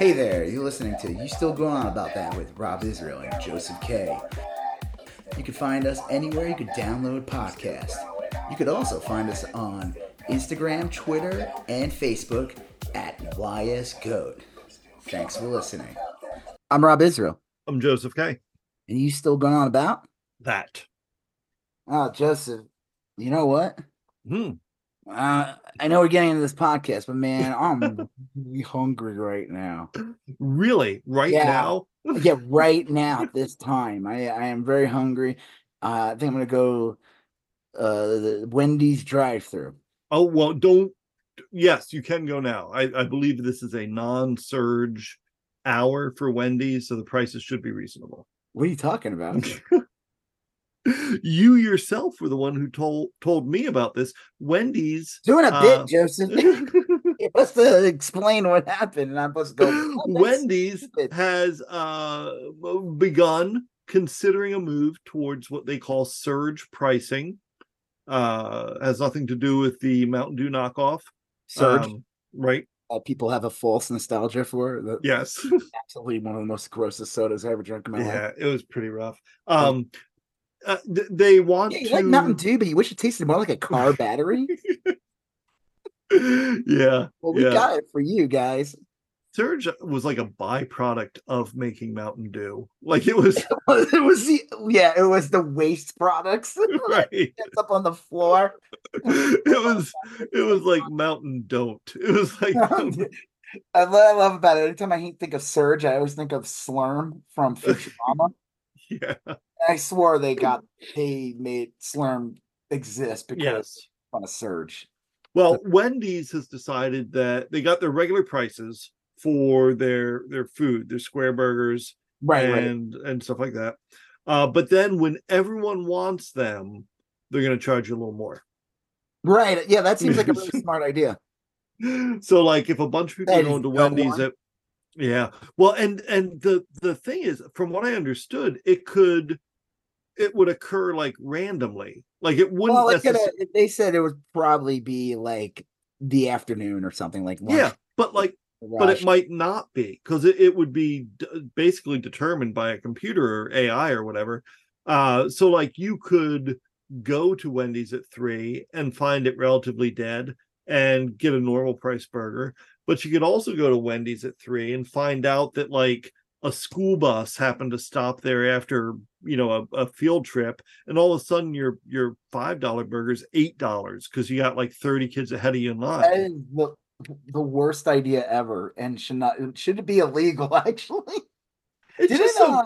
Hey there, you're listening to You Still Going On About That with Rob Israel and Joseph K. You can find us anywhere you could download podcasts. You could also find us on Instagram, Twitter, and Facebook at YSGoat. Thanks for listening. I'm Rob Israel. I'm Joseph K. And you still going on about? That. Oh, Joseph, you know what? Hmm. Uh, I know we're getting into this podcast, but man, I'm hungry right now. Really? Right Yeah. now? Yeah, right now at this time. I I am very hungry. Uh, I think I'm gonna go uh the Wendy's drive through. Oh, well, don't. Yes, you can go now. I, I believe this is a non surge hour for Wendy's, so the prices should be reasonable. What are you talking about? you yourself were the one who told told me about this. Wendy's. Doing a uh, bit, Joseph. You're supposed to explain what happened, and I'm supposed to go. "Oh, Wendy's stupid." has uh, begun considering a move towards what they call surge pricing. Uh, has nothing to do with the Mountain Dew knockoff. Surge. Um, right? that people have a false nostalgia for. The, Yes. absolutely one of the most grossest sodas I ever drank in my life. yeah, it was pretty rough. Um, uh, they want Yeah, you to. like Mountain Dew, but you wish it tasted more like a car battery. yeah, Well, we yeah. got it for you guys. Surge was like a byproduct of making Mountain Dew. Like it was it was the yeah, it was the waste products. right. It's up on the floor. it was it was like Mountain Don't. It was like I I love about it. Anytime I think of Surge, I always think of Slurm from Futurama. yeah. I swore they got they made Slurm exist because Yes. on a Surge. Well, Wendy's has decided that they got their regular prices for their their food, their square burgers Right, right. and and stuff like that. Uh, but then when everyone wants them, they're going to charge you a little more. Right. Yeah, that seems like a really smart idea. So, like, if a bunch of people That are going to Wendy's, one. yeah. Well, and and the the thing is, from what I understood, it could it would occur like randomly, like it wouldn't. Well, it necessarily. they said it would probably be like the afternoon or something like lunch yeah, but like but it might not be because it, it would be d- basically determined by a computer or ai or whatever uh so like you could go to wendy's at three and find it relatively dead and get a normal price burger but you could also go to wendy's at three and find out that like a school bus happened to stop there after you know a, a field trip and all of a sudden your your five dollar burger's eight dollars because you got like 30 kids ahead of you in line That is the, the worst idea ever, and should not should it be illegal? Actually, It's didn't so- uh,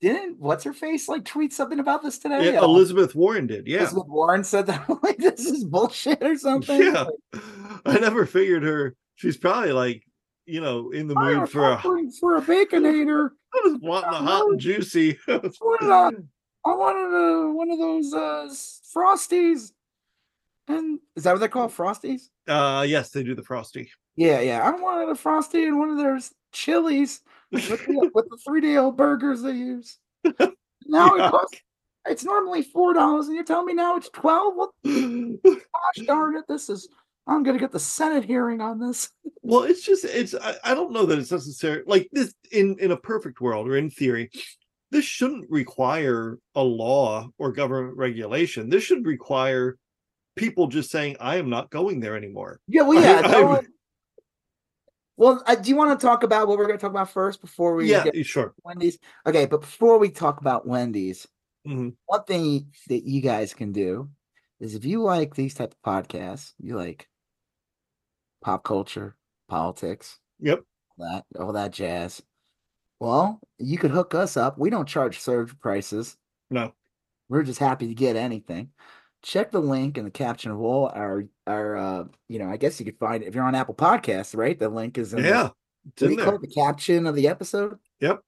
didn't what's her face like tweet something about this today? Yeah, Uh, Elizabeth Warren did. Yeah. Elizabeth Warren said that like this is bullshit or something. Yeah. I never figured her. She's probably like, you know, in the I mood for a, for a baconator. I was wanting a hot and juicy. wanted a, I wanted a, one of those uh frosties. And is that what they're called? Frosties? uh yes, they do the frosty. Yeah, yeah. I wanted a frosty and one of their chilies with the, with the three day old burgers they use. Now Yeah. it costs it's normally four dollars, and you're telling me now it's twelve? What gosh darn it, this is I'm gonna get the Senate hearing on this. well, it's just it's I, I don't know that it's necessary like this in in a perfect world or in theory. This shouldn't require a law or government regulation. This should require people just saying, I am not going there anymore. Yeah, well, I- yeah. I no well, uh, do you want to talk about what we're going to talk about first before we Yeah, get sure. Wendy's? Okay, but before we talk about Wendy's, Mhm. one thing that you guys can do is if you like these type of podcasts, you like pop culture, politics, Yep. that all that jazz. Well, you could hook us up. We don't charge surge prices. No. We're just happy to get anything. Check the link in the caption of all our our uh you know, I guess you could find it if you're on Apple Podcasts, right? The link is in the- Yeah. what It's do in you call there. it? The caption of the episode. Yep.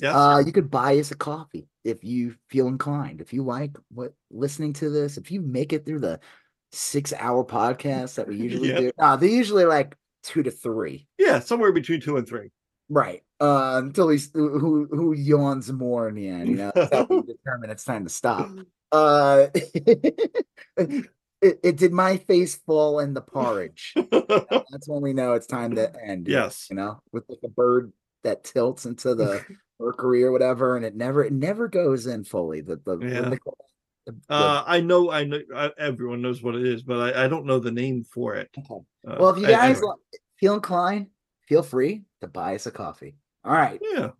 Yes. Uh, you could buy us a coffee if you feel inclined. If you like what listening to this, if you make it through the six hour podcast that we usually Yep. do. Uh, they're usually like two to three. Yeah, somewhere between two and three. Right. Uh until he's who who yawns more in the end, you know, that's how we determine it's time to stop. Uh it, it did my face fall in the porridge. That's when we know it's time to end. yes. You know, with like a bird that tilts into the mercury or whatever, and it never it never goes in fully. The the, Yeah. they call it? The- the- Uh, I know, I know, I, everyone knows what it is, but I, I don't know the name for it. okay. Uh, Well, if you guys anyway. feel inclined, feel free to buy us a coffee. All right. yeah,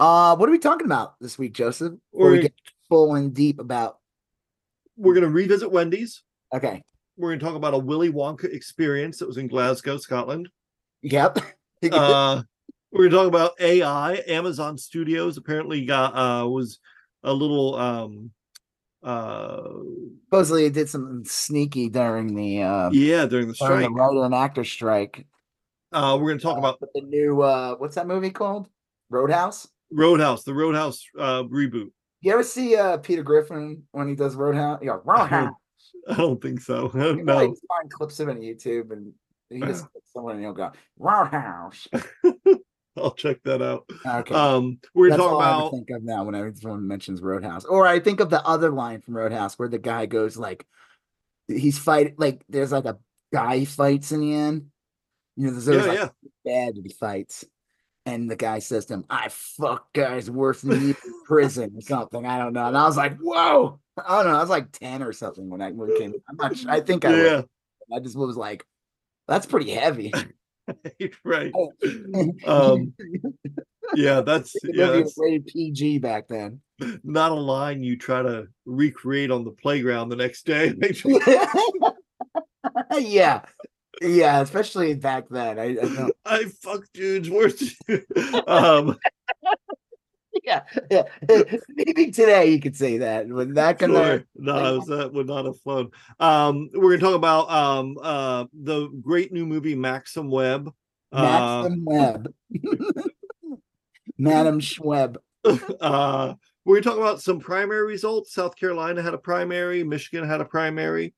Uh, what are we talking about this week, Joseph? Before we get full and deep about. we're gonna revisit Wendy's. Okay. We're gonna talk about a Willy Wonka experience that was in Glasgow, Scotland. Yep. Uh, we're gonna talk about AI. Amazon Studios apparently got uh was a little um uh Supposedly, it did something sneaky during the uh, yeah during the during strike. the writer and actor strike. Uh, we're gonna talk Uh, about the new uh, what's that movie called? Roadhouse. Roadhouse, the Roadhouse uh reboot. You ever see uh Peter Griffin when he does Roadhouse? Yeah, Roadhouse. I don't think so. You no. like find clips of it on YouTube, and he just someone and he'll go Roadhouse. I'll check that out. Okay, Um, we're that's gonna talk all I about think of now when everyone mentions Roadhouse, or I think of the other line from Roadhouse where the guy goes like, he's fight like there's like a guy he fights in the end. You know, there's always yeah, like yeah. bad that he fights. And the guy says to him, I fuck guys worse than you in prison or something. I don't know. And I was like, whoa. I don't know. I was like 10 or something when that movie came. I'm not sure. I think I yeah, was. I just was like, that's pretty heavy. right. Um, yeah, that's yeah, that's rated PG back then. not a line you try to recreate on the playground the next day. yeah. Yeah, especially back then. I, I I fuck dudes worse. um, yeah, yeah. Maybe today you could say that. Back in the sure. No, that would not have flown. Um, we're gonna talk about um uh the great new movie Maxim Web. Uh, Maxim Webb. Madam Schweb. uh, we're to talk about some primary results. South Carolina had a primary, Michigan had a primary.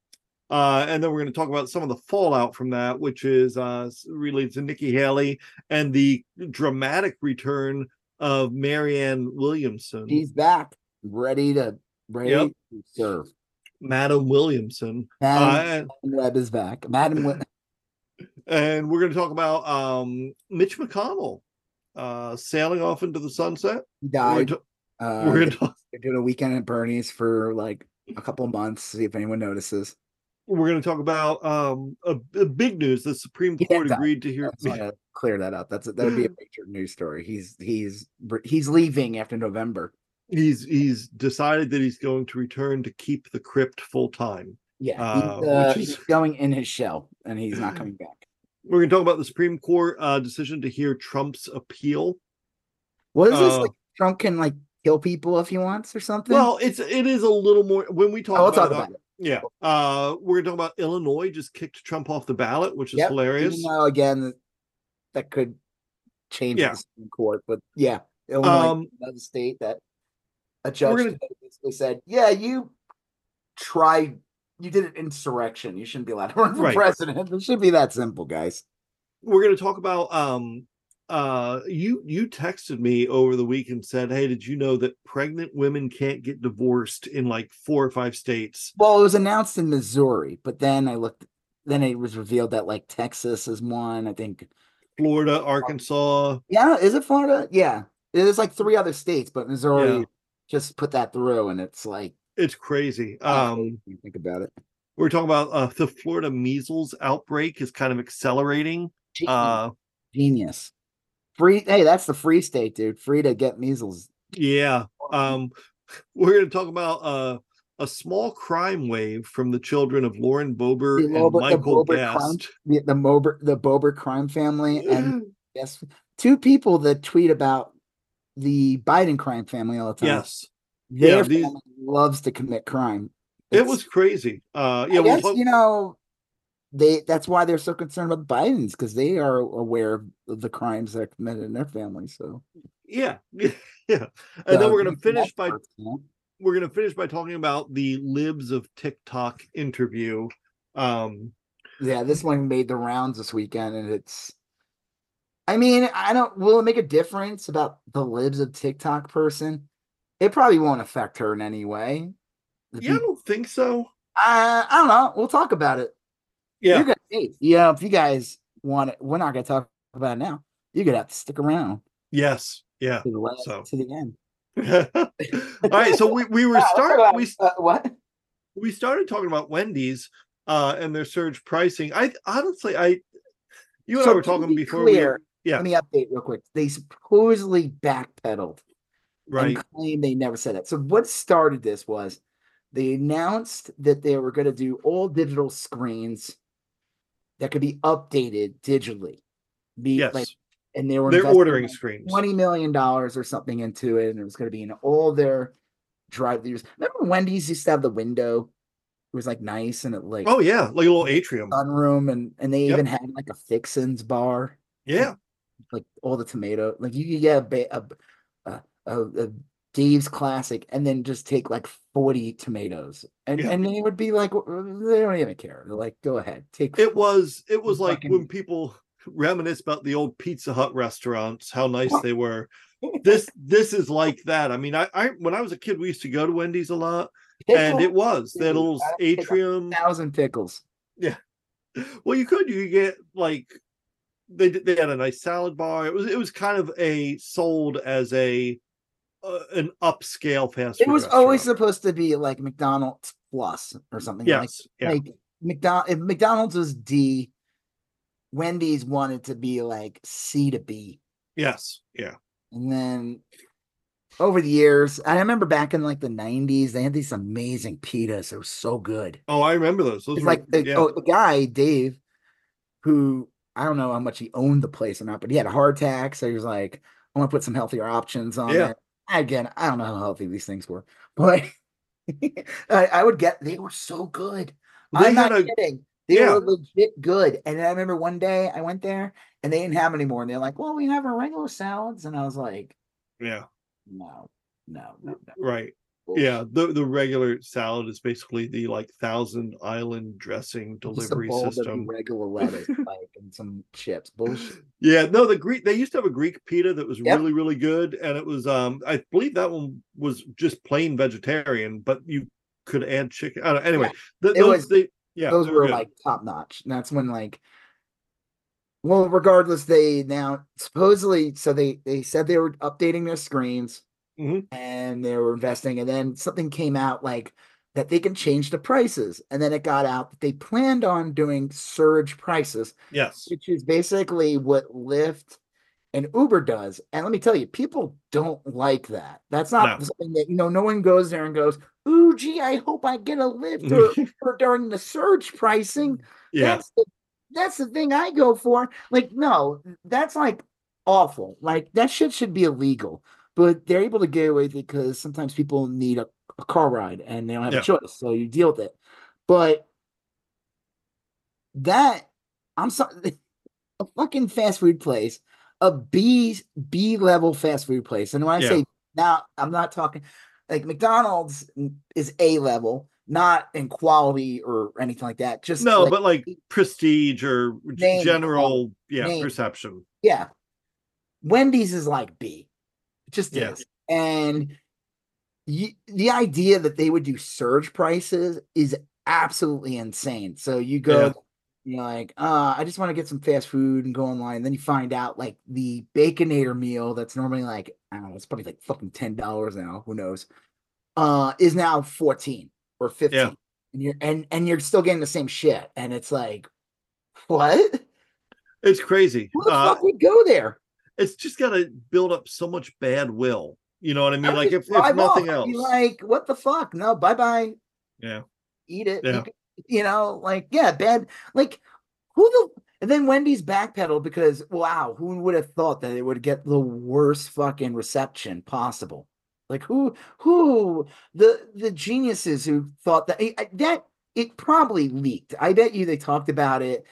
Uh, and then we're going to talk about some of the fallout from that, which is uh, related to Nikki Haley and the dramatic return of Marianne Williamson, She's back, ready to ready Yep. to serve. Madam Williamson. Uh, Madam and, Webb is back. Madam Webb. and we're going to talk about um, Mitch McConnell uh, sailing off into the sunset. We're gonna ta- Uh, we're going to talk doing a weekend at Bernie's for like a couple months. See if anyone notices. We're going to talk about um a, a big news the supreme court died. agreed to hear I just want to clear that up. That's that would be a major news story. He's he's he's leaving after November. he's he's decided that he's going to return to keep the crypt full time Yeah, Uh, he's, uh, which is- he's going in his shell, and he's not coming back. we're going to talk about the supreme court uh decision to hear trump's appeal What is this? Uh, Like Trump can like kill people if he wants or something? well it's it is a little more when we talk oh, we'll about, talk it, about it. Yeah uh we're going to talk about illinois just kicked trump off the ballot which is Yep, hilarious though again that, could change Yeah. the Supreme Court, but yeah, Illinois, Um, another state that a judge gonna- basically said, "Yeah, you tried, you did an insurrection. You shouldn't be allowed to run for Right. president. It should be that simple, guys." we're going to talk about um uh you you texted me over the week and said hey did you know that pregnant women can't get divorced in like four or five states Well, it was announced in Missouri, but then I looked. Then it was revealed that like Texas is one. I think. florida arkansas Yeah, is it Florida? Yeah, there's like three other states, but Missouri Yeah. just put that through, and it's like it's crazy um you think about it. we're talking about uh the florida measles outbreak is kind of accelerating Genius. uh Genius. Free. Hey, that's the free state, dude. Free to get measles. yeah um we're going to talk about uh a small crime wave from the children of Lauren Boebert The and Bober- the Michael Bober crime- The, the Mober, the Bober crime family, and yes, two people that tweet about the Biden crime family all the time. yes, Their yeah, these- family loves to commit crime. it was crazy. Uh, I yeah, we'll guess, you know, they that's why they're so concerned about the Biden's because they are aware of the crimes that are committed in their family. So, yeah, yeah. And so then we're gonna finish by we're gonna finish by talking about the libs of TikTok interview. Um, Yeah, this one made the rounds this weekend, and it's. I mean, I don't. Will it make a difference about the libs of TikTok person? It probably won't affect her in any way. Yeah, I don't think so. I I don't know. We'll talk about it. Yeah. You're gonna. If you guys want it, we're not gonna talk about it now. You're gonna have to stick around Yes. Yeah. to the last, So. to the end. All right. So we, we were Yeah, let's start we uh, what? we started talking about Wendy's uh and their surge pricing. I honestly I you and I were talking be before we yeah. Let me update real quick. They supposedly backpedaled right. and claim they never said that. So what started this was they announced that they were going to do all digital screens that could be updated digitally. Be Yes. like, and they were They're ordering like screens. twenty million dollars or something into it, and it was going to be in all their drive-throughs. Remember Wendy's used to have the window? It was like nice and it like Oh yeah, like a little atrium. sunroom, and and they Yep. even had like a fixins bar Yeah. like all the tomato. Like you could get a ba- a, a, a, a Dave's classic and then just take like forty tomatoes, and Yeah. and they would be like, they don't even care. They're like, go ahead, take. It was it was like Fucking- when people reminisce about the old Pizza Hut restaurants, how nice they were. This this is like that. I mean, I, I when I was a kid, we used to go to Wendy's a lot, and it was that little atrium. thousand pickles. Yeah. Well, you could you could get like they they had a nice salad bar. It was it was kind of a sold as a uh, an upscale fast food. It was always supposed to be like McDonald's plus or something. Like, yes, yeah, like McDonald if McDonald's was D, Wendy's wanted to be like C to B. yes, yeah. And then over the years, I remember back in like the 90s, they had these amazing pitas. It was so good. Oh, I remember those. Those were like the, yeah. oh, the guy, Dave, who I don't know how much he owned the place or not, but he had a heart attack. So he was like, I want to put some healthier options on Yeah. there. Again, I don't know how healthy these things were, but I, I would get, they were so good. They I'm not a- kidding. They yeah. were legit good. And I remember one day I went there and they didn't have any more. And they're like, well, we have our regular salads. And I was like, yeah, no, no, no, no. right. Yeah, the the regular salad is basically the like Thousand Island dressing delivery system. regular lettuce, like and some chips. Bullshit. Yeah, no, the Greek they used to have a Greek pita that was Yep. really really good, and it was um I believe that one was just plain vegetarian, but you could add chicken. I don't, anyway, th- It those was- they yeah Those were good. like top notch. And that's when like well, regardless, they now supposedly so they they said they were updating their screens Mhm. and they were investing, and then something came out like that they can change the prices. And then it got out that they planned on doing surge prices, yes which is basically what Lyft and Uber does. And let me tell you, people don't like that. That's not No. something that you know. No one goes there and goes, "Ooh, gee, I hope I get a Lyft or, or during the surge pricing." yeah That's the, that's the thing I go for. Like, no, that's like awful. Like that shit should be illegal. But they're able to get away with it because sometimes people need a, a car ride and they don't have Yeah. a choice, so you deal with it. But that I'm sorry, a fucking fast food place, a B B level fast food place, and when I Yeah. say now, I'm not talking like McDonald's is A level, not in quality or anything like that. Just no, like, but like prestige or Name, general yeah name. perception. yeah, Wendy's is like B, just Yeah. is, and the idea that they would do surge prices is absolutely insane. So you go. Yeah. You're like, uh, I just want to get some fast food and go online. And Then you find out like the Baconator meal that's normally like, I don't know, it's probably like fucking ten dollars now, who knows? Uh, is now 14 or 15. And you're and and you're still getting the same shit. And it's like, what? It's crazy. Who the Uh, fuck would go there? It's just got to build up so much bad will. You know what I mean? I Like if, if nothing else. like, what the fuck? No, bye bye. yeah. Eat it. You Yeah. You know, like, yeah, bad. Like, who the and then Wendy's backpedaled because wow, who would have thought that it would get the worst fucking reception possible? Like who who the the geniuses who thought that that it probably leaked. I bet you they talked about it.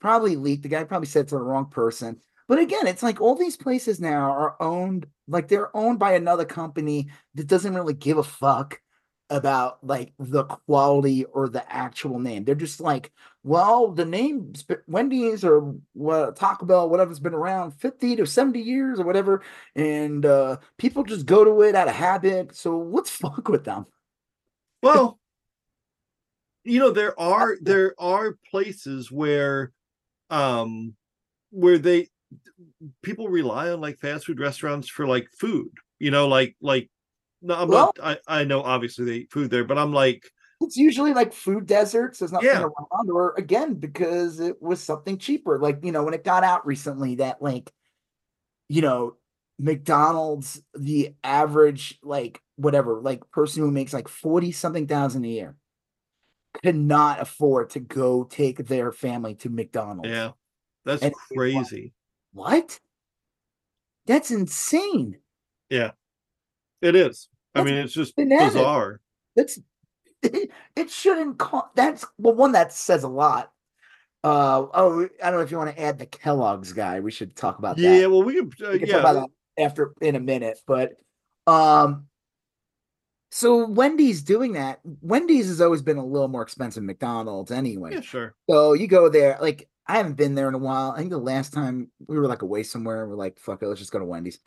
Probably leaked. The guy probably said to the wrong person. But again, it's like all these places now are owned like they're owned by another company that doesn't really give a fuck about like the quality or the actual name. They're just like, well, the name Wendy's or what Taco Bell, whatever's been around 50 to 70 years or whatever, and uh people just go to it out of habit. So let's fuck with them. Well, you know there are there are places where um where they people rely on like fast food restaurants for like food you know like like no i'm Well- not i i know obviously they eat food there but i'm like It's usually like food deserts. There's nothing Yeah. around, or again, because it was something cheaper. Like, you know, when it got out recently that like, you know, McDonald's, the average, like whatever, like person who makes like 40 something thousand a year could not afford to go take their family to McDonald's. yeah that's And- crazy What? That's insane. Yeah, it is i mean it's just bananas. bizarre That's it it shouldn't call that's well one that says a lot. Uh oh, I don't know if you want to add the Kellogg's guy. We should talk about that. yeah well we can uh, We can yeah talk about that after in a minute, but um so Wendy's doing that. Wendy's has always been a little more expensive than McDonald's anyway. yeah sure So you go there, like I haven't been there in a while. I think the last time we were like away somewhere, we're like, fuck it, let's just go to Wendy's.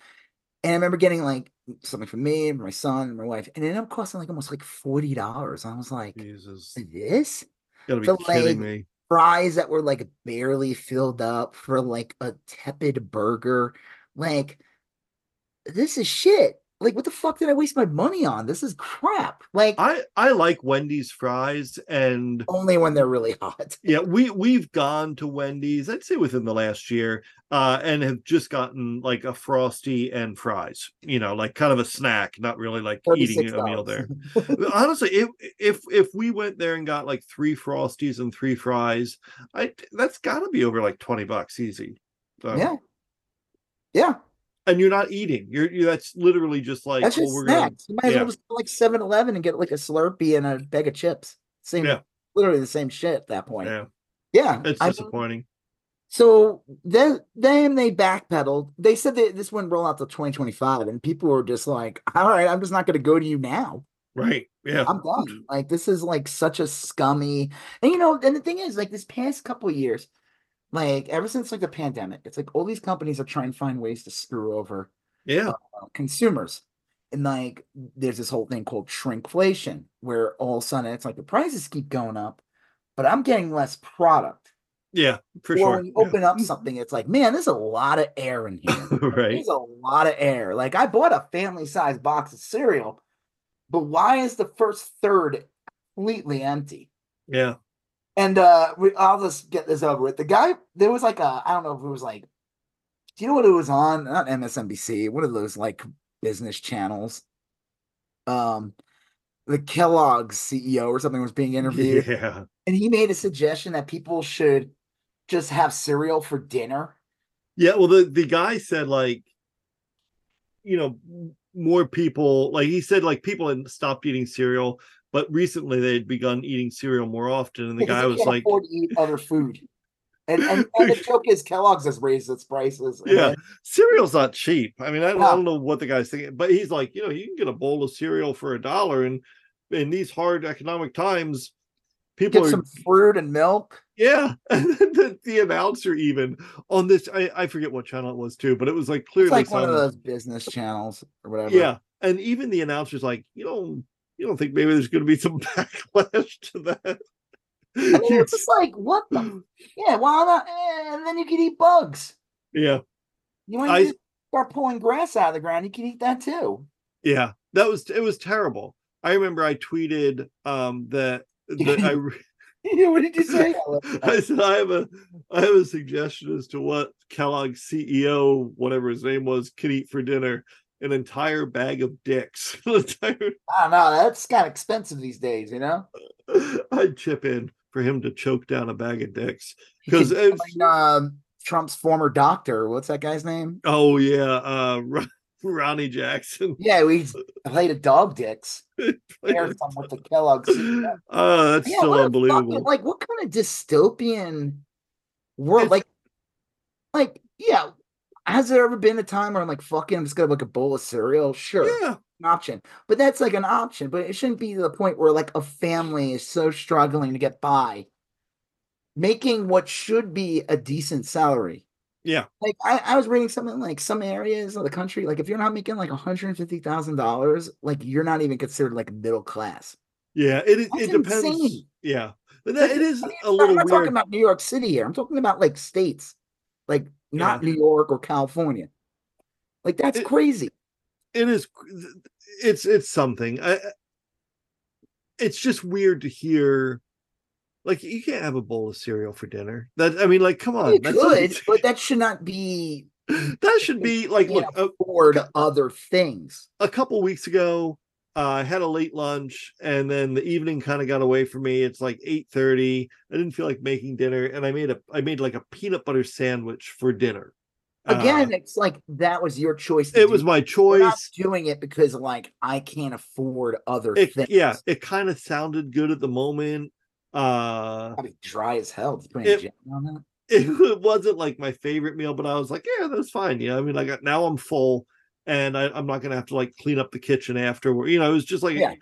And I remember getting like something for me, and my son, and my wife, and it ended up costing like almost like forty dollars. I was like, jesus this gotta be kidding like, me fries that were like barely filled up for like a tepid burger, like this is shit. Like, what the fuck did I waste my money on? This is crap. Like, i i like wendy's fries and only when they're really hot. yeah we we've gone to wendy's i'd say within the last year uh and have just gotten like a frosty and fries you know like kind of a snack not really like eating a meal there honestly if if if we went there and got like three frosties and three fries i that's got to be over like 20 bucks easy So- yeah. Yeah. And you're not eating you're you that's literally just like That's well, just oh, we're gonna snacks. You might as yeah. well just go like 7 Eleven and get like a Slurpee and a bag of chips. Same, Yeah. literally the same shit at that point. yeah Yeah. it's I mean, disappointing so then, then they backpedaled. They said that this wouldn't roll out till 2025, and people were just like, all right, I'm just not going to go to you now. right yeah I'm done. Like, this is like such a scummy. And you know, and the thing is, like, this past couple of years, like, ever since like the pandemic, it's like all these companies are trying to find ways to screw over yeah uh, consumers. And like, there's this whole thing called shrinkflation, where all of a sudden it's like the prices keep going up, but I'm getting less product. yeah for or sure when you open up something, it's like, man, there's a lot of air in here. right There's a lot of air. Like, I bought a family size box of cereal, but why is the first third completely empty? yeah And uh we, I'll just get this over with. The guy, there was like a, I don't know if it was like, do you know what it was on? Not MSNBC, one of those like business channels. Um, the Kellogg's CEO or something was being interviewed, yeah and he made a suggestion that people should just have cereal for dinner. Yeah, well, the the guy said like, you know, more people like he said like people had stopped eating cereal, but recently they'd begun eating cereal more often, and the guy was can't like, afford to eat other food. And, and, and the joke is Kellogg's has raised its prices. Yeah, then- cereal's not cheap. I mean, I, don't- I don't know what the guy's thinking, but he's like, you know, you can get a bowl of cereal for a dollar, and in these hard economic times, people get are some fruit and milk. yeah. The, the announcer even on this, I, I forget what channel it was too, but it was like It's clearly like one of those business channels or whatever. Yeah, and even the announcer's like, you don't, you don't think maybe there's going to be some backlash to that? I mean, You- it's just like what the yeah, why not? Eh, And then you could eat bugs. yeah, You want to start pulling grass out of the ground, you can eat that too. yeah, that was it was terrible. I remember I tweeted um that that I what did you say? I said I have a I have a suggestion as to what Kellogg's CEO, whatever his name was, could eat for dinner. An entire bag of dicks. I don't know. That's kind of expensive these days, you know. I'd chip in for him to choke down a bag of dicks. because um, Trump's former doctor. What's that guy's name? Oh yeah, uh Ronnie Jackson. Yeah, we played a dog dicks. Paired some with the Kellogg's. Oh, that's Yeah, still unbelievable. fucking- like, what kind of dystopian world? It's- Like, like, yeah. Has there ever been a time where I'm like, fucking, I'm just gonna have like a bowl of cereal? Sure, yeah, an option. But that's like an option. But it shouldn't be to the point where like a family is so struggling to get by, making what should be a decent salary. Yeah. Like I, I was reading something like some areas of the country, like if you're not making like $150,000, like you're not even considered like middle class. yeah. It it, That's it depends. insane. Yeah, but that, it is I mean, a little I'm not weird. talking about New York City here. I'm talking about like states, like not Yeah. New York or California. Like that's It- crazy. it is it's it's something I, it's just weird to hear like you can't have a bowl of cereal for dinner that i mean like come on You that's could, but that should not be that should be like look a, afford other things. a couple weeks ago uh, i had a late lunch and then the evening kind of got away from me it's like 8 30 i didn't feel like making dinner and i made a i made like a peanut butter sandwich for dinner Uh, Again, it's like that was your choice. it was my choice doing it because like I can't afford other it, things. yeah it kind of sounded good at the moment uh Probably dry as hell. It- jam on that. it wasn't like my favorite meal, but I was like, yeah, that's fine. You know, I mean, like now I'm full and I, I'm not gonna have to like clean up the kitchen afterward. You know, it was just like Yeah.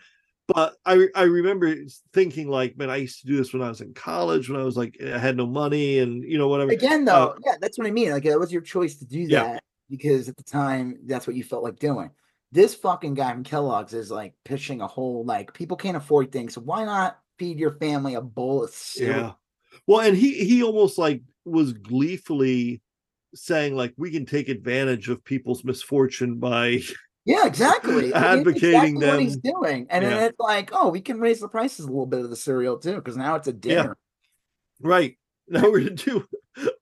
but I I remember thinking like, man, I used to do this when I was in college, when I was like I had no money and you know, whatever. Again, Uh, though, yeah, that's what I mean. Like that was your choice to do Yeah. that because at the time that's what you felt like doing. This fucking guy from Kellogg's is like pitching a whole like people can't afford things, so why not feed your family a bowl of cereal? Yeah. Well, and he he almost like was gleefully saying like we can take advantage of people's misfortune by Yeah, exactly. I mean, it's Advocating exactly what he's them. doing, and then Yeah. it's like, oh, we can raise the prices a little bit of the cereal too, because now it's a dinner. right now we're gonna do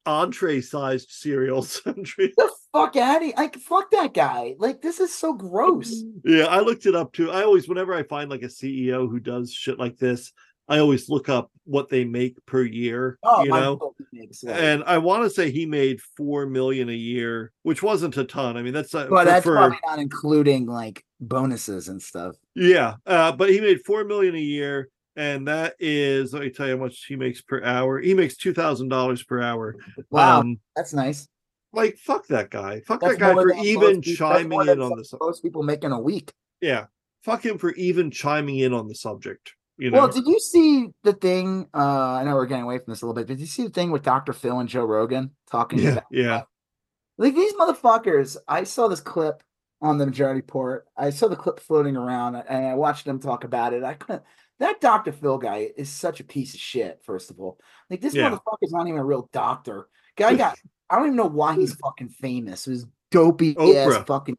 entree sized cereals. the fuck out of! Like, fuck that guy. Like, this is so gross. Yeah, I looked it up too. I always, whenever I find like a CEO who does shit like this, I always look up what they make per year. Oh, you know, makes sense. and I want to say he made four million a year, which wasn't a ton. I mean, that's uh, but for- that's for- probably not including like bonuses and stuff. yeah, uh, but he made four million a year, and that is let me tell you how much he makes per hour. He makes two thousand dollars per hour. Wow, Um, that's nice. like fuck that guy. Fuck That's that guy for most even chiming in on this. Most people making a week. Yeah, fuck him for even chiming in on the subject. You know. Well, did you see the thing? Uh, I know we're getting away from this a little bit, but did you see the thing with Dr. Phil and Joe Rogan talking yeah, about yeah. like these motherfuckers? I saw this clip on the Majority Report. I saw the clip floating around, and I watched them talk about it. I couldn't. That Dr. Phil guy is such a piece of shit. First of all, like this Yeah. motherfucker's not even a real doctor. Guy got. I don't even know why he's fucking famous. It was dopey ass fucking.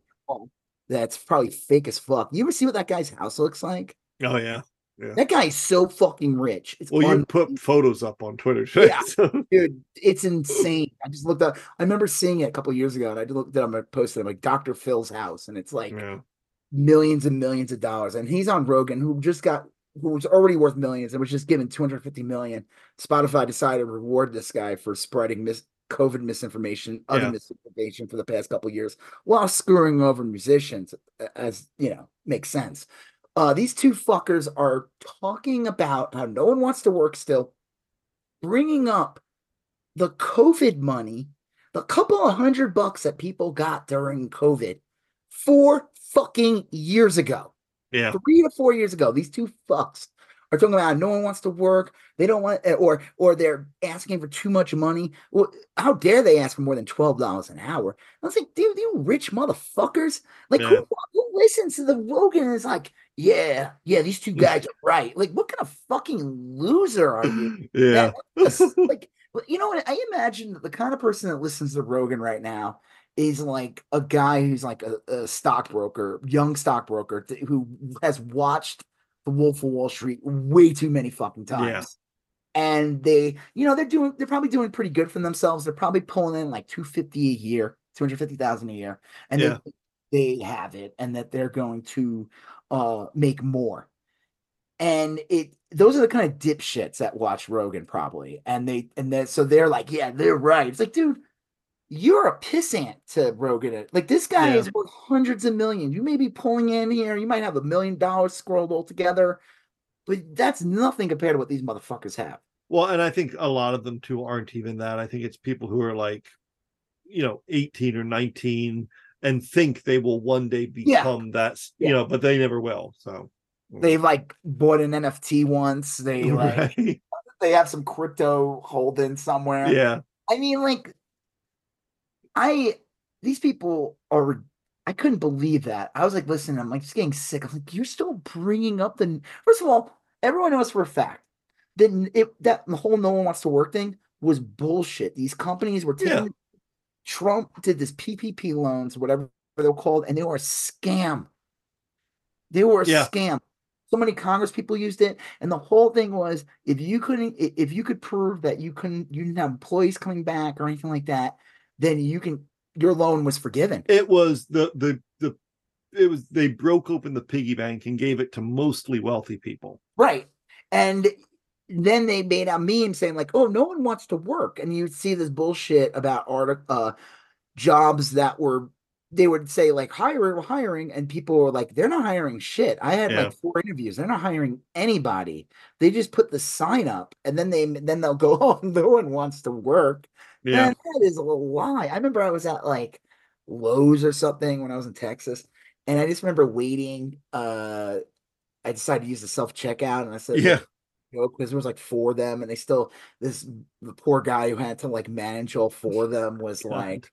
That's probably fake as fuck. You ever see what that guy's house looks like? Oh yeah. That guy is so fucking rich. It's Well, you put photos up on Twitter. Yeah. so- dude, it's insane. I just looked up. I remember seeing it a couple years ago, and I looked at him. I posted him like Dr. Phil's house, and it's like yeah. millions and millions of dollars. And he's on Rogan, who just got who was already worth millions and was just given 250 million. Spotify decided to reward this guy for spreading mis- COVID misinformation, other Yeah. misinformation for the past couple years, while screwing over musicians, as you know, makes sense. Uh, these two fuckers are talking about how no one wants to work still, bringing up the COVID money, the couple of hundred bucks that people got during COVID four fucking years ago Yeah. three to four years ago, these two fucks are talking about no one wants to work. They don't want, eh, or or they're asking for too much money. Well, how dare they ask for more than twelve dollars an hour? I was like, dude, you rich motherfuckers! Like, Yeah. who, who listens to the Rogan and is like, yeah, yeah, these two guys are right. Like, what kind of fucking loser are you? Yeah. Like, you know what? I imagine that the kind of person that listens to Rogan right now is like a guy who's like a, a stockbroker, young stockbroker who has watched The Wolf of Wall Street way too many fucking times. Yeah. And they, you know, they're doing, they're probably doing pretty good for themselves. They're probably pulling in like 250 a year, 250,000 a year. And Yeah. they, they have it and that they're going to uh make more and it those are the kind of dipshits that watch Rogan probably, and they and then so they're like, yeah, they're right. It's like, dude, you're a pissant to Rogan. It. Like this guy Yeah. is worth hundreds of millions. You may be pulling in here, you might have a million dollars scrolled all together, but that's nothing compared to what these motherfuckers have. Well, and I think a lot of them too aren't even that. I think it's people who are like, you know, 18 or 19 and think they will one day Yeah. become that, you Yeah. know, but they never will. So They've like bought an NFT once. They like Right. they have some crypto holding somewhere. yeah. I mean, like, I these people are. I couldn't believe that. I was like, listen, I'm like just getting sick. I'm like, you're still bringing up the. First of all, everyone knows for a fact that it that the whole no one wants to work thing was bullshit. These companies were taking Yeah. Trump did this PPP loans, whatever they're called, and they were a scam. They were a Yeah. scam. So many Congress people used it, and the whole thing was if you couldn't, if you could prove that you couldn't, you didn't have employees coming back or anything like that, then you can, your loan was forgiven. It was the the the it was they broke open the piggy bank and gave it to mostly wealthy people. Right. And then they made a meme saying like, "Oh, no one wants to work," and you'd see this bullshit about art uh jobs that were they would say like hiring, hiring, and people were like, "They're not hiring shit." I had Yeah. like four interviews. They're not hiring anybody. They just put the sign up, and then they then they'll go, "Oh, no one wants to work." Yeah. Man, that is a lie. I remember I was at like Lowe's or something when I was in Texas, and I just remember waiting. Uh, I decided to use the self checkout, and I said, Yeah. because there was like four of them, and they still this the poor guy who had to like manage all four of them was like,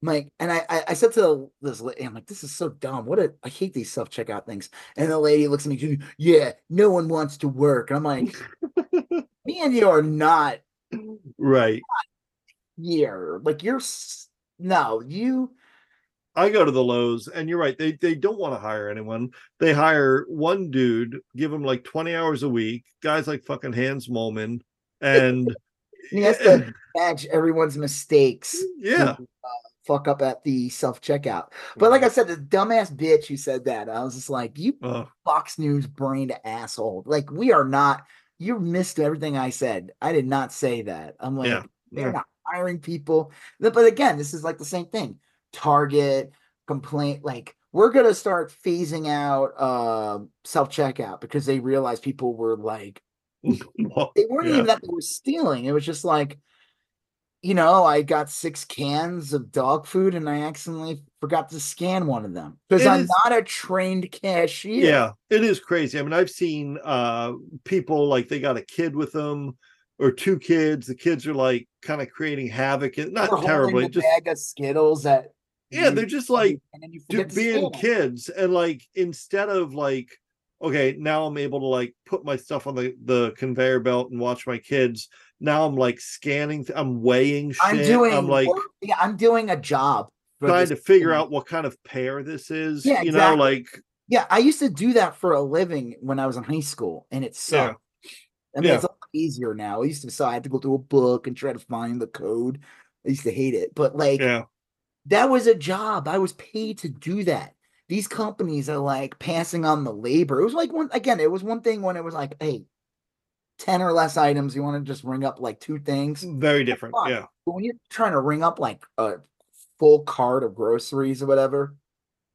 like, and I I, I said to this lady, I'm like, this is so dumb. What a I hate these self checkout things. And the lady looks at me, goes, yeah, no one wants to work. And I'm like, me and you are not Right. Here. Like you're no, you I go to the Lowe's, and you're right. They they don't want to hire anyone. They hire one dude, give him like 20 hours a week. Guys like fucking Hans Moleman, and he has to match everyone's mistakes. yeah, uh, fuck up at the self checkout. But like I said, the dumbass bitch who said that, I was just like, you Oh, Fox News brained asshole. Like we are not. You missed everything I said. I did not say that. I'm like, Yeah. they're Yeah. not hiring people. But again, this is like the same thing. Target complaint. Like we're gonna start phasing out uh, self checkout because they realized people were like well, they weren't yeah. even that they were stealing. It was just like, you know, I got six cans of dog food and I accidentally forgot to scan one of them because I'm is- not a trained cashier. Yeah, it is crazy. I mean, I've seen uh people like they got a kid with them or two kids. The kids are like kind of creating havoc. and Not We're terribly, just bag of Skittles that yeah, you- they're just like and you do, being kids and like instead of like okay now i'm able to like put my stuff on the the conveyor belt and watch my kids now i'm like scanning th- i'm weighing shit I'm doing. i'm like work- yeah, I'm doing a job. trying to figure out what kind of pair this is Yeah, you exactly. know like Yeah, I used to do that for a living when I was in high school, and it Yeah. sucked. I mean, Yeah. it's lot easier now. I used to, so I had to go through a book and try to find the code. I used to hate it, but like yeah that was a job. I was paid to do that. These companies are like passing on the labor. It was like one again, it was one thing when it was like, hey, 10 or less items, you want to just ring up like two things. very different yeah But when you're trying to ring up like a full cart of groceries or whatever,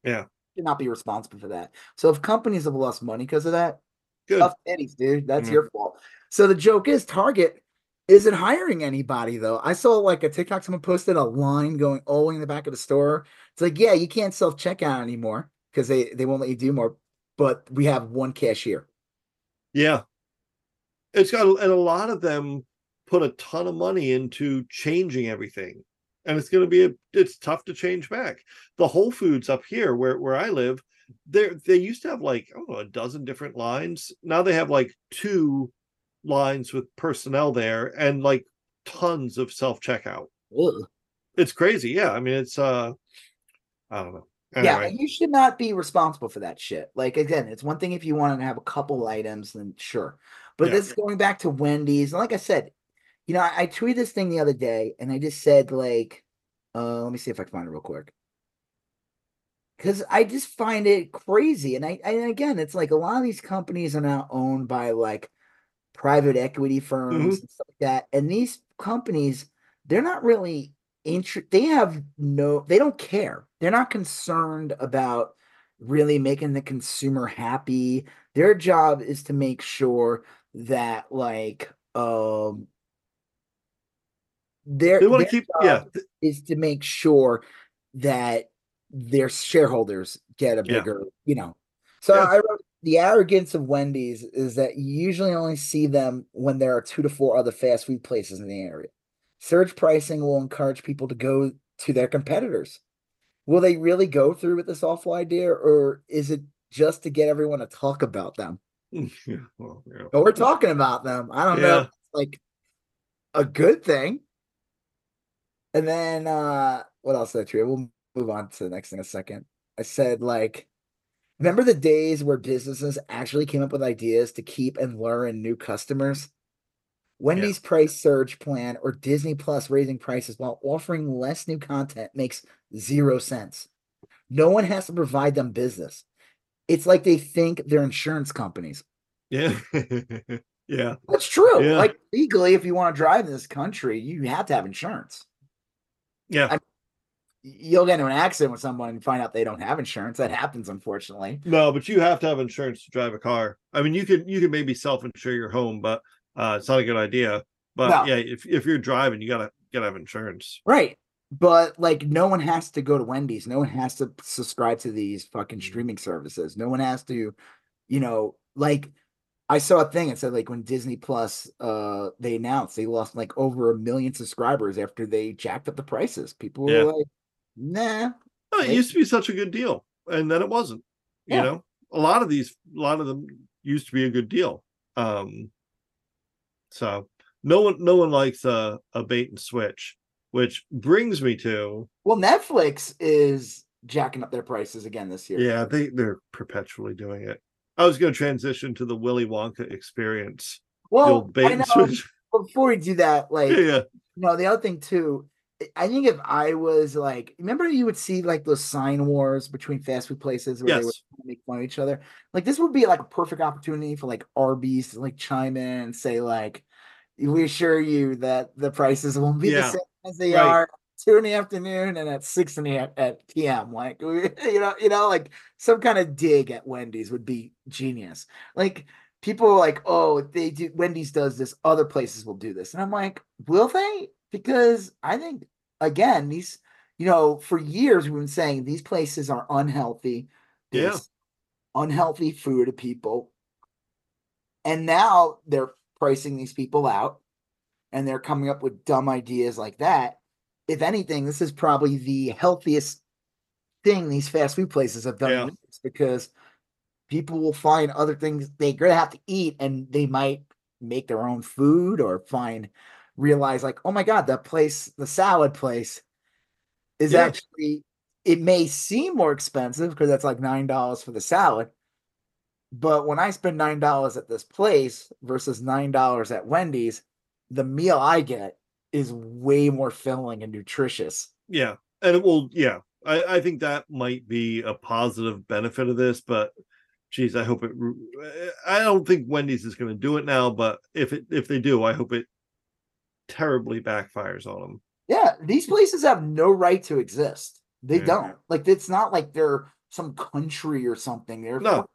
Yeah. you not be responsible for that. So if companies have lost money because of that, good tough titties, dude. That's Mhm. your fault. So the joke is Target isn't hiring anybody though. I saw like a TikTok someone posted a line going all the way in the back of the store. It's like, yeah, you can't self checkout anymore because they they won't let you do more. But we have one cashier. yeah it's got and a lot of them put a ton of money into changing everything and it's going to be a it's tough to change back the whole foods up here where where i live there they used to have like i don't know a dozen different lines now they have like two lines with personnel there and like tons of self checkout it's crazy yeah i mean it's uh i don't know Yeah, you should not be responsible for that shit. Like again, it's one thing if you want to have a couple items, then sure. But Yeah. this is going back to Wendy's. And like I said, you know, I, I tweeted this thing the other day and I just said like, uh, let me see if I can find it real quick. Cause I just find it crazy. And I and again, it's like a lot of these companies are now owned by like private equity firms and stuff like that. And these companies, they're not really inter- they have no they don't care they're not concerned about really making the consumer happy their job is to make sure that like um their, they want to keep yeah is to make sure that their shareholders get a Yeah. bigger you know so Yeah. i wrote the arrogance of wendy's is that you usually only see them when there are two to four other fast food places in the area Surge pricing will encourage people to go to their competitors. Will they really go through with this awful idea, or is it just to get everyone to talk about them? Well, yeah. But we're talking about them. I don't know Yeah. it's like a good thing. And then uh what else did I tweet? We'll move on to the next thing in a second. I said like remember the days where businesses actually came up with ideas to keep and lure in new customers? Wendy's price surge plan or Disney Plus raising prices while offering less new content makes zero sense. No one has to provide them business. It's like they think they're insurance companies. Yeah. yeah. That's true. Yeah. Like legally, if you want to drive in this country, you have to have insurance. Yeah. I- You'll get into an accident with someone and find out they don't have insurance. That happens, unfortunately. No, but you have to have insurance to drive a car. I mean, you could you could maybe self-insure your home, but uh it's not a good idea. But No. yeah, if if you're driving, you gotta gotta have insurance. Right. But like no one has to go to Wendy's. No one has to subscribe to these fucking Mhm. streaming services. No one has to, you know, like I saw a thing and said like when Disney Plus uh they announced they lost like over a million subscribers after they jacked up the prices. People were like, nah. Oh, it used to be such a good deal, and then it wasn't. You know, a lot of these, a lot of them used to be a good deal. Um, so no one, no one likes a, a bait and switch, which brings me to Well, Netflix is jacking up their prices again this year. yeah, they they're perpetually doing it. I was going to transition to the Willy Wonka experience. Well, bait I know. switch. Before we do that, like yeah, yeah, No, the other thing too, I- think if I was like, remember you would see like those sign wars between fast food places where they would yes, make fun of each other. Like this would be like a perfect opportunity for like Arby's to like chime in and say like, we assure you that the prices won't be the same as they right. are at two in the afternoon and at six in the a- at PM. Like you know, you know, like some kind of dig at Wendy's would be genius. Like people are like, oh, they do Wendy's does this, other places will do this. And I'm like, will they? Because I think again, these, you know, for years we've been saying these places are unhealthy. Yeah. Unhealthy food to people. And now they're pricing these people out and they're coming up with dumb ideas like that. If anything, this is probably the healthiest thing these fast food places have done Yeah. because people will find other things they're gonna have to eat and they might make their own food or find realize like, oh my god, that place, the salad place, is Yeah. actually it may seem more expensive because that's like nine dollars for the salad. But when I spend nine dollars at this place versus nine dollars at Wendy's, the meal I get is way more filling and nutritious. yeah, and it will. Yeah, I I think that might be a positive benefit of this, but. Geez, I hope it. I don't think Wendy's is going to do it now, but if it if they do, I hope it terribly backfires on them. Yeah, these places have no right to exist. They Yeah. don't. Like it's not like they're some country or something. They're No.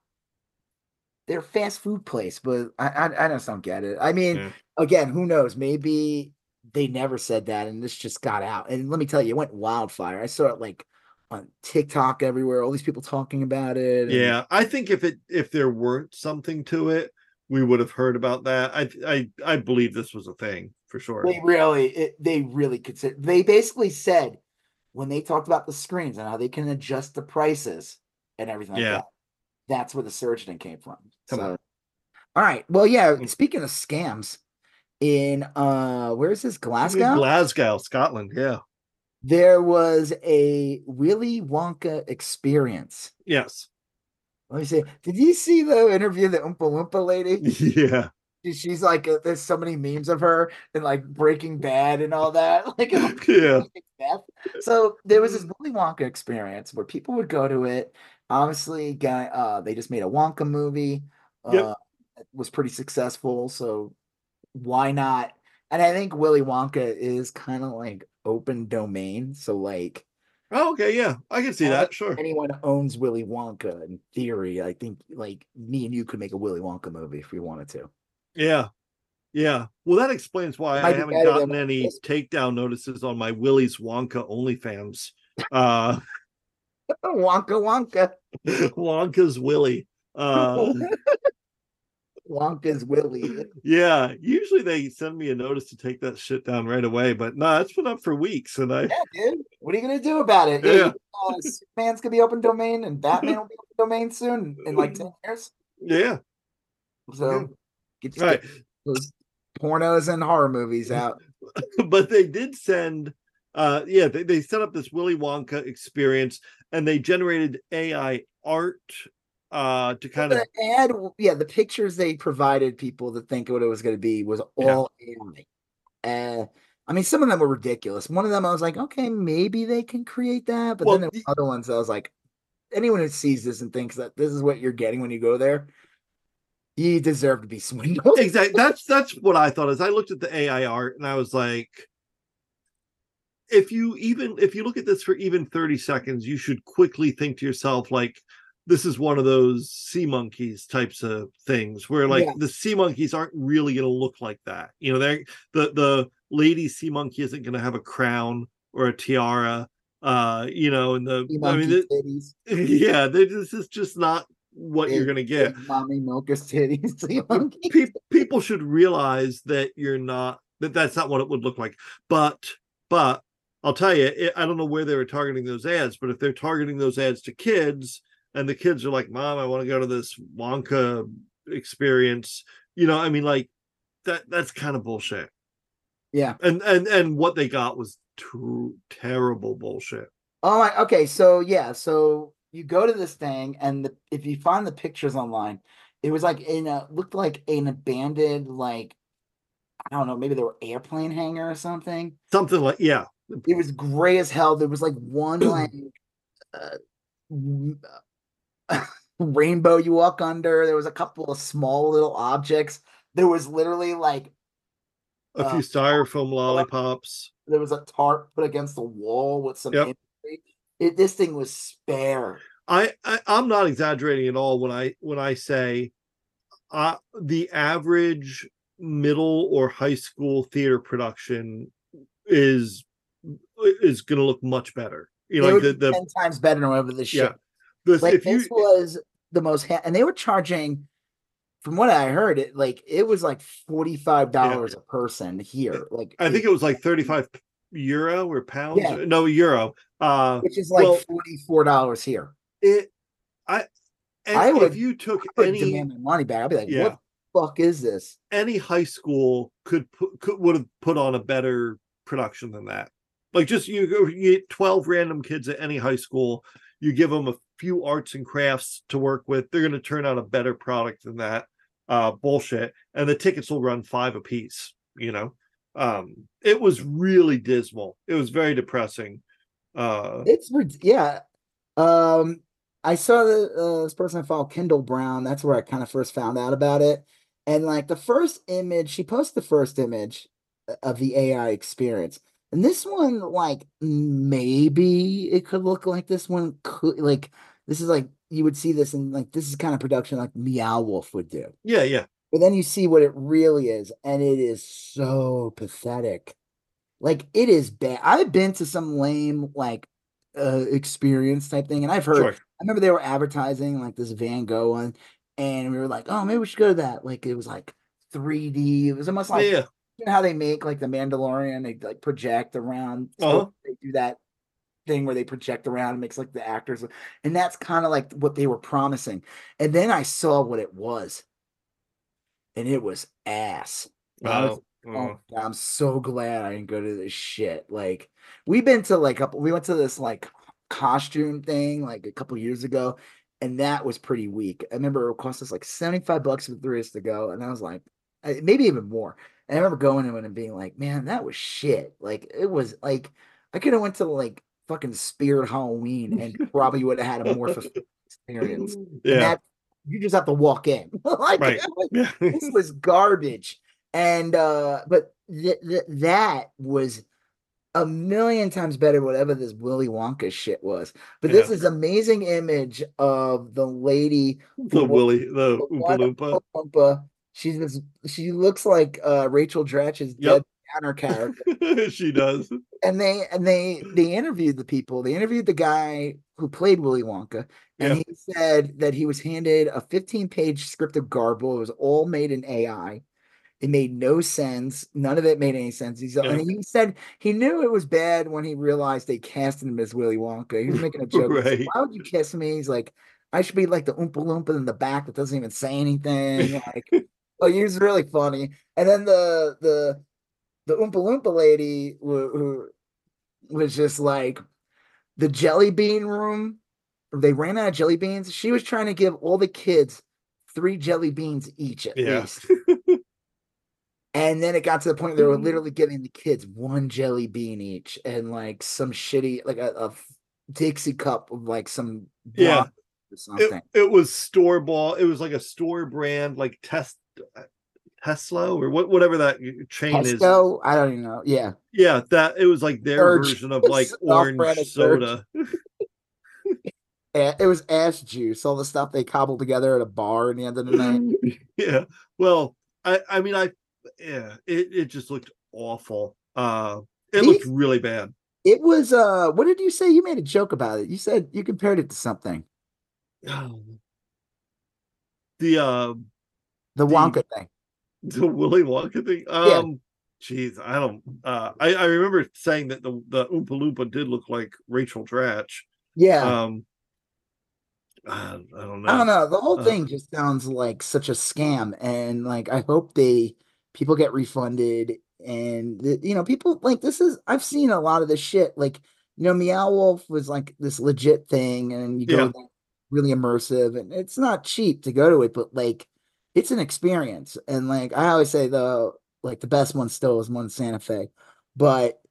they're fast food place, but I I, I just don't get it. I mean, Yeah. again, who knows? Maybe they never said that and this just got out. And let me tell you, it went wildfire. I saw it like on TikTok everywhere, all these people talking about it. Yeah, I think if it if there weren't something to it, we would have heard about that. I I I believe this was a thing for sure. They really, it, they really consider. They basically said when they talked about the screens and how they can adjust the prices and everything like Yeah. that. That's where the surgeon came from. Come so, on. all right. Well, yeah. Mm. Speaking of scams, in uh, where is this Glasgow? Glasgow, Scotland. Yeah. there was a Willy Wonka experience. Yes. Let me see. Did you see the interview the Oompa Loompa lady? Yeah. She's like, uh, there's so many memes of her and like Breaking Bad and all that. Like, Yeah. So there was this Willy Wonka experience where people would go to it. Obviously, guy, uh, they just made a Wonka movie. Yep. Uh, it was pretty successful, so why not? And I think Willy Wonka is kind of like open domain, so like Oh, okay. Yeah, I can see that. Sure. anyone owns Willy Wonka. In theory, I think like me and you could make a Willy Wonka movie if we wanted to. Yeah. Yeah. Well, that explains why I be haven't gotten any this- takedown notices on my Willy's Wonka OnlyFans. Uh Wonka Wonka. Wonka's Willy. Uh Wonka's Willy. yeah. Usually they send me a notice to take that shit down right away, but no, it's been up for weeks and I Yeah, dude. What are you gonna do about it? Yeah. uh, Superman's gonna be open domain, and Batman will be open domain soon in like ten years. yeah. So get, get Right. those pornos and horror movies out. but they did send uh yeah they, they set up this willy wonka experience and they generated ai art uh to kind of add yeah, the pictures they provided people to think what it was going to be was Yeah. all AI. Uh, I mean, some of them were ridiculous. One of them, I was like, okay, maybe they can create that, but Well, then there the- other ones, I was like, anyone who sees this and thinks that this is what you're getting when you go there, you deserved to be swindled. exactly that's that's what i thought as i looked at the ai art and i was like if you even if you look at this for even 30 seconds you should quickly think to yourself like this is one of those sea monkeys types of things where like Yeah. the sea monkeys aren't really going to look like that you know they're the the lady sea monkey isn't going to have a crown or a tiara uh you know and the i mean it- yeah they, this is just not what you're going to get mommy milkers titties. sea people people should realize that you're not that that's not what it would look like but but i'll tell you it, i don't know where they were targeting those ads but if they're targeting those ads to kids and the kids are like mom i want to go to this wonka experience you know i mean like that that's kind of bullshit Yeah. and and and what they got was true terrible bullshit Oh my. Okay. So yeah. So you go to this thing, and the, if you find the pictures online, it was like in a looked like an abandoned like I don't know. Maybe they were airplane hangar or something. something like yeah It was gray as hell. There was like one like uh, uh, rainbow you walk under. There was a couple of small little objects. There was literally like a Uh, few styrofoam lollipops there was a tarp put against the wall with some Yep. It, this thing was spare. I, I I'm not exaggerating at all when I when I say uh the average middle or high school theater production is is going to look much better. You know, like the the ten times better than whatever this yeah. shit. This, Like if you was the most, ha- and they were charging. From what I heard, it like it was like forty five dollars a person here. Like I think it was like 35 euro or pounds. Yeah. No euro. Uh which is like well- forty four dollars here. it I I if you took any demand my money back. I'd be like, Yeah. "What the fuck is this?" any high school could put could would have put on a better production than that. Like just you go you get 12 random kids at any high school, you give them a few arts and crafts to work with, they're going to turn out a better product than that uh bullshit and the tickets will run 5 apiece. you know. Um it was really dismal. It was very depressing. Uh It's yeah. Um, I saw the uh, this person I follow, Kendall Brown. That's where I kind of first found out about it. And like the first image, she posted the first image uh, of the AI experience. And this one, like maybe it could look like this one could like this is like you would see this and like this is kind of production like Meow Wolf would do. yeah, yeah. But then you see what it really is, and it is so pathetic. Like it is bad. I've been to some lame like uh experience type thing, and I've heard Sure. I remember they were advertising like this Van Gogh one, and we were like, oh, maybe we should go to that. Like it was like 3D. It was almost like yeah. you know how they make like the Mandalorian, they like project around. So Uh-huh. They do that thing where they project around and makes like the actors, and that's kind of like what they were promising. And then I saw what it was, and it was ass. Was Oh. Mm. God, I'm so glad I didn't go to this shit. Like we've been to like a, we went to this like costume thing like a couple years ago, and that was pretty weak. I remember it cost us like 75 bucks for three us to go, and I was like, uh, maybe even more. And I remember going to it and being like, man, that was shit. Like it was like I could have went to like fucking Spirit Halloween and probably would have had a more fulfilling experience. Yeah. that you just have to walk in. like, Right. like, Yeah. this was garbage and uh but th- th- that was a million times better whatever this willy wonka shit was but this is amazing image of the lady the Willy, the Oompa Loompa. Oompa. she's this, she looks like uh rachel dratch's Yep. dead counter character she does. and they and they they interviewed the people they interviewed the guy who played willy wonka and Yeah. he said that he was handed a 15 page script of garble it was all made in ai it made no sense none of it made any sense He's, and he said he knew it was bad when he realized they casted him as willy wonka he was making a joke He said, why would you kiss me he's like I should be like the Oompa Loompa in the back that doesn't even say anything. Like, oh, he was really funny. And then the the the Oompa Loompa lady who, who was just like the jelly bean room. They ran out of jelly beans. She was trying to give all the kids three jelly beans each at Yeah. least. And then it got to the point they were mm-hmm. literally giving the kids one jelly bean each and like some shitty, like a, a Dixie cup of like some Yeah. or something. It, it was store bought. It was like a store brand, like test Tesla or what, whatever that uh, chain is. Pesco, I don't even know. Yeah. Yeah, that it was like their Surge. version of like orange soda. It was ass juice, all the stuff they cobbled together at a bar in the end of the night. yeah. Well, I I mean I yeah, it, it just looked awful. Uh it These- looked really bad. It was uh what did you say? You made a joke about it. You said you compared it to something. The uh The The- Wonka thing. the Willy Wonka thing. Yeah. Um Jeez, I don't. Uh, I I remember saying that the the Oompa Loompa did look like Rachel Dratch. Yeah. Um, I, I don't know. I don't know. The whole Uh, thing just sounds like such a scam, and like I hope they people get refunded, and the, you know people like this is I've seen a lot of this shit. Like you know, Meow Wolf was like this legit thing, and you go Yeah. there, really immersive, and it's not cheap to go to it, but like it's an experience. And like I always say, though like the best one still is one Santa Fe, but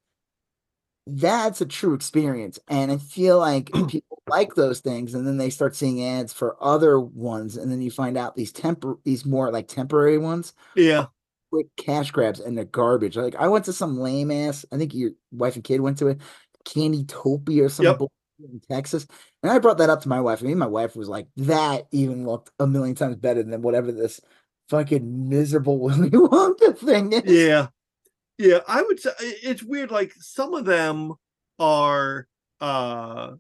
that's a true experience. And I feel like people like those things, and then they start seeing ads for other ones, and then you find out these tempor these more like temporary ones, Yeah, quick cash grabs, and they're garbage. Like I went to some lame ass. I think your wife and kid went to it, Candytopia or some Yep. bullshit in Texas, and I brought that up to my wife. I mean, my wife was like, "That even looked a million times better than whatever this fucking miserable Willy Wonka thing is." yeah, yeah. I would say it's weird. Like some of them are uh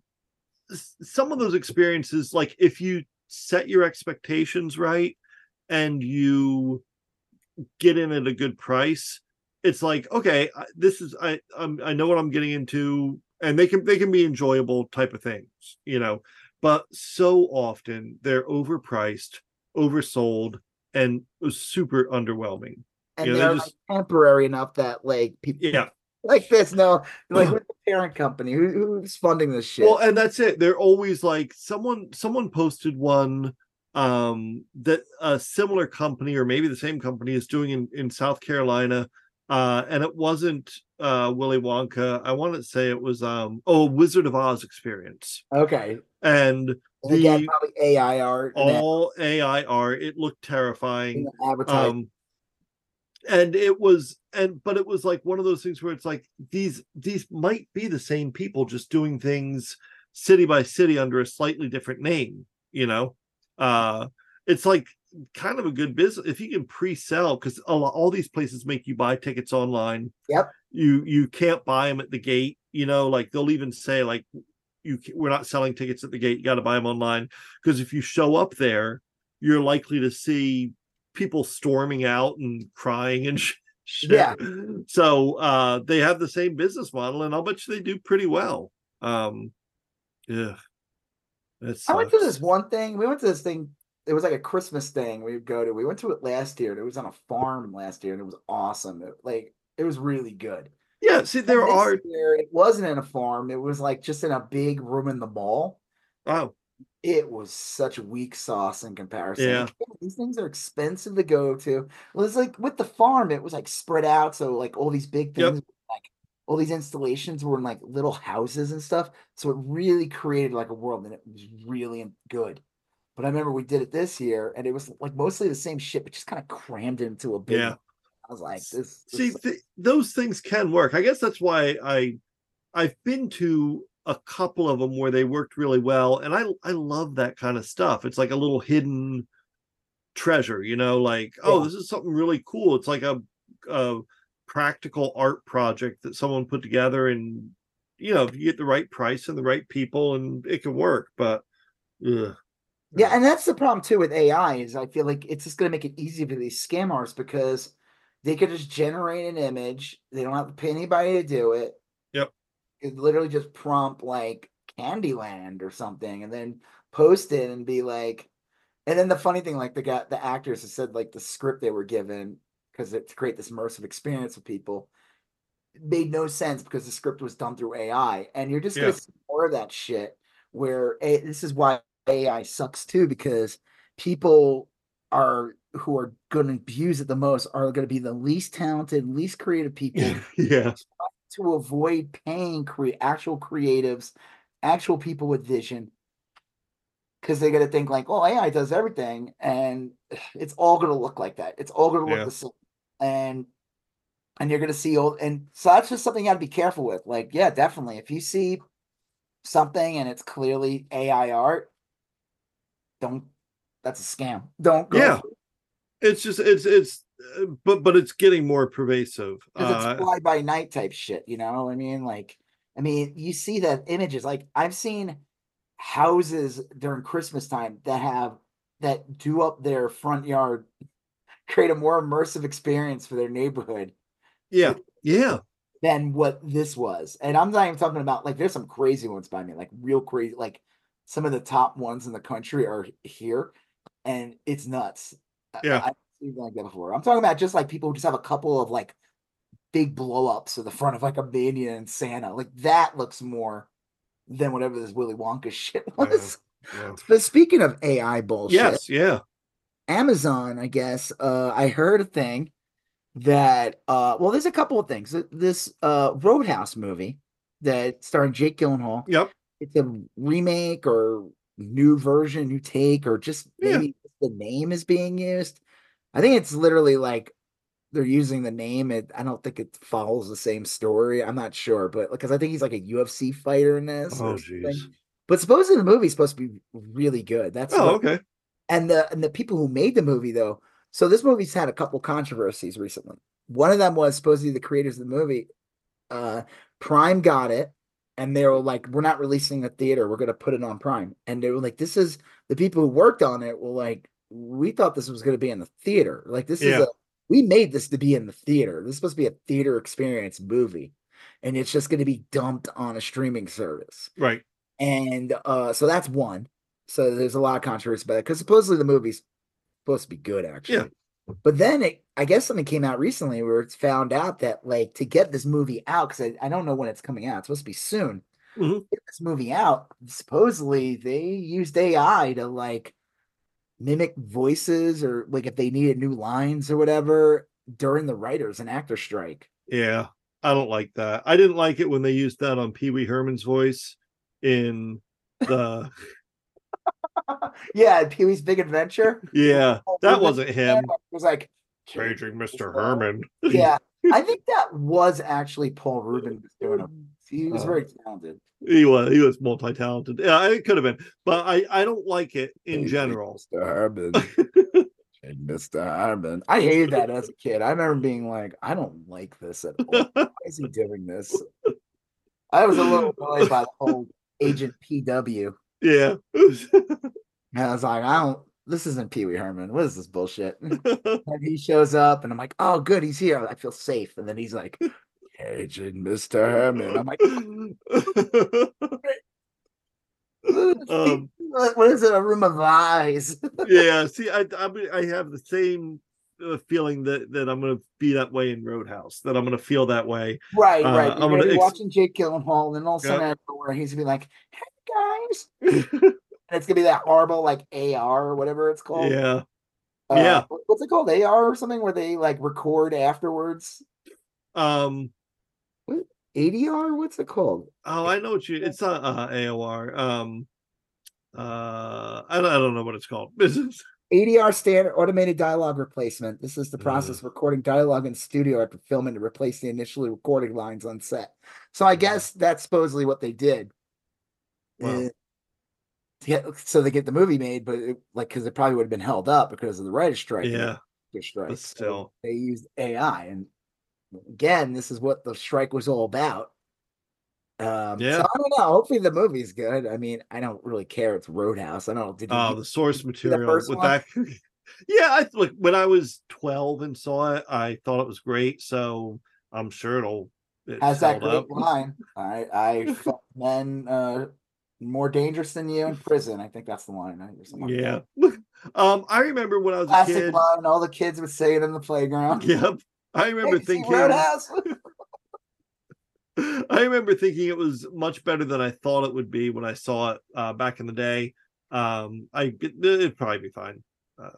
some of those experiences. Like if you set your expectations right and you get in at a good price, it's like okay, this is I I'm, I know what I'm getting into, and they can they can be enjoyable type of things, you know. But so often they're overpriced, oversold, and super underwhelming. and Yeah, they they're just- like temporary enough that like people Yeah. like this. No, like with the parent company who, who's funding this shit. Well, and that's it. They're always like someone someone posted one um that a similar company or maybe the same company is doing in in South Carolina uh and it wasn't uh Willy Wonka. I want to say it was um oh Wizard of Oz experience. okay, And and again, the- probably AI art all AI art it looked terrifying. um and it was and but it was like one of those things where it's like these these might be the same people just doing things city by city under a slightly different name you know uh it's like kind of a good business if you can pre-sell because all these places make you buy tickets online Yep. you you can't buy them at the gate you know like they'll even say like you we're not selling tickets at the gate you got to buy them online because if you show up there you're likely to see people storming out and crying and sh- shit. Yeah. So uh they have the same business model and I'll bet you they do pretty well. Um yeah. I went to this one thing. We went to this thing. It was like a Christmas thing we would go to. We went to it last year. and It was on a farm last year, and it was awesome. It, like it was really good. Yeah, see there And are year, it wasn't in a farm. It was like just in a big room in the mall. oh It was such weak sauce in comparison. Yeah. These things are expensive to go to. Well, it's like with the farm, it was like spread out. So like all these big things, like all these installations were in like little houses and stuff. So it really created like a world, and it was really good. But I remember we did it this year, and it was like mostly the same shit, but just kind of crammed into a big. Yeah. I was like, this. this see th- those things can work. I guess that's why I I've been to a couple of them where they worked really well and I I love that kind of stuff. It's like a little hidden treasure, you know, like oh this is something really cool. It's like a a practical art project that someone put together and you know, if you get the right price and the right people and it can work, but ugh. Yeah, and that's the problem too with AI is I feel like it's just going to make it easy for these scam artists because they could just generate an image. They don't have to pay anybody to do it. Yep. It literally just prompt like Candyland or something, and then post it and be like, and then the funny thing, like the guy, the actors have said like the script they were given because to create this immersive experience with people made no sense because the script was done through AI, and you're just gonna Yeah. see more of that shit. Where a, this is why AI sucks too, because people are who are going to abuse it the most are going to be the least talented, least creative people yeah. to avoid paying cre- actual creatives, actual people with vision, because they're gonna think like, "Oh, AI does everything," and it's all gonna look like that. It's all gonna look Yeah. the same, and and you're gonna see old And so that's just something you got to be careful with. Like, yeah, definitely, if you see something and it's clearly AI art, don't. That's a scam. Don't go. Yeah. It's just it's it's uh, but but it's getting more pervasive. Uh, it's fly by night type shit. You know, what I mean, like, I mean, you see that images. Like, I've seen houses during Christmas time that have that do up their front yard, create a more immersive experience for their neighborhood yeah. Yeah. than what this was. And I'm not even talking about like there's some crazy ones by me, like real crazy. Like some of the top ones in the country are here, and it's nuts. Yeah. I, I've seen like that before. I'm talking about just like people who just have a couple of like big blow ups at the front of like a Mania and Santa. Like that looks more than whatever this Willy Wonka shit was. yeah. But speaking of AI bullshit, Yes, yeah. Amazon, I guess, uh, I heard a thing that uh well, there's a couple of things. This uh Roadhouse movie that starring Jake Gyllenhaal, Yep. it's a remake or new version, new take, or just Yeah. maybe the name is being used. I think it's literally like they're using the name. It I don't think it follows the same story. I'm not sure, but because I think he's like a UFC fighter in this. Oh jeez. But supposedly the movie's supposed to be really good. That's Oh, what- okay. And the and the people who made the movie though so this movie's had a couple controversies recently. One of them was supposedly the creators of the movie uh prime got it and they were like we're not releasing a theater we're going to put it on prime. And they were like this is the people who worked on it were like we thought this was going to be in the theater. Like this Yeah. is a we made this to be in the theater. This is supposed to be a theater experience movie and it's just going to be dumped on a streaming service. Right. and uh so that's one so there's a lot of controversy about it because supposedly the movie's supposed to be good actually Yeah. but then it i guess something came out recently where it's found out that like to get this movie out because I, I don't know when it's coming out it's supposed to be soon Mhm. get this movie out supposedly they used ai to like mimic voices or like if they needed new lines or whatever during the writers and actor strike Yeah. I don't like that. I didn't like it when they used that on Pee Wee Herman's voice in the yeah pee-wee's big adventure Yeah, Oh, that wasn't him. it was like Paging Mr. Herman. yeah i think that was actually paul reubens doing it he was Oh. very talented He was he was multi-talented. Yeah, it could have been. But I I don't like it in general. mr herman Hey, mr herman i hated that as a kid i remember being like i don't like this at all why is he doing this i was a little annoyed by the whole agent pw Yeah. and i was like i don't this isn't pee wee herman what is this bullshit And he shows up, and I'm like, "Oh, good, he's here. I feel safe." And then he's like, "Agent Mister Herman." I'm like, Um, "What is it? A room of eyes?" yeah. See, I I, I have the same uh, feeling that that I'm gonna be that way in Roadhouse. That I'm gonna feel that way. right, Uh, right. I'm gonna be ex- watching Jake Gyllenhaal, and then all of a sudden, of he's gonna be like, "Hey guys," and it's gonna be that horrible like AR or whatever it's called. yeah. Uh, yeah. What's it called? AR or something where they like record afterwards. Um. ADR? What's it called? Oh, I know what you. It's not uh, AOR. Um. Uh. I don't. I don't know what it's called. Business. ADR standard automated dialogue replacement. This is the Ugh. process of recording dialogue in studio after filming to replace the initially recorded lines on set. So I guess that's supposedly what they did. Wow. To so they get the movie made, but it, like because it probably would have been held up because of the writer's strike. Yeah. strike. But So still. they used AI, and again, this is what the strike was all about. Um, Yeah. So I don't know. Hopefully the movie's good. I mean, I don't really care. It's Roadhouse. I don't. know. Did you Oh, the source material with one? that. yeah, I look when I was 12 and saw it, I thought it was great. So I'm sure it'll. It has that great up. line. I I fuck men uh more dangerous than you in prison. I think that's the line. Right? Or something like Yeah. um, I remember when I was a Classic kid. line. All the kids would say it in the playground. Yep. I remember Hey, thinking I remember thinking it was much better than I thought it would be when I saw it uh, back in the day. Um, I it, it'd probably be fine. Uh,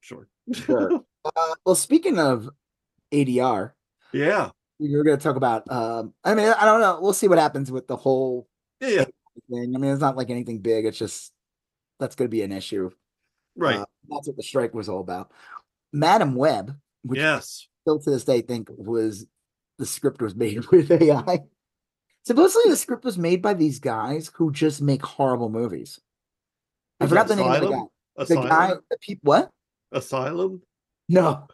sure. Sure. uh, well, speaking of ADR, yeah. we were going to talk about. Um, I mean, I don't know. We'll see what happens with the whole Yeah. Thing. I mean, it's not like anything big. It's just that's going to be an issue. Right. Uh, that's what the strike was all about. Madame Web, which yes. still to this day think was the script was made with AI. Supposedly the script was made by these guys who just make horrible movies. I forgot the name of the guy. Asylum? The guy, the people, what? Asylum. No,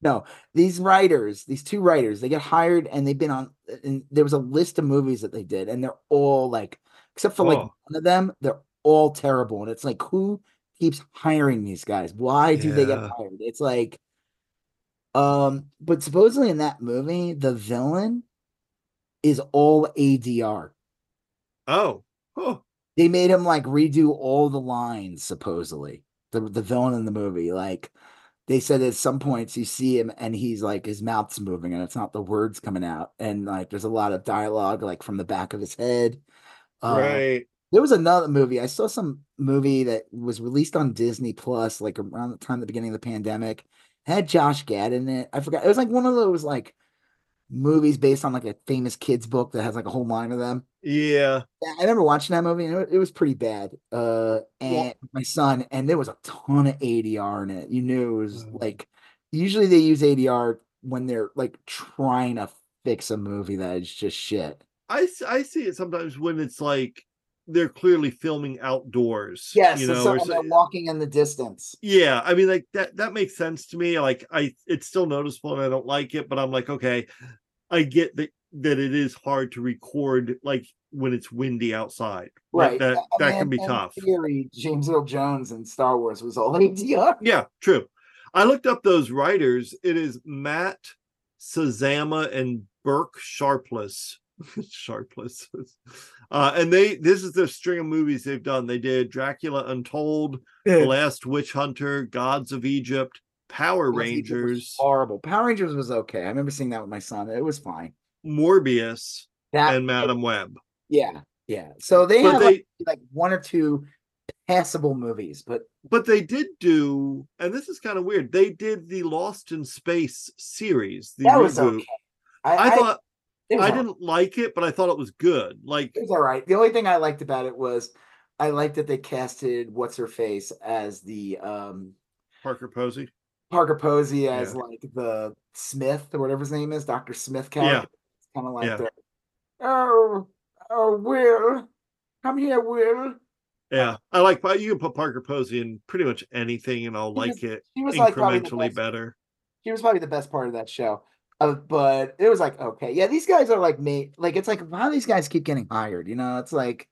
no. These writers, these two writers, they get hired and they've been on. And there was a list of movies that they did, and they're all like, except for like Oh. one of them, they're all terrible. And it's like, who keeps hiring these guys? Why do they get Yeah. hired? It's like, um, but supposedly in that movie, the villain is all ADR. Oh. Oh. They made him like redo all the lines, supposedly. The the villain in the movie. Like they said at some points you see him and he's like his mouth's moving and it's not the words coming out. And like there's a lot of dialogue like from the back of his head. Uh, right. There was another movie. I saw some movie that was released on Disney Plus, like around the time the beginning of the pandemic. It had Josh Gad in it. I forgot. It was like one of those like movies based on like a famous kids book that has like a whole line of them. Yeah. Yeah, I remember watching that movie and it, it was pretty bad. Uh, and my son, and there was a ton of ADR in it. You knew it was Oh. like usually they use ADR when they're like trying to fix a movie that is just shit. I I see it sometimes when it's like they're clearly filming outdoors. Yes, You know. or so- they're eh, walking in the distance. yeah i mean like that that makes sense to me like i it's still noticeable and i don't like it but i'm like okay i get that that it is hard to record like when it's windy outside Like, Right. that that mean, can be tough Theory, James Earl Jones in Star Wars was all ADR. yeah true i looked up those writers it is matt sazama and burke sharpless sharpless uh and they this is the string of movies they've done they did dracula untold the last witch hunter gods of egypt power rangers horrible. Power Rangers was okay. I remember seeing that with my son. It was fine. morbius That and Madame Web. yeah, yeah. So they But have they like, like one or two passable movies, but but they did do, and this is kind of weird. They did the Lost in Space series. The that was okay. I, thought it was I didn't like it, but I thought it was good. Like It was all right. The only thing I liked about it was I liked that they casted what's her face as the um Parker Posey. Parker Posey as Yeah. like the Smith or whatever his name is, Doctor Smith Yeah. character. It's kind of like Yeah. the oh oh Will, come here, Will. Yeah, I like. You can put Parker Posey in pretty much anything, and I'll He like was- it He was like probably incrementally better. He was probably the best part of that show. Uh, but it was like okay, yeah, these guys are like made like it's like how do these guys keep getting hired? You know, it's like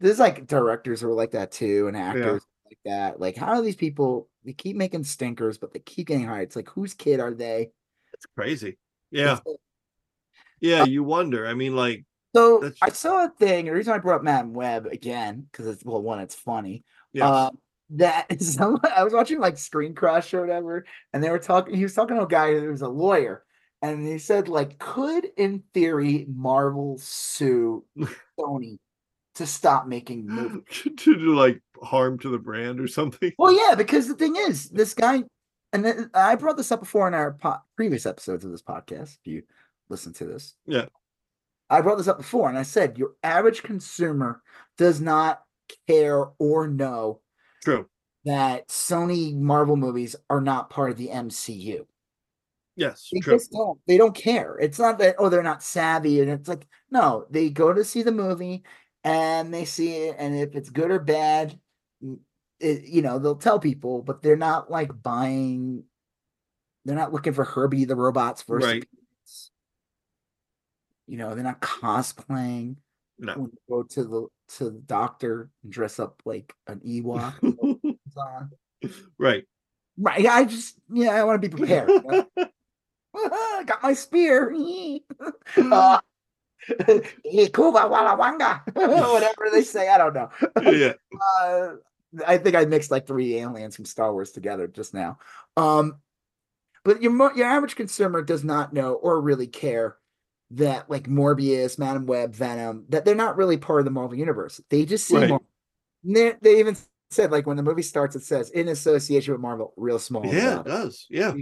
there's like directors who are like that too, and actors like that. Like, how do these people they keep making stinkers, but they keep getting hired? It's like whose kid are they? It's crazy. Yeah, It's- yeah. You wonder. I mean, like, So That's- I saw a thing. The reason I brought up Madame Web again because it's well, one, it's funny. yes. Uh, that some I was watching like Screen Crush or whatever, and they were talking. He was talking to a guy who was a lawyer, and he said like, could in theory Marvel sue Sony to stop making movies? to do like harm to the brand or something. Well, yeah, because the thing is, this guy, and then I brought this up before in our po- previous episodes of this podcast. If you listen to this, Yeah. I brought this up before, and I said your average consumer does not care or know True. that Sony Marvel movies are not part of the MCU. Yes. They True. just don't. They don't care. It's not that oh they're not savvy, and it's like no, they go to see the movie and they see it, and if it's good or bad, mm, it, you know they'll tell people, but they're not like buying. They're not looking for Herbie the robot's first. Right. appearance. You know they're not cosplaying. No. Go to the to the doctor and dress up like an Ewok. Right. Right. I just yeah, I want to be prepared. Got my spear. uh, Kuba Walla Wanga, whatever they say. I don't know. yeah. Uh, I think I mixed like three aliens from Star Wars together just now. Um, but your your average consumer does not know or really care that like Morbius, Madame Web, Venom, that they're not really part of the Marvel universe. They just see Right. Marvel. They, they even said like when the movie starts, it says in association with Marvel, real small. Yeah, it. does. Yeah.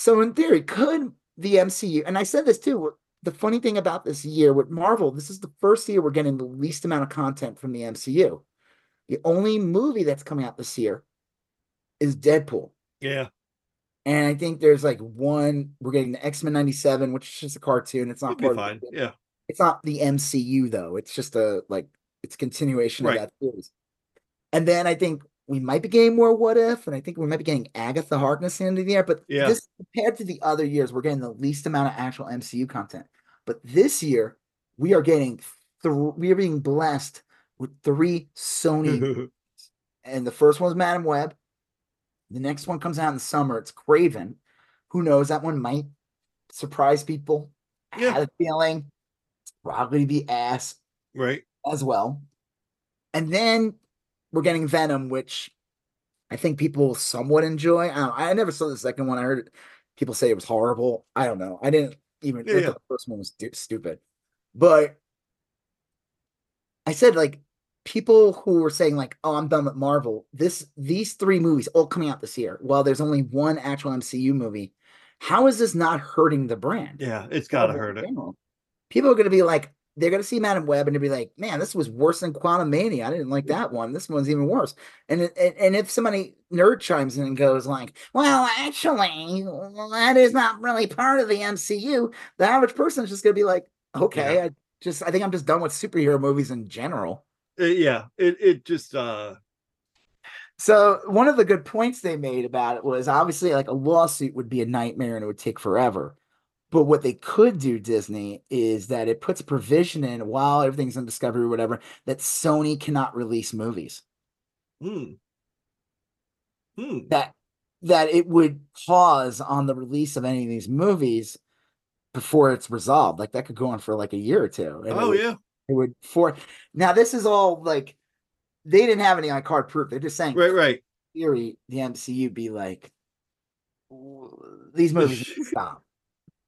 So in theory, could the MCU and I said this too. The funny thing about this year with Marvel, this is the first year we're getting the least amount of content from the MCU. The only movie that's coming out this year is Deadpool. Yeah. And I think there's like one we're getting the X-Men 97, which is just a cartoon. It's not It'll part of Yeah. it's not the MCU though. It's just a like it's continuation Right. of that series. And then I think we might be getting more what if, and I think we might be getting Agatha Harkness at the end of the year. But Yeah. this compared to the other years, we're getting the least amount of actual MCU content. But this year, we are getting th- we are being blessed with three Sony, and the first one's Madame Web. The next one comes out in the summer. It's Kraven. Who knows? That one might surprise people. I Yeah. had a feeling it's probably be ass right. as well. And then we're getting Venom, which I think people somewhat enjoy. I, don't, I never saw the second one. I heard people say it was horrible. I don't know. I didn't even Yeah, I yeah. the first one was stu- stupid. But I said like people who were saying like, "Oh, I'm done with Marvel." This these three movies all coming out this year. While there's only one actual MCU movie, how is this not hurting the brand? Yeah. It's gotta hurt it. People are going to be like, they're going to see Madame Web and they'll be like, man, this was worse than Quantumania. I didn't like that one. This one's even worse. And and, and if somebody nerd chimes in and goes like, well, actually, that is not really part of the MCU, the average person is just going to be like, okay, I just, I think I'm just done with superhero movies in general. Uh, yeah. It it just uh So one of the good points they made about it was obviously like a lawsuit would be a nightmare and it would take forever. But what they could do, Disney, is that it puts a provision in while everything's in discovery or whatever that Sony cannot release movies. hmm. Hmm. That that it would pause on the release of any of these movies before it's resolved. Like that could go on for like a year or two. and it Oh would- yeah. It would for now. This is all like they didn't have any on card proof. They're just saying Right, right. theory, the MCU be like, these movies stop.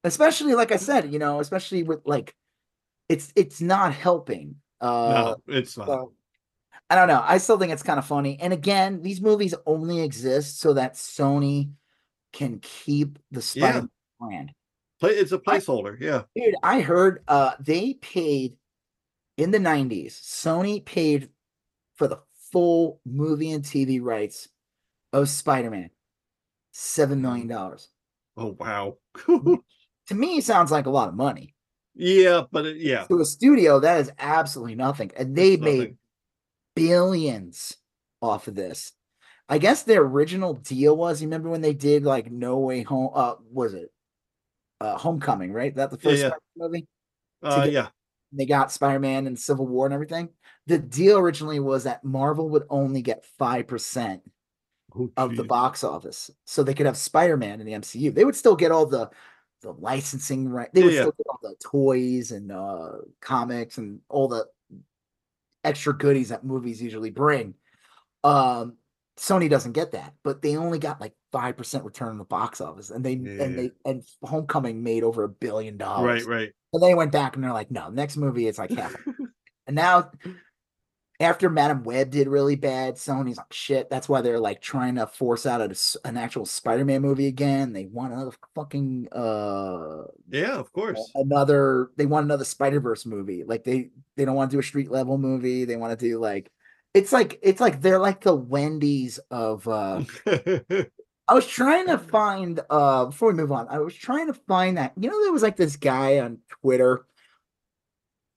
Especially, like I said, you know, especially with like, it's it's not helping. Uh, no, it's not. so, I don't know. I still think it's kind of funny. And again, these movies only exist so that Sony can keep the Yeah. Spider brand. Play it's a placeholder. Yeah. Dude, I heard uh they paid in the 90s, Sony paid for the full movie and TV rights of Spider-Man. Seven million dollars. Oh wow. To me, it sounds like a lot of money. yeah, but it, yeah. To a studio, that is absolutely nothing. And they It's made nothing. billions off of this. I guess their original deal was, you remember when they did like No Way Home? Uh, was it uh Homecoming, right? That the first yeah. Spider-Man movie? Uh get- yeah. they got Spider-Man and Civil War and everything. The deal originally was that Marvel would only get 5% Oh, of the box office. So they could have Spider-Man in the MCU. They would still get all the the licensing right. They would yeah. still get all the toys and uh comics and all the extra goodies that movies usually bring. Um Sony doesn't get that, but they only got like 5% return on the box office and they Yeah. and they and Homecoming made over a billion dollars. Right, right. And they went back and they're like, no, next movie it's like half. and now, after Madame Web did really bad, Sony's like, shit. That's why they're like trying to force out a an actual Spider-Man movie again. They want another fucking uh Yeah, of course. another. They want another Spider Verse movie. Like they they don't want to do a street level movie. They want to do like. It's like it's like they're like the Wendy's of uh I was trying to find uh before we move on, I was trying to find that you know there was like this guy on Twitter.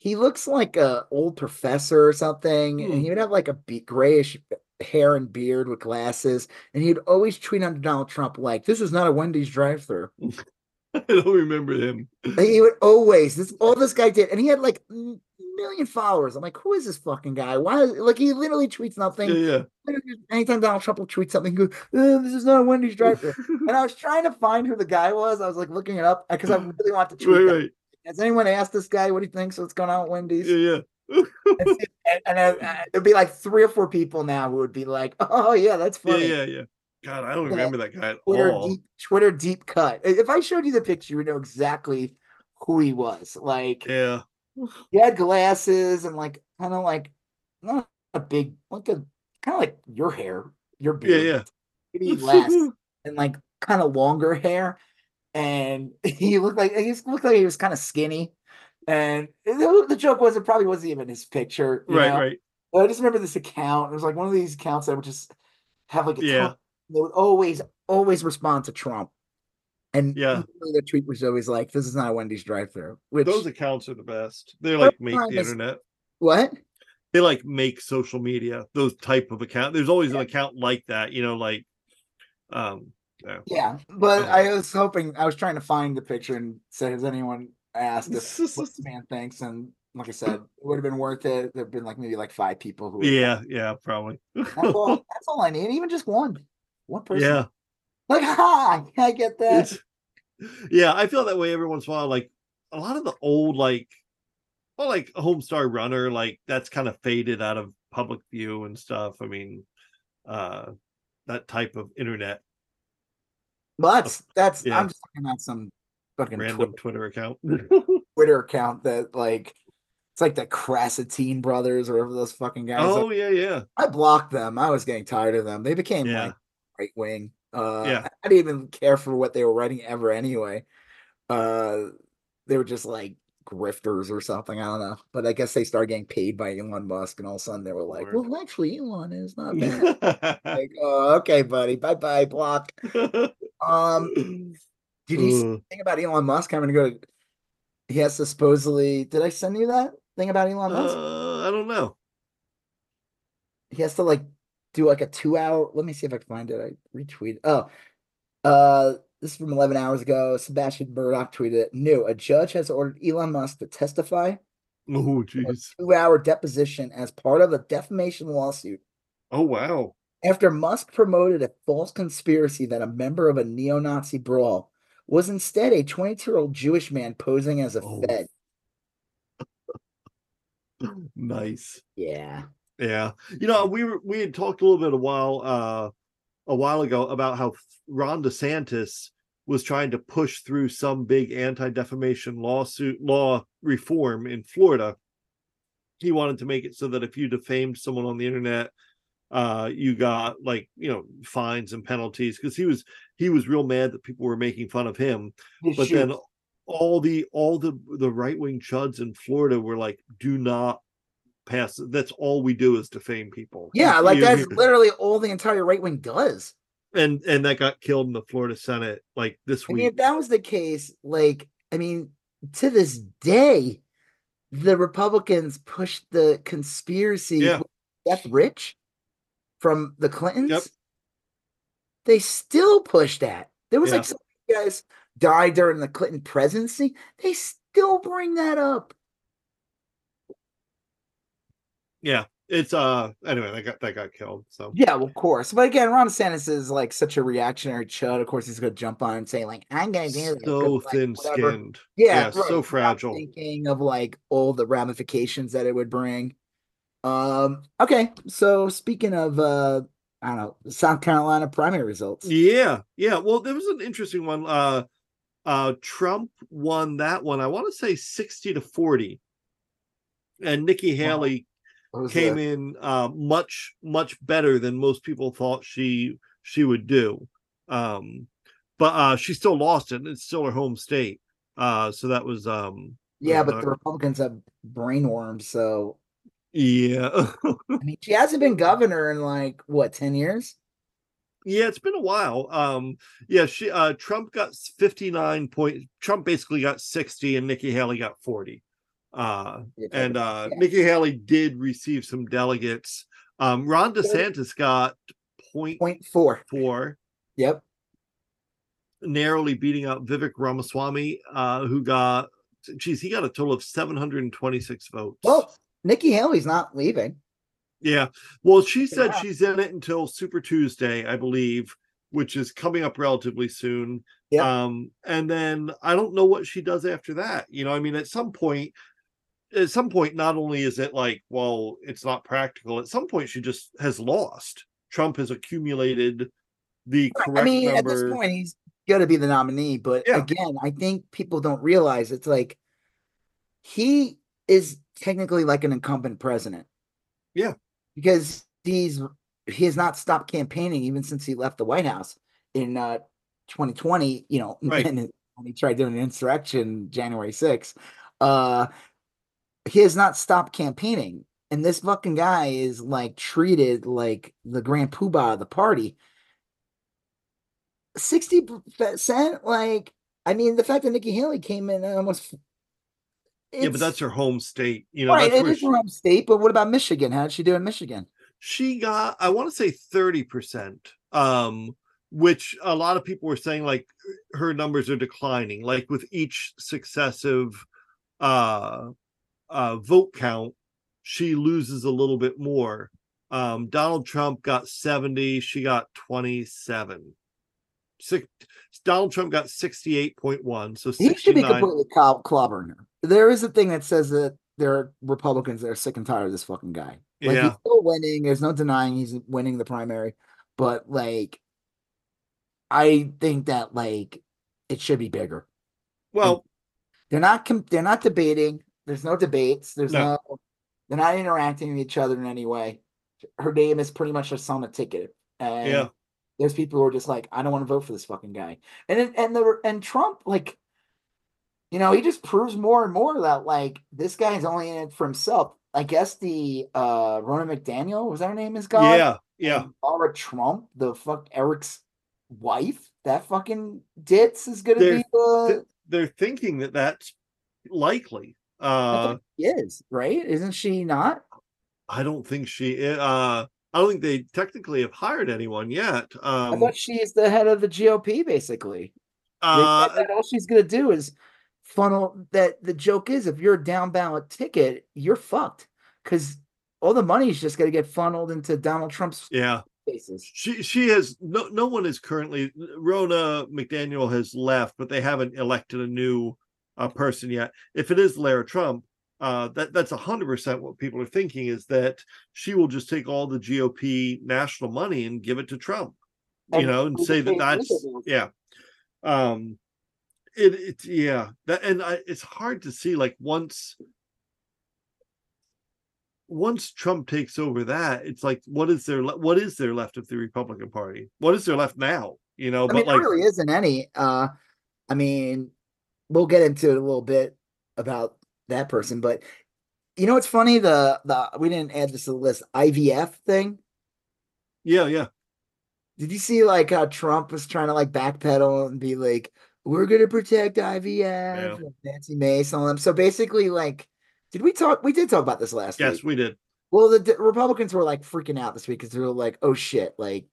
He looks like a old professor or something, and Hmm. he would have like a be- grayish hair and beard with glasses, and he'd always tweet under Donald Trump like, "This is not a Wendy's drive-through." I don't remember him. He would always this all this guy did, and he had like a million followers. I'm like, who is this fucking guy? Why? Is, like he literally tweets nothing. Yeah, Anytime Donald Trump will tweet something, he goes, "Uh, "This is not a Wendy's drive-through." And I was trying to find who the guy was. I was like looking it up because I really want to tweet right, right. Has anyone asked this guy what he thinks what's going on with Wendy's? Yeah, yeah. and, and, and uh, uh, there'd be like three or four people now who would be like, "Oh yeah, that's funny." yeah, yeah. God, I don't remember that guy at Twitter all. deep, Twitter deep cut. If I showed you the picture, you would know exactly who he was. Like Yeah. he had glasses and like kind of like not a big, like a kind of like your hair, your Yeah, beard, yeah. maybe less, and like kind of longer hair. And he looked like he looked like he was kind of skinny. And the, the joke was it probably wasn't even his picture. right, know? right. But I just remember this account. It was like one of these accounts that would just have like a Yeah. ton- they would always always respond to Trump. And Yeah. the tweet was always like, "This is not a Wendy's drive-through." Which Those accounts are the best. They like make the is- internet. what? They like make social media. Those type of account. There's always an account like that. You know, like um. Yeah. Yeah, but Oh. I was hoping I was trying to find the picture and say, "Has anyone asked if what this man thinks?" And like I said, it would have been worth it. There've been like maybe like five people who. yeah, yeah, probably. That's all. That's all I need. Even just one, one person. yeah. Like, hi, I get that. It's, yeah, I feel that way every once in a while. Like a lot of the old, like, well, like a Homestar Runner, like that's kind of faded out of public view and stuff. I mean, uh, that type of internet But that's that's. Yeah. I'm just looking at some fucking random Twitter, Twitter account. Twitter account that like it's like the Krassenstein brothers or whatever those fucking guys. oh are. yeah, yeah, I blocked them. I was getting tired of them. They became yeah. like right wing. Uh, Yeah. I didn't even care for what they were writing ever anyway. Uh, they were just like grifters or something. I don't know. But I guess they started getting paid by Elon Musk, and all of a sudden they were like, Lord. "Well, actually, Elon is not bad." like, oh, okay, buddy. Bye, bye. Block. Um, did you Uh, thing about Elon Musk having to go to? He has to supposedly. Did I send you that thing about Elon Musk? uh, I don't know. he has to like do like a two hour. Let me see if I can find it. I retweeted. Oh, uh, this is from 11 hours ago. Sebastian Murdock tweeted it. New: A judge has ordered Elon Musk to testify Oh jeez. two hour deposition as part of a defamation lawsuit Oh wow. After Musk promoted a false conspiracy that a member of a neo Nazi brawl was instead a 22 year old Jewish man posing as a Oh. Fed. Nice. Yeah. Yeah. You know, we were we had talked a little bit a while uh a while ago about how Ron DeSantis was trying to push through some big anti-defamation lawsuit law reform in Florida. He wanted to make it so that if you defamed someone on the internet, uh you got like, you know, fines and penalties because he was he was real mad that people were making fun of him but then all the all the the right-wing chuds in Florida were like do not pass that's all we do is defame people. Yeah, like that's literally all the entire right wing does. and and that got killed in the Florida Senate like this I mean, if that was the case, like, I mean, to this day, the Republicans pushed the conspiracy Yeah. Death Rich from the Clintons. Yep. They still push that. There was Yeah. like some guys died during the Clinton presidency. They still bring that up. yeah it's uh anyway that got that got killed so Yeah, well, of course. But again, Ron DeSantis is like such a reactionary chud. Of course, he's to jump on and say like, "I'm to do this." 'cause, so like, thin-skinned Yeah, Yeah, right, so fragile. Thinking of like all the ramifications that it would bring. Um. Okay. So speaking of, uh, I don't know, South Carolina primary results. yeah yeah well there was an interesting one uh uh trump won that one i want to say 60 to 40 and nikki haley was came the- in uh much much better than most people thought she she would do um but uh she still lost it and it's still her home state uh so that was um yeah, uh, but the Republicans have brainworms. So yeah I mean, she hasn't been governor in like what ten years. yeah it's been a while um yeah she uh trump got 59 point trump basically got 60 and nikki haley got 40 uh and uh Yeah. nikki haley did receive some delegates um ron desantis got point point four. four Yep. narrowly beating out Vivek Ramaswamy, uh, who got, geez, he got a total of 726 votes. Well, Nikki Haley's not leaving. yeah. Well, she said Yeah. she's in it until Super Tuesday, I believe. which is coming up relatively soon. Yeah. Um, and then I don't know what she does after that. You know, I mean, at some point, at some point, not only is it like, well, it's not practical, at some point she just has lost. Trump has accumulated the correct I mean, number. at this point, he's going to be the nominee. But Yeah. again, I think people don't realize it's like he is technically like an incumbent president. Yeah. because he's he has not stopped campaigning even since he left the White House in uh 2020. You know, Right. and when he tried doing an insurrection January 6th. Uh, he has not stopped campaigning. And this fucking guy is like treated like the grand poobah of the party. 60%, like, I mean, the fact that Nikki Haley came in almost. Yeah, but that's her home state. You know, right. that's It is she, her home state, but what about Michigan? How did she do in Michigan? she got, I want to say 30%. Um, which a lot of people were saying like her numbers are declining, like with each successive uh uh vote count, she loses a little bit more. Um, Donald Trump got 70, she got 27. Six, Donald Trump got 68.1, so He should be completely clob- clobbering her. There is a thing that says that there are Republicans that are sick and tired of this fucking guy. Like Yeah. he's still winning. There's no denying he's winning the primary, but like, I think that like it should be bigger. Well, They're not. Com- they're not debating. There's no debates. There's No. no. They're not interacting with each other in any way. Her name is pretty much just on a ticket. And Yeah. there's people who are just like, I don't want to vote for this fucking guy. And and the and Trump, like, you know, he just proves more and more that like this guy's only in it for himself. I guess the uh Ronna McDaniel was that her name is God? yeah, yeah. And Lara Trump, the fuck Eric's wife, that fucking ditz is gonna They're- be the th- They're thinking that that's likely. Uh is, right? Isn't she not? I don't think she i- uh I don't think they technically have hired anyone yet. I Um thought she is the head of the GOP, basically. Uh all she's gonna do is funnel that the joke is if you're a down ballot ticket, you're fucked. Cause all the money is just gonna get funneled into Donald Trump's yeah. faces. She she has no no one is currently Ronna McDaniel has left, but they haven't elected a new uh, person yet. If it is Lara Trump, uh, that that's a hundred percent what people are thinking is that she will just take all the GOP national money and give it to Trump, you And know, and say that that's yeah. Um, it it's yeah that and I, it's hard to see like once once Trump takes over that, it's like what is there le- what is there left of the Republican Party? What is there left now? You know, I but mean, like there really isn't any. Uh, I mean, we'll get into it a little bit about that person, but you know what's funny? The the we didn't add this to the list. IVF thing. yeah, yeah, Did you see like how Trump was trying to like backpedal and be like, "We're gonna protect IVF"? and Nancy Mace and all them. So basically, like, did we talk? We did talk about this last yes, week. we did. Well, the d- Republicans were like freaking out this week because they were like, "Oh shit!" Like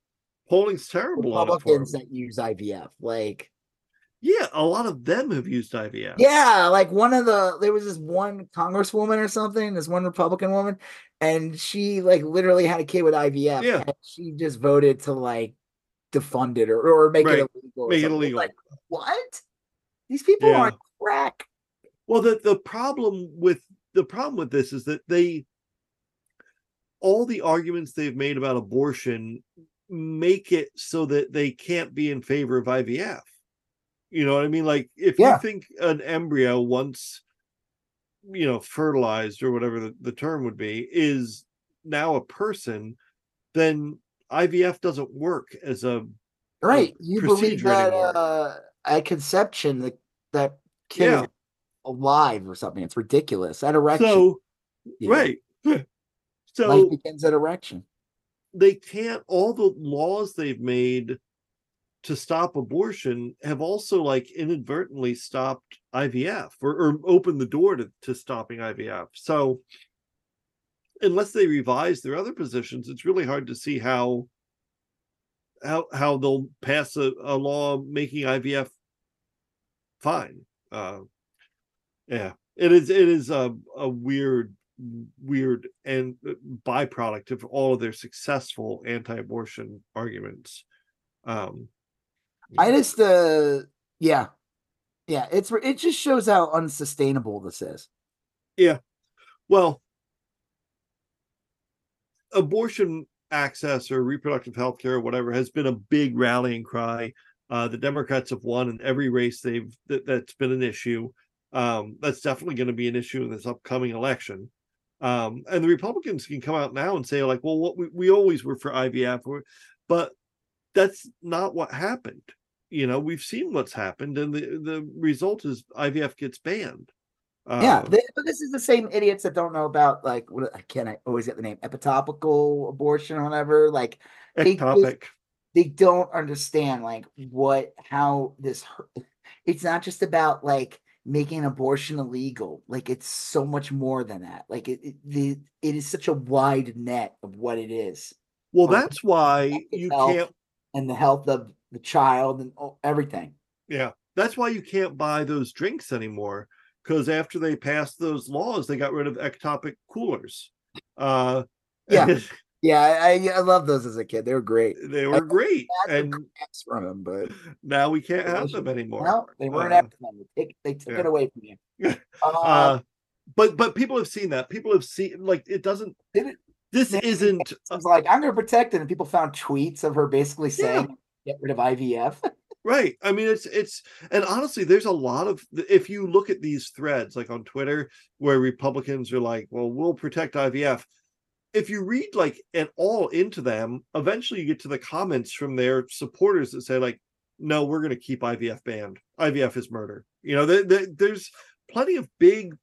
Polling's terrible on it for Republicans that use IVF, like. Yeah, a lot of them have used IVF. Yeah, like one of the there was this one congresswoman or something, this one Republican woman, and she like literally had a kid with IVF. Yeah. and she just voted to like defund it or, or make Right. it illegal. Make it illegal. Like, what? These people Yeah. are crack. Well, the the problem with the problem with this is that they all the arguments they've made about abortion make it so that they can't be in favor of IVF. You know what I mean? Like if Yeah. you think an embryo once you know fertilized or whatever the, the term would be is now a person, then IVF doesn't work as a Right. You believe that uh at conception that that kid Yeah. alive or something. It's ridiculous. At erection. so yeah, right. So Life begins at erection. they can't all the laws they've made to stop abortion have also like inadvertently stopped IVF or, or opened the door to, to stopping IVF. So unless they revise their other positions, it's really hard to see how how how they'll pass a, a law making IVF fine. Uh yeah. It is it is a, a weird weird and byproduct of all of their successful anti-abortion arguments Um, I just uh yeah. Yeah, it's it just shows how unsustainable this is. Yeah. Well, abortion access or reproductive health care or whatever has been a big rallying cry. Uh, the Democrats have won in every race they've that, that's been an issue. Um, that's definitely going to be an issue in this upcoming election. Um, and the Republicans can come out now and say, like, well, what we, we always were for IVF, but that's not what happened. You know, we've seen what's happened, and the, the result is IVF gets banned. Yeah, Uh, they, but this is the same idiots that don't know about like what I can't I always get the name epitopical abortion or whatever. Like they just- they don't understand like what how this it's not just about like making abortion illegal like it's so much more than that like it it, the, it is such a wide net of what it is Well, that's why you can't and the health of the child and everything Yeah, that's why you can't buy those drinks anymore. Because after they passed those laws, they got rid of ectopic coolers. Uh, Yeah. yeah i i love those as a kid they were great they were great, Had and from them but now we can't have them anymore. no they weren't Uh, after them they, they took yeah. it away from you uh, Uh, but but people have seen that. People have seen like it doesn't. It- This isn't. I was like, I'm going to protect it. And people found tweets of her basically Yeah. saying, get rid of IVF. Right. I mean, it's it's and honestly, there's a lot of if you look at these threads like on Twitter where Republicans are like, "Well, we'll protect IVF." If you read like and all into them, eventually you get to the comments from their supporters that say like, "No, we're going to keep IVF banned. IVF is murder." You know, there, there- there's plenty of big,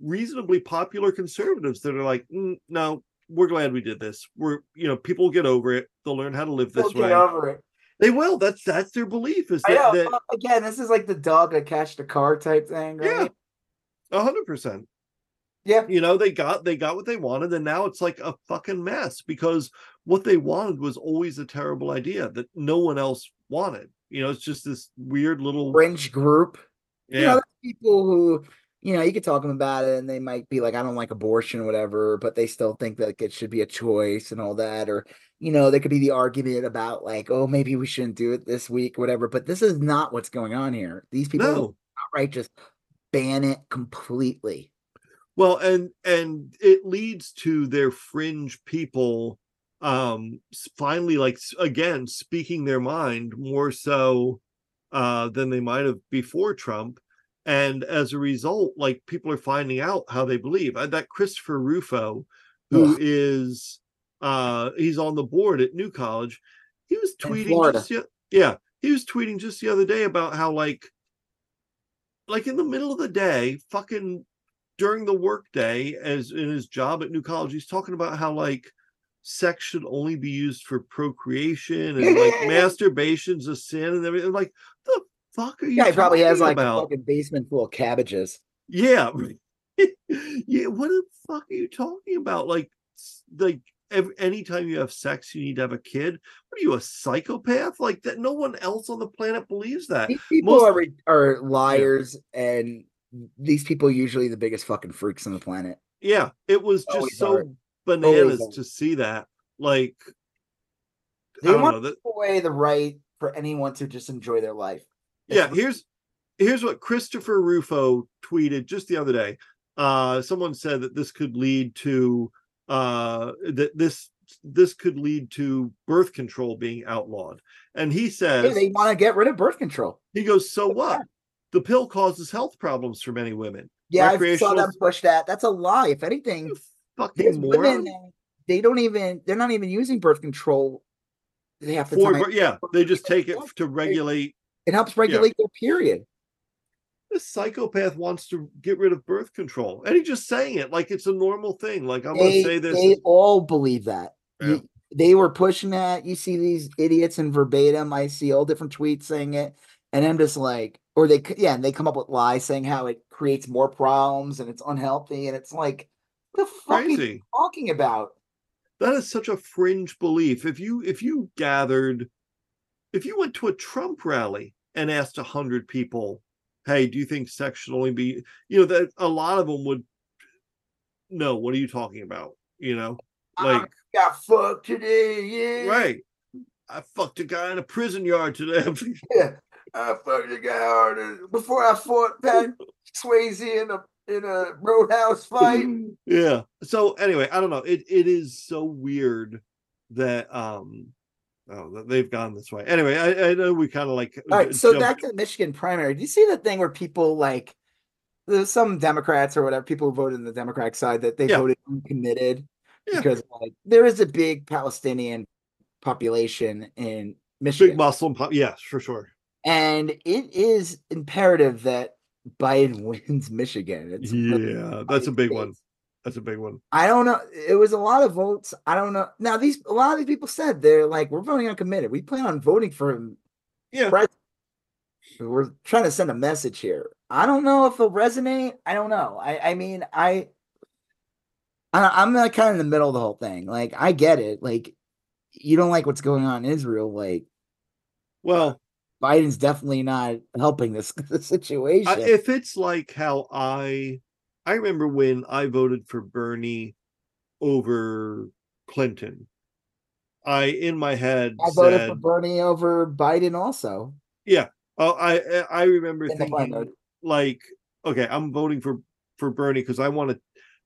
reasonably popular conservatives that are like, "Mm, "No, we're glad we did this. We're you know, people get over it. They'll learn how to live They'll this get way." over it. They will. That's that's their belief. Is that, that Again, this is like the dog that catched the car type thing, Yeah. right? A hundred percent. Yeah. You know, they got they got what they wanted, and now it's like a fucking mess because what they wanted was always a terrible idea that no one else wanted. You know, it's just this weird little Fringe group. yeah, You know, people who, you know, you could talk them about it and they might be like, I don't like abortion or whatever, but they still think that it should be a choice and all that. Or, you know, there could be the argument about like, oh, maybe we shouldn't do it this week, whatever. But this is not what's going on here. These people no. outright just ban it completely. Well, and and it leads to their fringe people um finally like again speaking their mind more so uh than they might have before Trump and as a result like people are finding out how they believe that Christopher Rufo who is uh he's on the board at New College he was tweeting just yeah he was tweeting just the other day about how like like in the middle of the day fucking during the workday as in his job at New College, he's talking about how like sex should only be used for procreation and like masturbation's a sin and everything. Like, the fuck are you? Yeah, he probably has like a fucking basement full of cabbages. Yeah, yeah. What the fuck are you talking about? Like, like every anytime you have sex, you need to have a kid. What are you, a psychopath? Like that? No one else on the planet believes that. These people most- are re- are liars, and these people are usually the biggest fucking freaks on the planet. Yeah, it was just Always so are. bananas are. to see that. Like, I They don't want know that. away the right for anyone to just enjoy their life. Yeah here's here's what christopher rufo tweeted just the other day uh someone said that this could lead to uh that this this could lead to birth control being outlawed and he Hey, says they want to get rid of birth control. he goes so what the pill causes health problems for many women Yeah, I saw them push that. That's a lie. If anything, fucking women they don't even they're not even using birth control. They have to For, yeah they just take it to regulate It helps regulate their period. this psychopath wants to get rid of birth control and he's just saying it like it's a normal thing like i'm going to say this they all believe that. Yeah. You- they were pushing that. You see these idiots in verbatim. I see all different tweets saying it, and I'm just like, or they, yeah, and they come up with lies saying how it creates more problems and it's unhealthy, and it's like, the fuck are you talking about? that is such a fringe belief if you if you gathered if you went to a trump rally and asked a hundred people hey do you think sex should only be you know that a lot of them would no what are you talking about you know like I got fucked today, yeah. right I fucked a guy in a prison yard today. yeah, I fucked a guy before I fought Pat Swayze in a in a roadhouse fight. yeah. So anyway, I don't know. It it is so weird that um oh they've gone this way. Anyway, I, I know we kind of like all right. So jumped... back to the Michigan primary. Do you see the thing where people like there's some Democrats or whatever people who voted in the Democratic side that they yeah. voted uncommitted yeah. because like there is a big Palestinian population in Michigan. Big Muslim, yes, for sure. And it is imperative that Biden wins Michigan. It's yeah, that's a big one. That's a big one. I don't know. It was a lot of votes. I don't know. Now these a lot of these people said they're like, we're voting on uncommitted. We plan on voting for him. Yeah. President. We're trying to send a message here. I don't know if it'll resonate. I don't know. I I mean I, I I'm like kind of in the middle of the whole thing. Like I get it. Like you don't like what's going on in Israel. Like, well, Biden's definitely not helping this, this situation. I, if it's like how I, I remember when I voted for Bernie over Clinton. I in my head I voted for Bernie over Biden also. Yeah. Oh, I I remember in thinking like, okay, I'm voting for for Bernie because I want to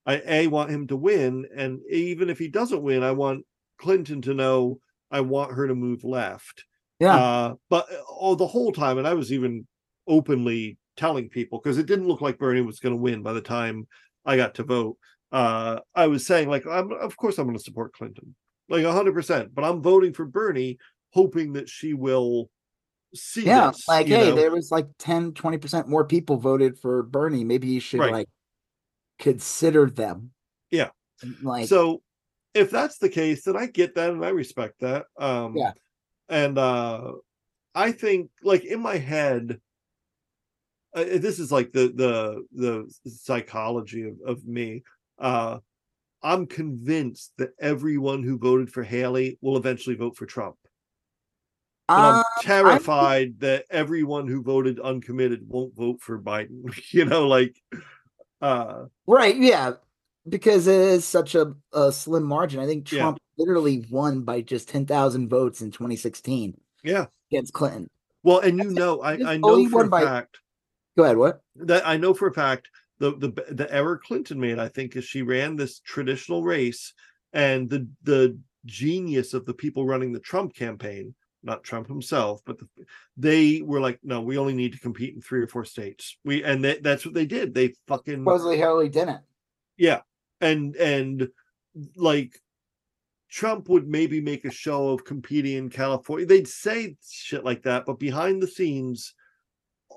I a want him to win, and even if he doesn't win, I want Clinton to know I want her to move left. Yeah. Uh, but oh, the whole time, and I was even openly telling people because it didn't look like Bernie was going to win by the time I got to vote. Uh, I was saying like, I'm of course I'm going to support Clinton, like hundred percent, but I'm voting for Bernie, hoping that she will see. Yeah, this, like hey, know? there was like 10, 20 percent more people voted for Bernie. Maybe you should right. like consider them. Yeah. Like so if that's the case, then I get that and I respect that. Um, yeah. And uh, I think, like in my head, uh, this is like the the the psychology of, of me. Uh, I'm convinced that everyone who voted for Haley will eventually vote for Trump. I'm um, terrified I'm... that everyone who voted uncommitted won't vote for Biden. you know, like uh right, yeah because it is such a, a slim margin. I think Trump yeah. literally won by just 10,000 votes in 2016. Yeah. Against Clinton. Well, and you know, I, I know for a fact. Go ahead. What? That I know for a fact the the the error Clinton made, I think, is she ran this traditional race, and the the genius of the people running the Trump campaign, not Trump himself, but the, they were like, no, we only need to compete in three or four states. We and they, that's what they did. They fucking supposedly Hillary didn't. Yeah, and and like Trump would maybe make a show of competing in California. They'd say shit like that, but behind the scenes,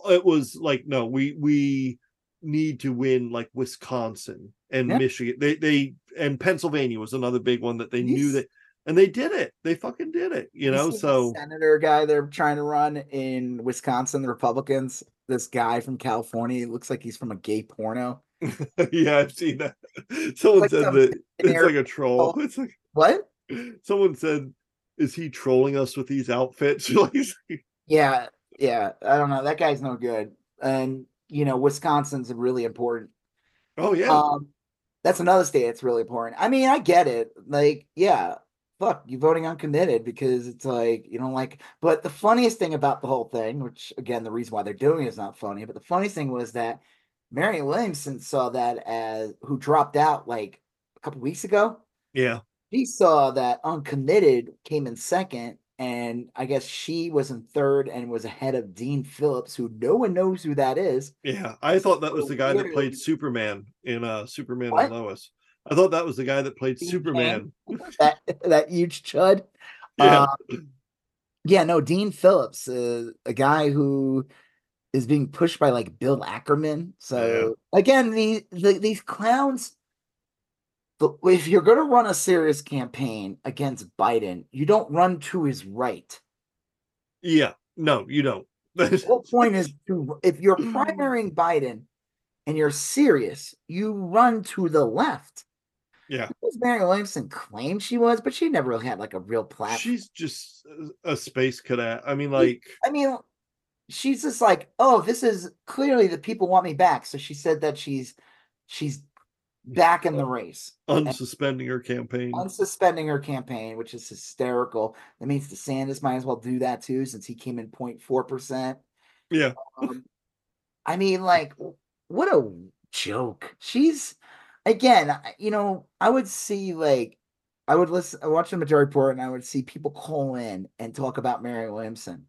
it was like, no, we we need to win like Wisconsin and yeah. Michigan. They they and Pennsylvania was another big one that they He's, knew that and they did it. They fucking did it, you know. So senator guy they're trying to run in Wisconsin, the Republicans. This guy from California looks like he's from a gay porno. yeah, I've seen that. Someone like said that it's like a troll. Oh. It's like what? Someone said, "Is he trolling us with these outfits?" yeah, yeah. I don't know. That guy's no good. And you know, Wisconsin's really important. Oh yeah. Um, that's another state that's really important. I mean, I get it. Like, yeah, fuck, you voting uncommitted because it's like you don't like. But the funniest thing about the whole thing, which again, the reason why they're doing it is not funny, but the funniest thing was that Marianne Williamson saw that as who dropped out like a couple weeks ago. Yeah. She saw that uncommitted came in second, and I guess she was in third and was ahead of Dean Phillips, who no one knows who that is. Yeah, I thought that was the guy that played Superman in uh Superman what? and Lois. I thought that was the guy that played Dean Superman. that that huge chud. Yeah. Um, yeah, no, Dean Phillips, uh, a guy who is being pushed by like Bill Ackman. So yeah. again, the, the, these clowns. If you're going to run a serious campaign against Biden, you don't run to his right. Yeah, no, you don't. the whole point is to if you're primarying Biden and you're serious, you run to the left. Yeah. Because Mary Williamson claimed she was, but she never really had like a real platform. She's just a space cadet. I mean, like I mean, she's just like, oh, this is clearly the people want me back. So she said that she's she's back in the race, unsuspending her campaign. unsuspending her campaign, which is hysterical. That means DeSantis might as well do that too, since he came in 0.4 percent. Yeah. Um, I mean, like, what a joke. She's again, you know, I would see like I would listen I watch the majority report and I would see people call in and talk about Mary Williamson.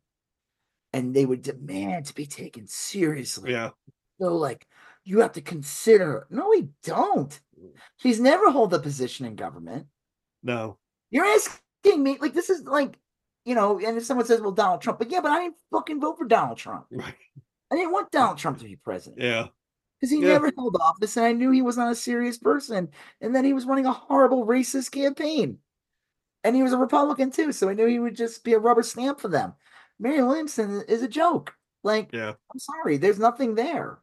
And they would demand to be taken seriously. Yeah. So like you have to consider. No, we don't. Mm. She's never held a position in government. No. You're asking me like this is like, you know, and if someone says, well, Donald Trump, but yeah, but I didn't fucking vote for Donald Trump. Right. I didn't want Donald Trump to be president Yeah. because he Yeah. never held office, and I knew he was not a serious person, and then he was running a horrible racist campaign, and he was a Republican too, so I knew he would just be a rubber stamp for them. Mary Williamson is a joke. Like, Yeah. I'm sorry, there's nothing there.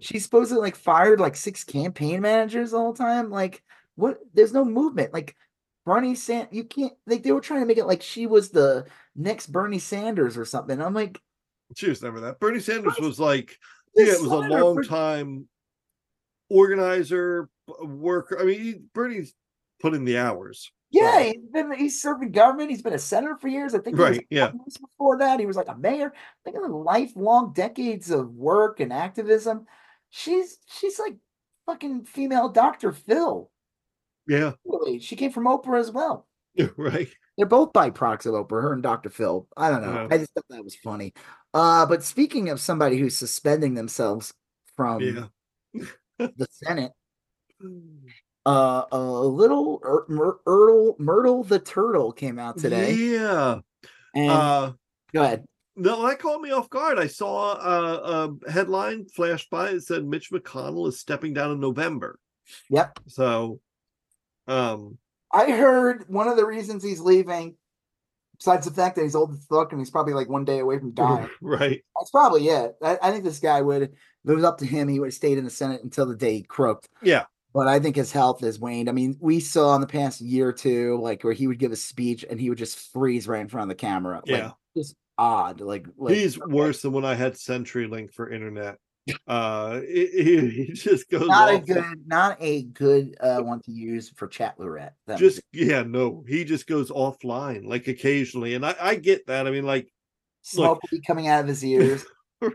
She's supposed to like fired like six campaign managers the whole time. Like, what? There's no movement. Like, Bernie Sand, you can't. Like, they were trying to make it like she was the next Bernie Sanders or something. I'm like, She was never that. Bernie Sanders was like, yeah, it was a long for- time organizer, worker. I mean, he, Bernie's put in the hours. Yeah, So- he's been he's serving government. He's been a senator for years. I think Right, yeah. Before that. He was like a mayor. Think of the lifelong decades of work and activism. She's she's like fucking female Dr. Phil. Yeah. She came from Oprah as well. Right. They're both byproducts of Oprah, her and Dr. Phil. I don't know. Yeah. I just thought that was funny. Uh, but speaking of somebody who's suspending themselves from Yeah. the Senate, uh, a little Ur- Myr- Myrtle Myrtle the turtle came out today. Yeah. And Uh, go ahead. No, that caught me off guard. I saw a, a headline flash by. It said Mitch McConnell is stepping down in November. Yep. So, um, I heard one of the reasons he's leaving, besides the fact that he's old as fuck and he's probably like one day away from dying. right. That's probably it. I, I think this guy would, if it was up to him, he would have stayed in the Senate until the day he croaked. Yeah. But I think his health has waned. I mean, we saw in the past year or two, like where he would give a speech and he would just freeze right in front of the camera. Like, Yeah. just odd. Like, like He's okay. worse than when I had CenturyLink for internet. Uh, he, he- he just goes Not a good, not a good uh, one to use for chat roulette. Just yeah no he just goes offline like occasionally and i i get that i mean like smoke will coming out of his ears. right,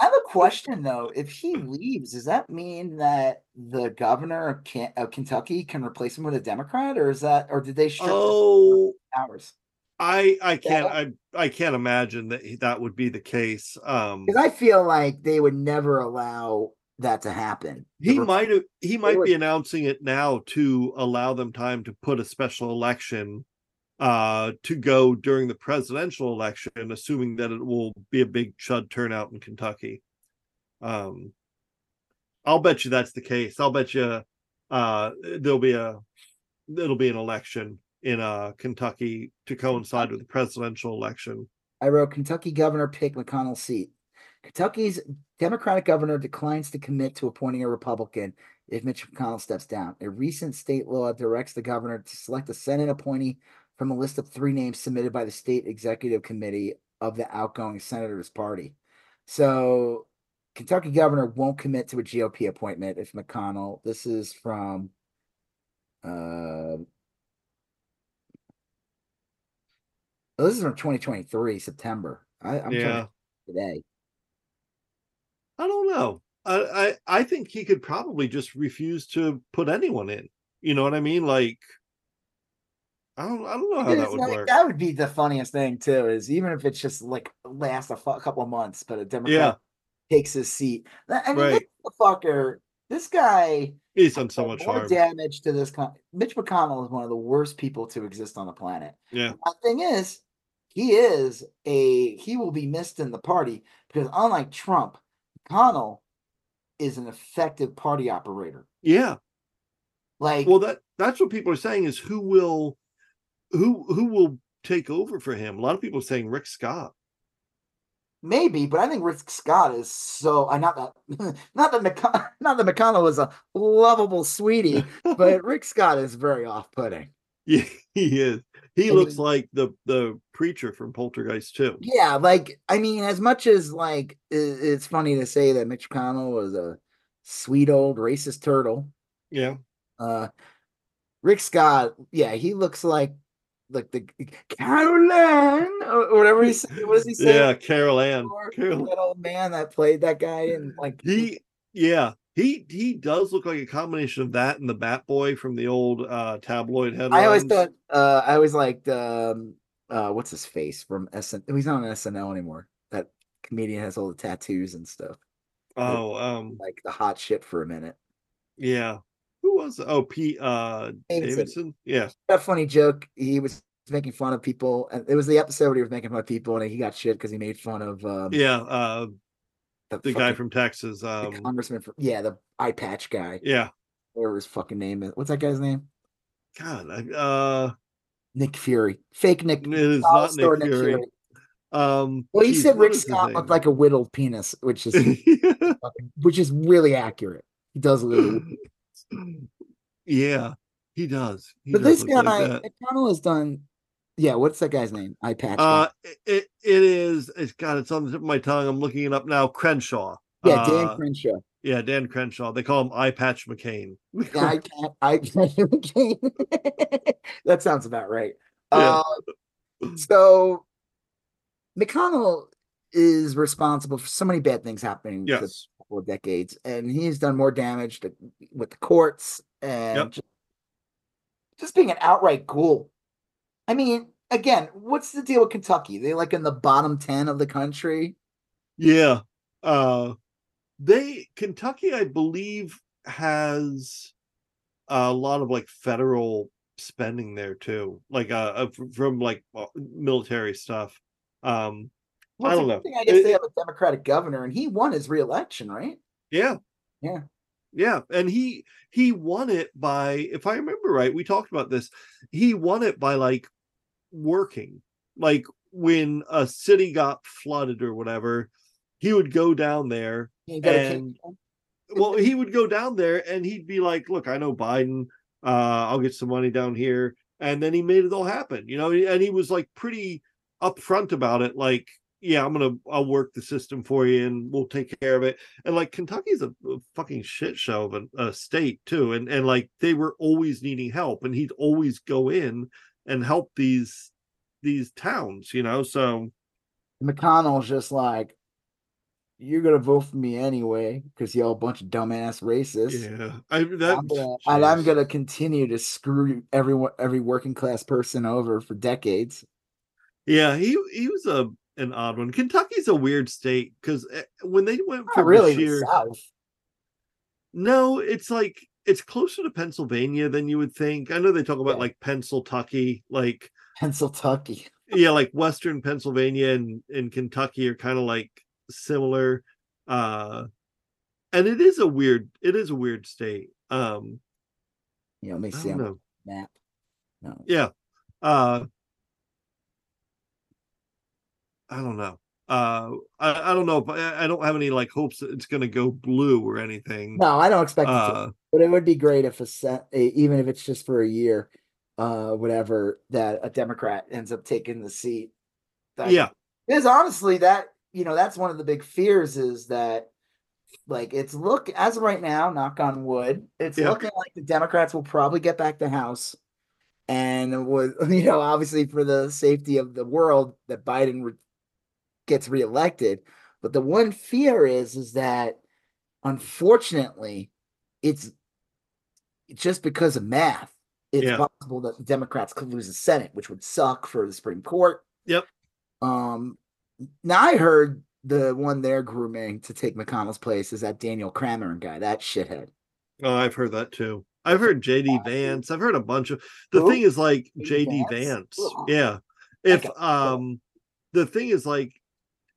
I have a question though. If he leaves, does that mean that the governor of, Can- of Kentucky can replace him with a Democrat, or is that, or did they show oh hours? I i can't i i can't imagine that that would be the case um Because I feel like they would never allow that to happen. He might have he might would- be announcing it now to allow them time to put a special election uh to go during the presidential election assuming that it will be a big chud turnout in kentucky. Um i'll bet you that's the case. I'll bet you uh there'll be a it'll be an election in uh kentucky to coincide with the presidential election I wrote Kentucky governor pick McConnell's seat. Kentucky's Democratic governor declines to commit to appointing a Republican if Mitch McConnell steps down. A recent state law directs the governor to select a Senate appointee from a list of three names submitted by the state executive committee of the outgoing senator's party. So, Kentucky governor won't commit to a GOP appointment if McConnell. This is from. Uh, oh, this is from 2023 September. I, I'm yeah trying to today. I don't know. I, I I think he could probably just refuse to put anyone in. You know what I mean? Like, I don't I don't know how that would like- work. that would be the funniest thing too. Is even if it's just like last a fu- couple of months, but a Democrat Yeah, takes his seat. I mean, Right. this fucker, this guy he's done so much more harm. damage to this. Con- Mitch McConnell is one of the worst people to exist on the planet. Yeah, The thing is, he is a he will be missed in the party because unlike Trump, McConnell is an effective party operator. yeah. Like Well, that that's what people are saying is who will who who will take over for him. A lot of people are saying Rick Scott. maybe, but I think Rick Scott is so. I not that not that McConnell, not that McConnell is a lovable sweetie, but Rick Scott is very off-putting. Yeah, he is. He I looks mean- like the the preacher from Poltergeist too. Yeah, like I mean, as much as like it's funny to say that Mitch McConnell was a sweet old racist turtle. Yeah. Uh, Rick Scott, yeah, he looks like like the Caroline or whatever he said. What does he say? Yeah, Carol Ann. Or Carol. That old man that played that guy and like He yeah, he he does look like a combination of that and the Bat Boy from the old uh tabloid headlines. I always thought uh I always liked um uh what's his face from SN he's not on SNL anymore. That comedian has all the tattoos and stuff. Oh, um Like the hot shit for a minute. yeah. Who was oh Pete uh Davidson. Davidson? Yeah. That funny joke. He was making fun of people and it was the episode where he was making fun of people and he got shit because he made fun of um Yeah, uh the, the guy fucking- from Texas. the Um congressman from yeah, the eye patch guy. yeah. Whatever his fucking name is. What's that guy's name? God, I, uh Nick Fury. Fake Nick. it is dollar not store Nick Fury. Um Well, he geez, said what Rick is his Scott looked name? like a whittled penis, which is fucking- which is really accurate. He does look. yeah, he does. He But does this look guy, like that. McConnell has done. Yeah, what's that guy's name? Eye patch. guy. Uh, it, it is. It's God. It's on the tip of my tongue. I'm looking it up now. Crenshaw. yeah, Dan Uh, Crenshaw. yeah, Dan Crenshaw. They call him Eye Patch McCain. Yeah, I can't. I can't. that sounds about right. Yeah. Uh, so McConnell is responsible for so many bad things happening yes. couple of decades, and he's done more damage to, with the courts and Yep. just, just being an outright ghoul. I mean, again, what's the deal with Kentucky? They like in the bottom ten of the country. Yeah. Uh, they Kentucky, I believe, has a lot of like federal spending there too, like uh, uh, from like uh, military stuff. Um, Well, I don't know. thing, I guess It- they have a Democratic governor, and he won his reelection, right? Yeah. Yeah. Yeah. And he he won it by, if I remember right, we talked about this. He won it by like working. Like when a city got flooded or whatever, he would go down there. He got a And- Well, he would go down there and he'd be like, Look, I know Biden, uh, I'll get some money down here. And then he made it all happen, you know, and he was like pretty upfront about it, like, yeah, I'm gonna I'll work the system for you and we'll take care of it. And like Kentucky's a, a fucking shit show of a, a state too. And and like they were always needing help and he'd always go in and help these these towns, you know. So McConnell's just like, you're gonna vote for me anyway because you're a bunch of dumbass racists. yeah. I that I'm gonna, and I'm gonna continue to screw everyone, every working class person over for decades. Yeah, he he was a an odd one. Kentucky's a weird state because eh, when they went for Not really the South. no, it's like it's closer to Pennsylvania than you would think. I know they talk about Yeah. like Pennsyltucky, like Pennsylvania. yeah, like Western Pennsylvania and and Kentucky are kind of like similar. Uh, and it is a weird, it is a weird state. Um, You know, let me see on know. map. No. Yeah. Uh, I don't know. Uh, I, I don't know if I, I don't have any like hopes that it's going to go blue or anything. No, I don't expect it to. Uh, But it would be great if a set, even if it's just for a year, uh, whatever, that a Democrat ends up taking the seat. That- yeah. because honestly, that you know, that's one of the big fears is that, like, it's look as of right now, knock on wood, it's Yeah. looking like the Democrats will probably get back the House, and with you know, obviously for the safety of the world, that Biden re- gets reelected. But the one fear is, is that unfortunately, it's just because of math. It's Yeah. possible that the Democrats could lose the Senate, which would suck for the Supreme Court. Yep. Um, now I heard the one they're grooming to take McConnell's place is that Daniel Cameron guy, that shithead. Oh, I've heard that too. I've heard JD Vance. I've heard a bunch of the Who? thing is like JD Vance? Vance. Yeah. If Okay. um the thing is like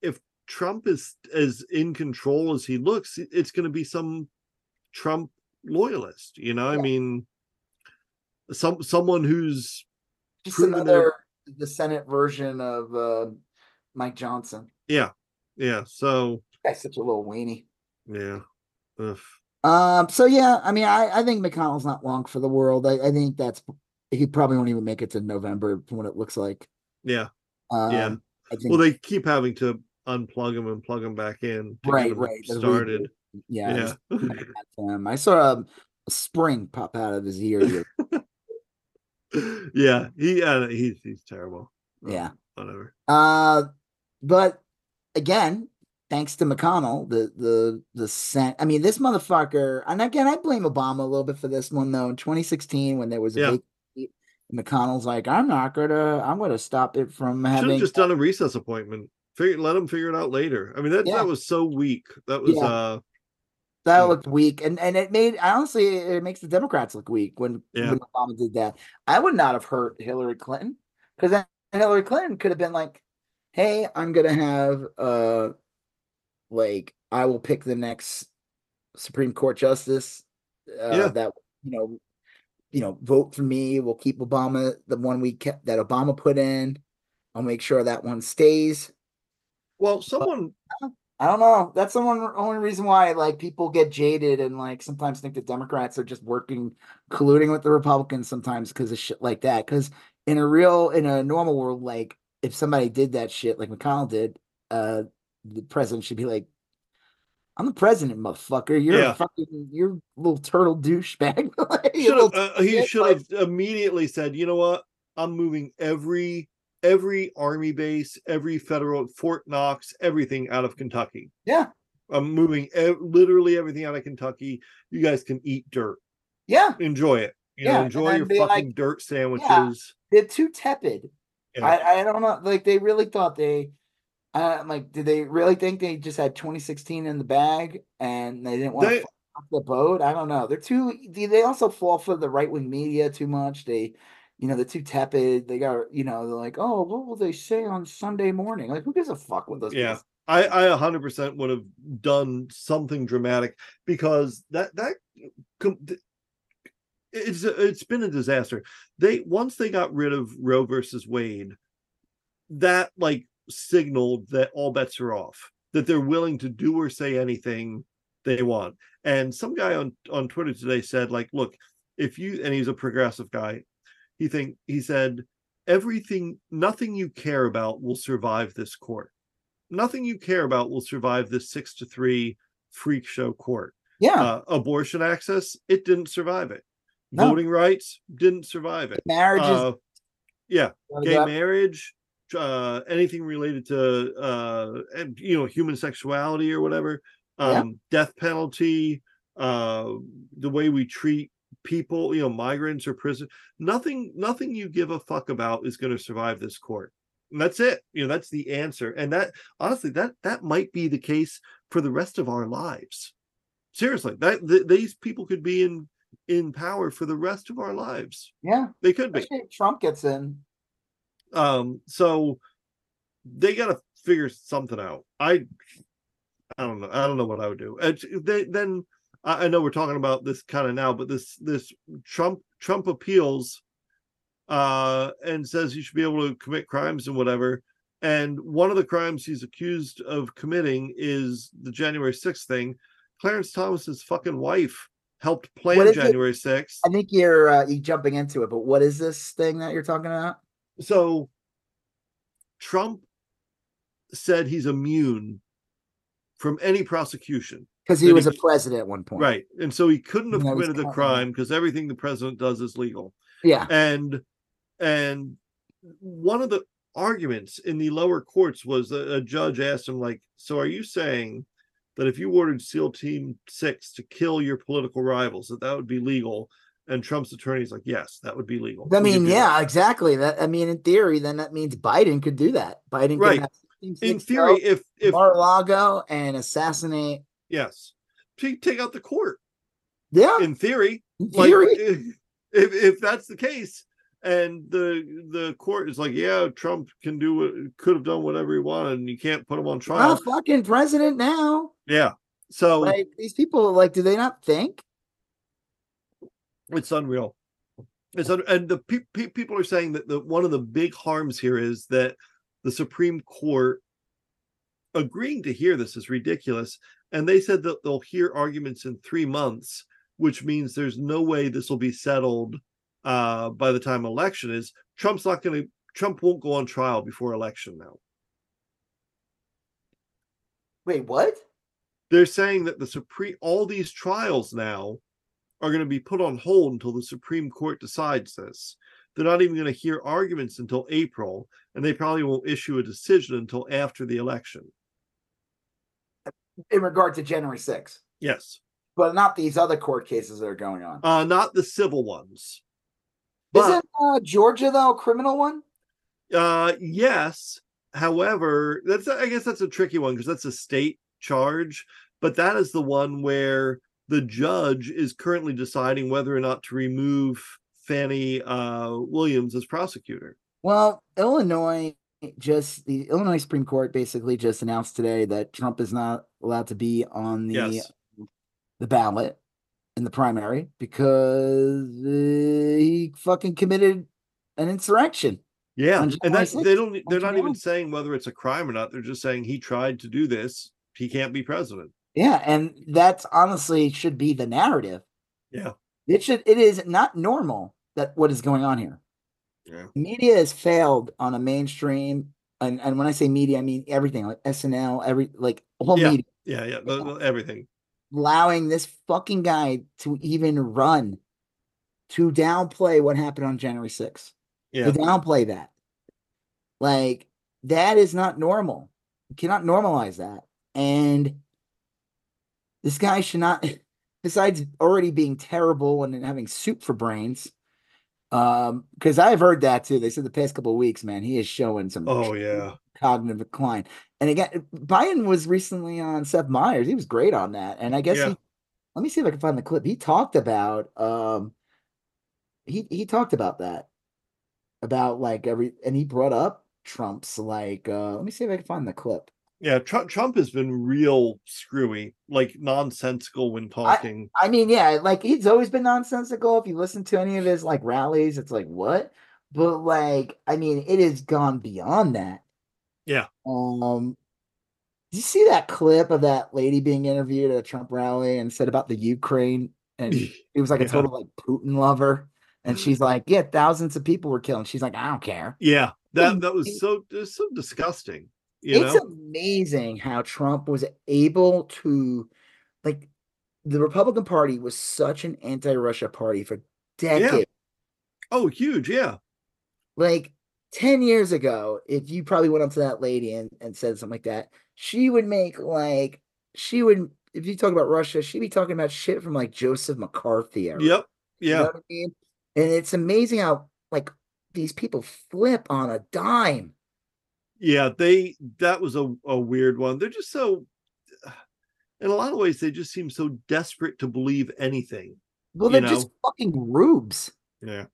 if Trump is as in control as he looks, it's going to be some Trump loyalist, you know? I mean some someone who's Just Proven their- the Senate version of uh, Mike Johnson. yeah. Yeah, so Guy's such a little weenie. yeah. Ugh. Um, so yeah, I mean, I, I think McConnell's not long for the world. I, I think that's he probably won't even make it to November from what it looks like. Yeah. Um, Yeah. Think Well, they keep having to unplug him and plug him back in Right, right, started. Yeah, Yeah. him. I saw a, a spring pop out of his ear. yeah, he uh, he's he's terrible. Yeah. whatever. Uh, but again, thanks to McConnell, the the the Senate. I mean, this motherfucker. And again, I blame Obama a little bit for this one though. In 2016, when there was a Yeah. McConnell's like, I'm not gonna, I'm gonna stop it from Should having. have just done a recess appointment. Figure, let him figure it out later. I mean, that Yeah. that was so weak. That was Yeah. uh, That Yeah. looked weak, and and it made honestly it makes the Democrats look weak when, Yeah. when Obama did that. I would not have hurt Hillary Clinton because then Hillary Clinton could have been like, "Hey, I'm gonna have uh, like I will pick the next Supreme Court justice uh, Yeah. that you know, you know, vote for me. We'll keep Obama the one we kept that Obama put in. I'll make sure that one stays." well, someone I don't know. That's the one only reason why like people get jaded and like sometimes think the Democrats are just working colluding with the Republicans sometimes because of shit like that. Because in a real in a normal world, like if somebody did that shit like McConnell did, uh the president should be like, I'm the president, motherfucker. You're Yeah. a fucking you're a little turtle douchebag. Like, you should have uh, he should like- have immediately said, you know what? I'm moving every every army base, every federal Fort Knox, everything out of Kentucky. yeah, I'm moving ev- literally everything out of Kentucky. You guys can eat dirt. yeah. Enjoy it. You Yeah, know, enjoy your fucking like, dirt sandwiches. They're too tepid. Yeah. I, I don't know. Like they really thought they, uh, like, did they really think they just had 2016 in the bag and they didn't want They- to the boat? I don't know. They're too. They they also fall for the right wing media too much. They, you know, they're too tepid. They got, you know, they're like, oh, what will they say on Sunday morning? Like, who gives a fuck with those? Yeah. I, I 100% would have done something dramatic because that that it's it's been a disaster. They once they got rid of Roe versus Wade, that like signaled that all bets are off. That they're willing to do or say anything they want. And some guy on on Twitter today said like, look, if you and he's a progressive guy, he think he said everything nothing you care about will survive this court nothing you care about will survive this six to three freak show court. Yeah, Uh, abortion access, it didn't survive it. No. Voting rights didn't survive it. marriage. Uh, yeah, gay marriage, uh, anything related to uh, you know human sexuality or whatever, Yeah. um, death penalty, uh, the way we treat people, you know, migrants or prison. Nothing, nothing you give a fuck about is going to survive this court. And that's it. You know, that's the answer. And that honestly, that that might be the case for the rest of our lives. Seriously, that th- these people could be in in power for the rest of our lives. Yeah, They could be. if Trump gets in. Um, so they got to figure something out. I, I don't know. I don't know what I would do. And they then I, I know we're talking about this kind of now, but this this Trump Trump appeals, uh, and says you should be able to commit crimes and whatever. And one of the crimes he's accused of committing is the January 6th thing. Clarence Thomas's fucking wife helped plan is it? January 6th. I think you're uh, you jumping into it, but what is this thing that you're talking about? so Trump said he's immune from any prosecution. Because he was he- a president at one point, Right. And so he couldn't have Even though he's committed the crime because everything the president does is legal. Yeah, And and one of the arguments in the lower courts was a, a judge asked him, like, so are you saying that if you ordered SEAL Team Six to kill your political rivals, that that would be legal? And Trump's attorney's like, yes, that would be legal. I mean, do that." yeah, exactly. That I mean, in theory, then that means Biden could do that. Biden Right. could have In theory, if if Mar-a-Lago and assassinate. Yes, take take out the court. Yeah, in theory, in like theory. if if that's the case and the the court is like yeah trump can do what could have done whatever he wanted and you can't put him on trial a fucking president now. yeah so Like these people, like, do they not think? it's unreal it's un- and the pe- pe- people are saying that the one of the big harms here is that the supreme court agreeing to hear this is ridiculous and they said that they'll hear arguments in three months which means there's no way this will be settled uh, by the time election is. Trump's not going to. Trump won't go on trial before election now. Wait, what? they're saying that the supreme all these trials now are going to be put on hold until the Supreme Court decides this. They're not even going to hear arguments until April, and they probably won't issue a decision until after the election. In regard to January 6th. Yes. But not these other court cases that are going on. Uh, not the civil ones. But, Isn't uh, Georgia though a criminal one? Uh, yes. However, that's I guess that's a tricky one because that's a state charge, but that is the one where the judge is currently deciding whether or not to remove Fani uh, Williams as prosecutor. Well, Illinois just the Illinois Supreme Court basically just announced today that Trump is not allowed to be on the Yes. the ballot in the primary because uh, he fucking committed an insurrection. Yeah, and that July they don't. They're not even saying whether it's a crime or not. They're just saying he tried to do this. He can't be president. Yeah, and that's honestly should be the narrative. Yeah. It should it is not normal that what is going on here. Yeah. Media has failed on a mainstream and, and when I say media, I mean everything like SNL, every like whole Yeah. media Yeah, yeah, the- everything. allowing this fucking guy to even run to downplay what happened on January 6th. Yeah, To downplay that. Like that is not normal. You cannot normalize that. And this guy should not besides already being terrible and having soup for brains. Um, because I've heard that too. They said the past couple of weeks, man, he is showing some Oh yeah. cognitive decline. And again, Biden was recently on Seth Meyers. He was great on that. And I guess Yeah. he let me see if I can find the clip. He talked about um he he talked about that. About like every and he brought up Trump's like uh let me see if I can find the clip. Yeah, Trump Trump has been real screwy, like nonsensical when talking. I mean, yeah, like he's always been nonsensical. If you listen to any of his like rallies, it's like what? But like, I mean, it has gone beyond that. Yeah. Um, did you see that clip of that lady being interviewed at a Trump rally and said about the Ukraine? And he was like a total like Putin lover. And she's like, Yeah, thousands of people were killed. And she's like, I don't care. yeah, that that was so was so disgusting. You it's know? amazing how Trump was able to like the Republican Party was such an anti-Russia party for decades. Oh, huge, yeah. Like 10 years ago, if you probably went up to that lady and, and said something like that, she would make like she would if you talk about Russia, she'd be talking about shit from like Joseph McCarthy era. Yep. You Yeah. know what I mean? And it's amazing how like these people flip on a dime. Yeah, they that was a, a weird one. They're just so in a lot of ways they just seem so desperate to believe anything. Well, they're just fucking rubes. Yeah.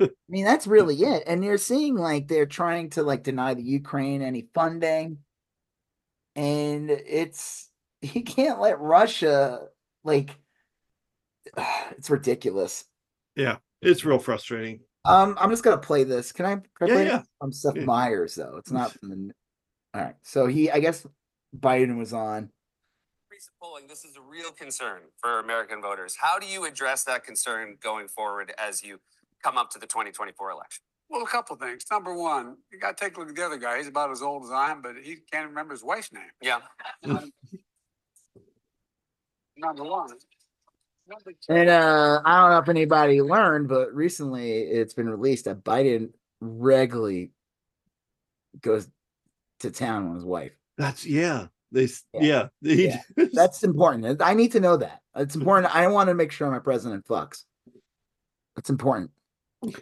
I mean, that's really it. And you're seeing like they're trying to like deny the Ukraine any funding. And it's you can't let Russia like it's ridiculous. Yeah, it's real frustrating. Um, I'm just gonna play this. Can I, can I Yeah, play yeah. this from Seth Yeah. Meyers though? It's not from the all right. So he I guess Biden was on. recent polling, this is a real concern for American voters. How do you address that concern going forward as you come up to the 2024 election? Well, a couple things. Number one, you got to take a look at the other guy. He's about as old as I am, but he can't remember his wife's name. Yeah. Number one. Number two, And uh I don't know if anybody learned, but recently it's been released that Biden regularly goes to town on his wife. That's yeah. They Yeah. yeah. Yeah. That's important. I need to know that. It's important. I want to make sure my president fucks. It's important. he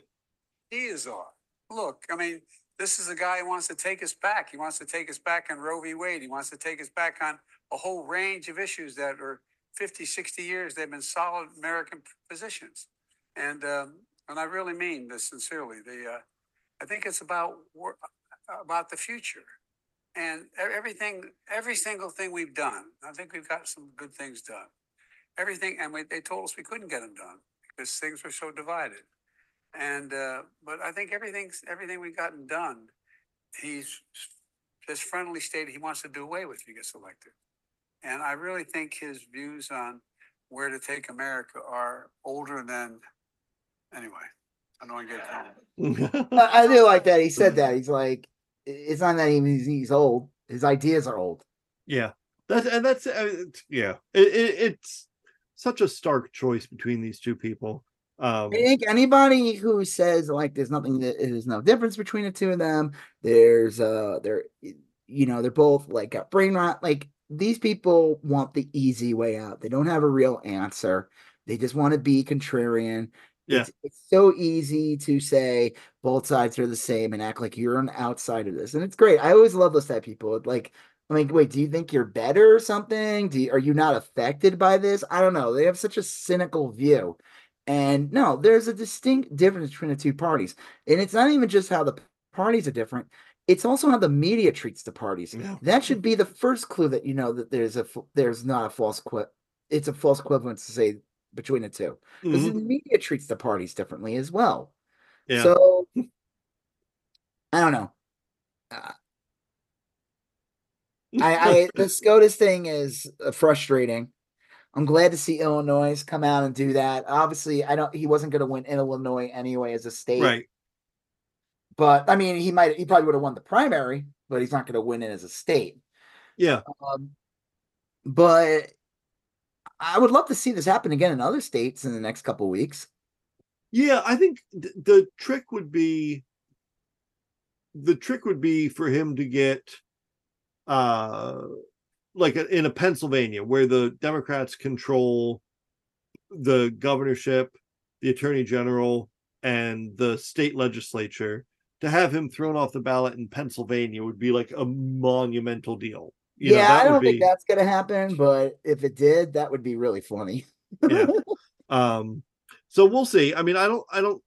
is are. Look, I mean, this is a guy who wants to take us back. He wants to take us back on Roe v. Wade. He wants to take us back on a whole range of issues that are 50, 60 years. They've been solid American positions. And um, and I really mean this sincerely. The uh, I think it's about about the future and everything, every single thing we've done. I think we've got some good things done. Everything, and we, they told us we couldn't get them done because things were so divided. And uh, but I think everything's everything we've gotten done. He's just friendly stated he wants to do away with if he gets elected. And I really think his views on where to take America are older than anyway. I don't want to get into I, I do like that. He said that. He's like, it's not that he- he's, he's old. His ideas are old. yeah. That's and that's uh, yeah. It, it, it's such a stark choice between these two people. Um, I think anybody who says like there's nothing that there's no difference between the two of them, there's uh they're you know, they're both like got brain rot. Like these people want the easy way out. They don't have a real answer. They just want to be contrarian. Yeah. It's, it's so easy to say both sides are the same and act like you're an outside of this. And it's great. I always love those type of people. Like, I'm like, wait, do you think you're better or something? Do you, are you not affected by this? I don't know. They have such a cynical view. And no, there's a distinct difference between the two parties. And it's not even just how the parties are different, it's also how the media treats the parties. Yeah. That should be the first clue that you know that there's a there's not a false it's a false equivalence to say between the two. Because mhm, the media treats the parties differently as well. Yeah. So I don't know. Uh, I, I the SCOTUS thing is uh, frustrating. I'm glad to see Illinois come out and do that. Obviously, I don't. He wasn't going to win in Illinois anyway as a state, right. But I mean, he might. He probably would have won the primary, but he's not going to win it as a state. Yeah. Um, but I would love to see this happen again in other states in the next couple weeks. Yeah, I think th- the trick would be the trick would be for him to get uh like a- in a Pennsylvania where the Democrats control the governorship, the attorney general and the state legislature to have him thrown off the ballot in Pennsylvania would be like a monumental deal. You know, yeah, that I don't think be- that's going to happen, but if it did, that would be really funny. yeah. Um so we'll see. I mean i don't i don't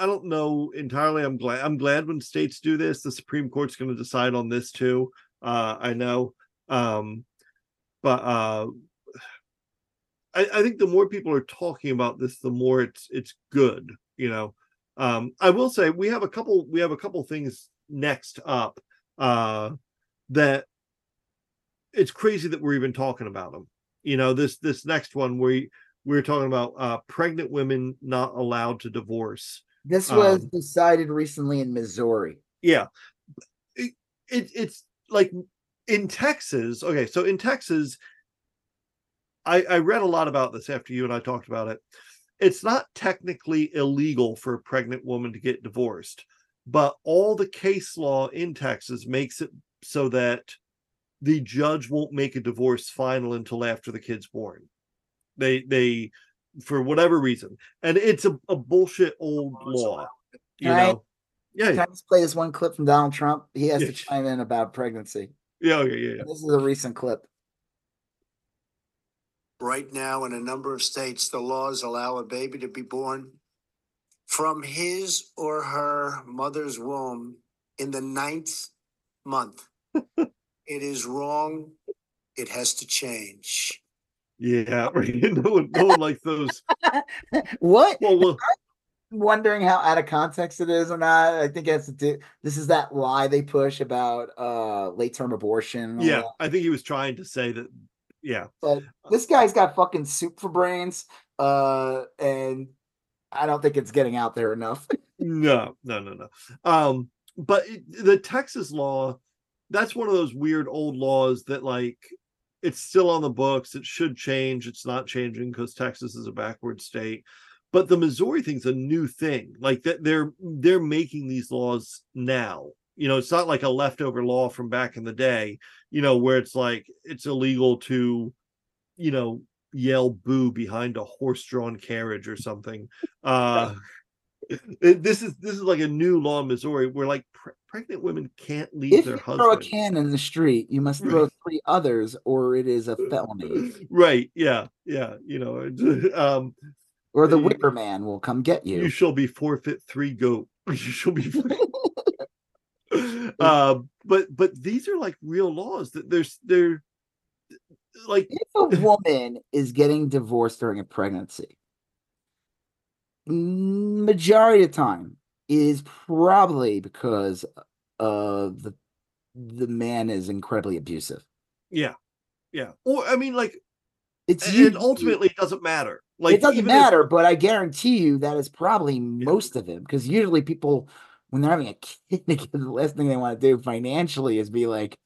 i don't know entirely. I'm glad i'm glad when states do this the supreme court's going to decide on this too uh i know. Um but uh I, I think the more people are talking about this the more it's it's good you know um i will say we have a couple we have a couple things next up uh that it's crazy that we're even talking about them you know this this next one we we're talking about uh pregnant women not allowed to divorce. This was Um, decided recently in Missouri. yeah. It, it it's like in texas okay so in texas i i read a lot about this after you and i talked about it it's not technically illegal for a pregnant woman to get divorced but all the case law in texas makes it so that the judge won't make a divorce final until after the kid's born they they for whatever reason and it's a, a bullshit old law you Can I- know yeah Can I just play this one clip from Donald Trump? He has to chime in about pregnancy. yeah oh, yeah yeah, yeah. This is a recent clip. Right now, in a number of states, the laws allow a baby to be born from his or her mother's womb in the ninth month. it is wrong. It has to change. Yeah, right. no one, no one likes those. what? Well, well, Wondering how out of context it is or not. I think it has to do. This is that lie they push about uh late term abortion. yeah, that. I think he was trying to say that. Yeah, But this guy's got fucking soup for brains. Uh, and I don't think it's getting out there enough. no, no, no, no. Um, but the Texas law, that's one of those weird old laws that like it's still on the books. It should change. It's not changing because Texas is a backward state. But the Missouri thing's a new thing. Like that, they're they're making these laws now. You know, it's not like a leftover law from back in the day. You know, where it's like it's illegal to, you know, yell boo behind a horse-drawn carriage or something. Uh it- this is this is like a new law in Missouri where like pre- pregnant women can't leave if their you throw a can in the street, you must throw three others, or it is a felony. right? Yeah, yeah. You know, um, Or the You- Wicker Man will come get you. you. shall be forfeit three goat. You shall be. Uh, but but these are like real laws that there's they're like if a woman is getting divorced during a pregnancy, majority of time is probably because of the the man is incredibly abusive. yeah, yeah. Or I mean, like, It's and ultimately it doesn't matter. Like it doesn't even if- matter, but I guarantee you that is probably most of it because usually people when they're having a kid, the last thing they want to do financially is be like,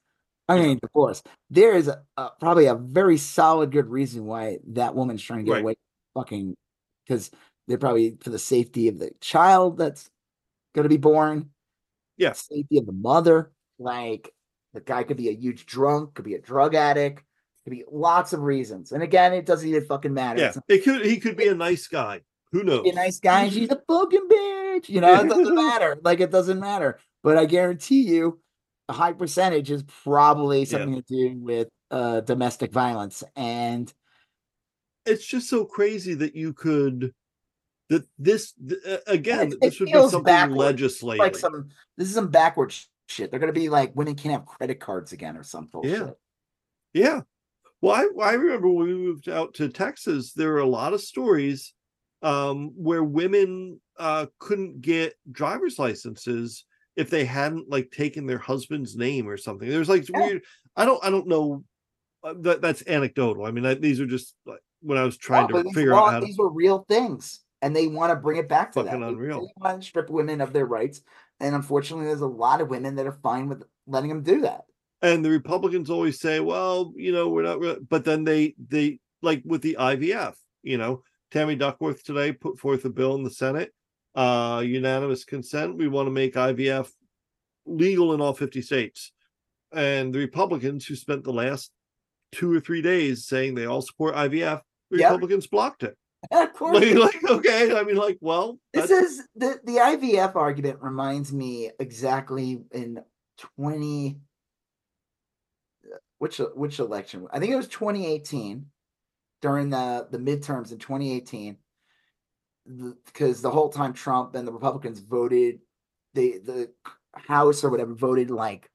I mean, divorce. There is a, a- probably a very solid, good reason why that woman's trying to get Right. away. Fucking, because they're probably for the safety of the child that's going to be born. Yeah. Safety of the mother. Like the guy could be a huge drunk, could be a drug addict, could be lots of reasons. And again, it doesn't even fucking matter. Yeah, it could he could be a nice guy. Who knows? a nice guy. She's a fucking bitch. You know, it doesn't matter. Like it doesn't matter. But I guarantee you, a high percentage is probably something to do with uh domestic violence. And it's just so crazy that you could that this th- again it this would be something backwards. legislated like some this is some backwards shit. They're gonna be like women can't have credit cards again or some bullshit. yeah well I, I remember when we moved out to texas there were a lot of stories um where women uh couldn't get driver's licenses if they hadn't like taken their husband's name or something there's like Yeah. weird i don't i don't know uh, that that's anecdotal i mean I, these are just like when i was trying No, to figure all- out how to these were real things, and they want to bring it back to Fucking that. They unreal. really want to strip women of their rights, and unfortunately, there's a lot of women that are fine with letting them do that. and the republicans always say well you know we're not but then they they like with the ivf you know tammy duckworth today put forth a bill in the senate uh unanimous consent. We want to make ivf legal in all 50 states. And the republicans who spent the last two or three days saying they all support ivf the Yep. republicans blocked it. Of course, like, like okay i mean like well This is the the IVF argument reminds me exactly in twenty which which election? I think it was 2018 during the the midterms in 2018 because the whole time Trump and the Republicans voted they the House or whatever voted like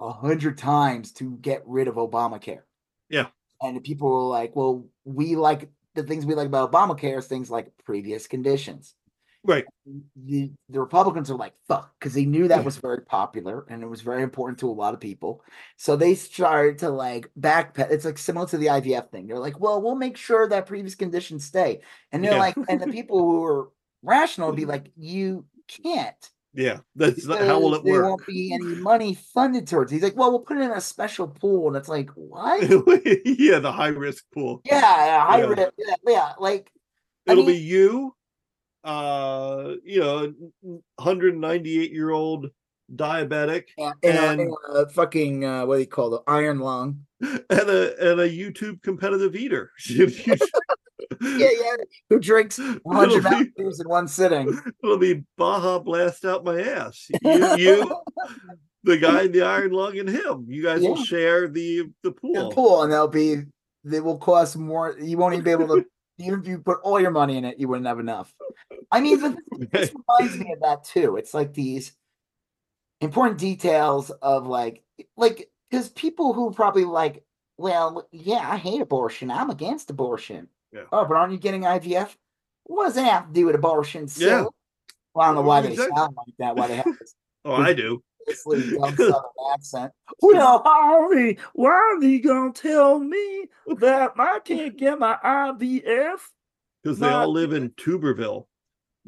a hundred times to get rid of Obamacare. Yeah. And people were like, well, we like the things we like about Obamacare is things like previous conditions right the the Republicans are like fuck because they knew that was very popular and it was very important to a lot of people. So they started to like backpedal. It's like similar to the IVF thing. They're like, well, we'll make sure that previous conditions stay. And they're Yeah. like, and the people who are rational would be like, you can't. yeah that's not how will it There work There won't be any money funded towards. it. He's like, well, we'll put it in a special pool, and it's like, what? yeah the high risk pool yeah, high Yeah. risk. Yeah, yeah, like it'll mean- be you uh you know 198 year old diabetic and, and, a- And- and a fucking uh, what do you call it? Iron lung. and a and a youtube competitive eater Yeah, yeah. Who drinks 100 it'll, be, Dews in one sitting? it'll be baja blast out my ass you, you the guy in the iron lung and him you guys will share the the pool the pool, and they'll be they will cost more. You won't even be able to even if you put all your money in it, you wouldn't have enough. I mean, but this reminds me of that too. It's like these important details of like like because people who probably like, well, yeah, I hate abortion. I'm against abortion. Yeah. Oh, but aren't you getting IVF? What does that have to do with abortion? So, Yeah. Well, I don't know why they Exactly. sound like that. Why they have this oh i do dumb southern accent. Well, Harvey, why are they gonna tell me that I can't get my IVF? because they all live in tuberville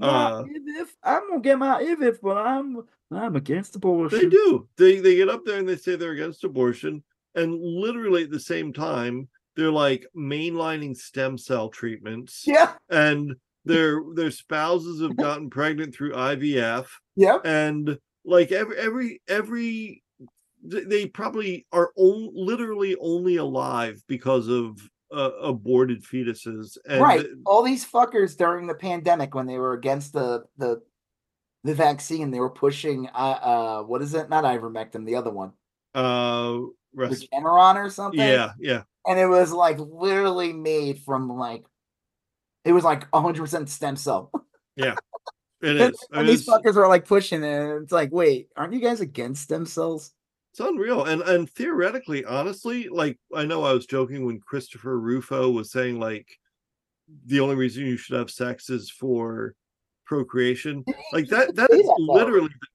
Uh, IVF? I'm gonna get my IVF, but I'm I'm against abortion. They do. They they get up there and they say they're against abortion, and literally at the same time, they're like mainlining stem cell treatments, Yeah, and their their spouses have gotten pregnant through IVF, yeah. and like every every every they probably are on, literally only alive because of uh, aborted fetuses, and right. All these fuckers during the pandemic when they were against the the the vaccine, they were pushing uh uh what is it? Not ivermectin, the other one. uh, res- Regeneron or something. yeah, yeah, and it was like literally made from like it was like 100% stem cell it and, and mean, these it's- fuckers are like pushing it and it's like wait aren't you guys against stem cells It's unreal. And and theoretically, honestly, like I know I was joking when Christopher Rufo was saying like the only reason you should have sex is for procreation. Like that that is literally the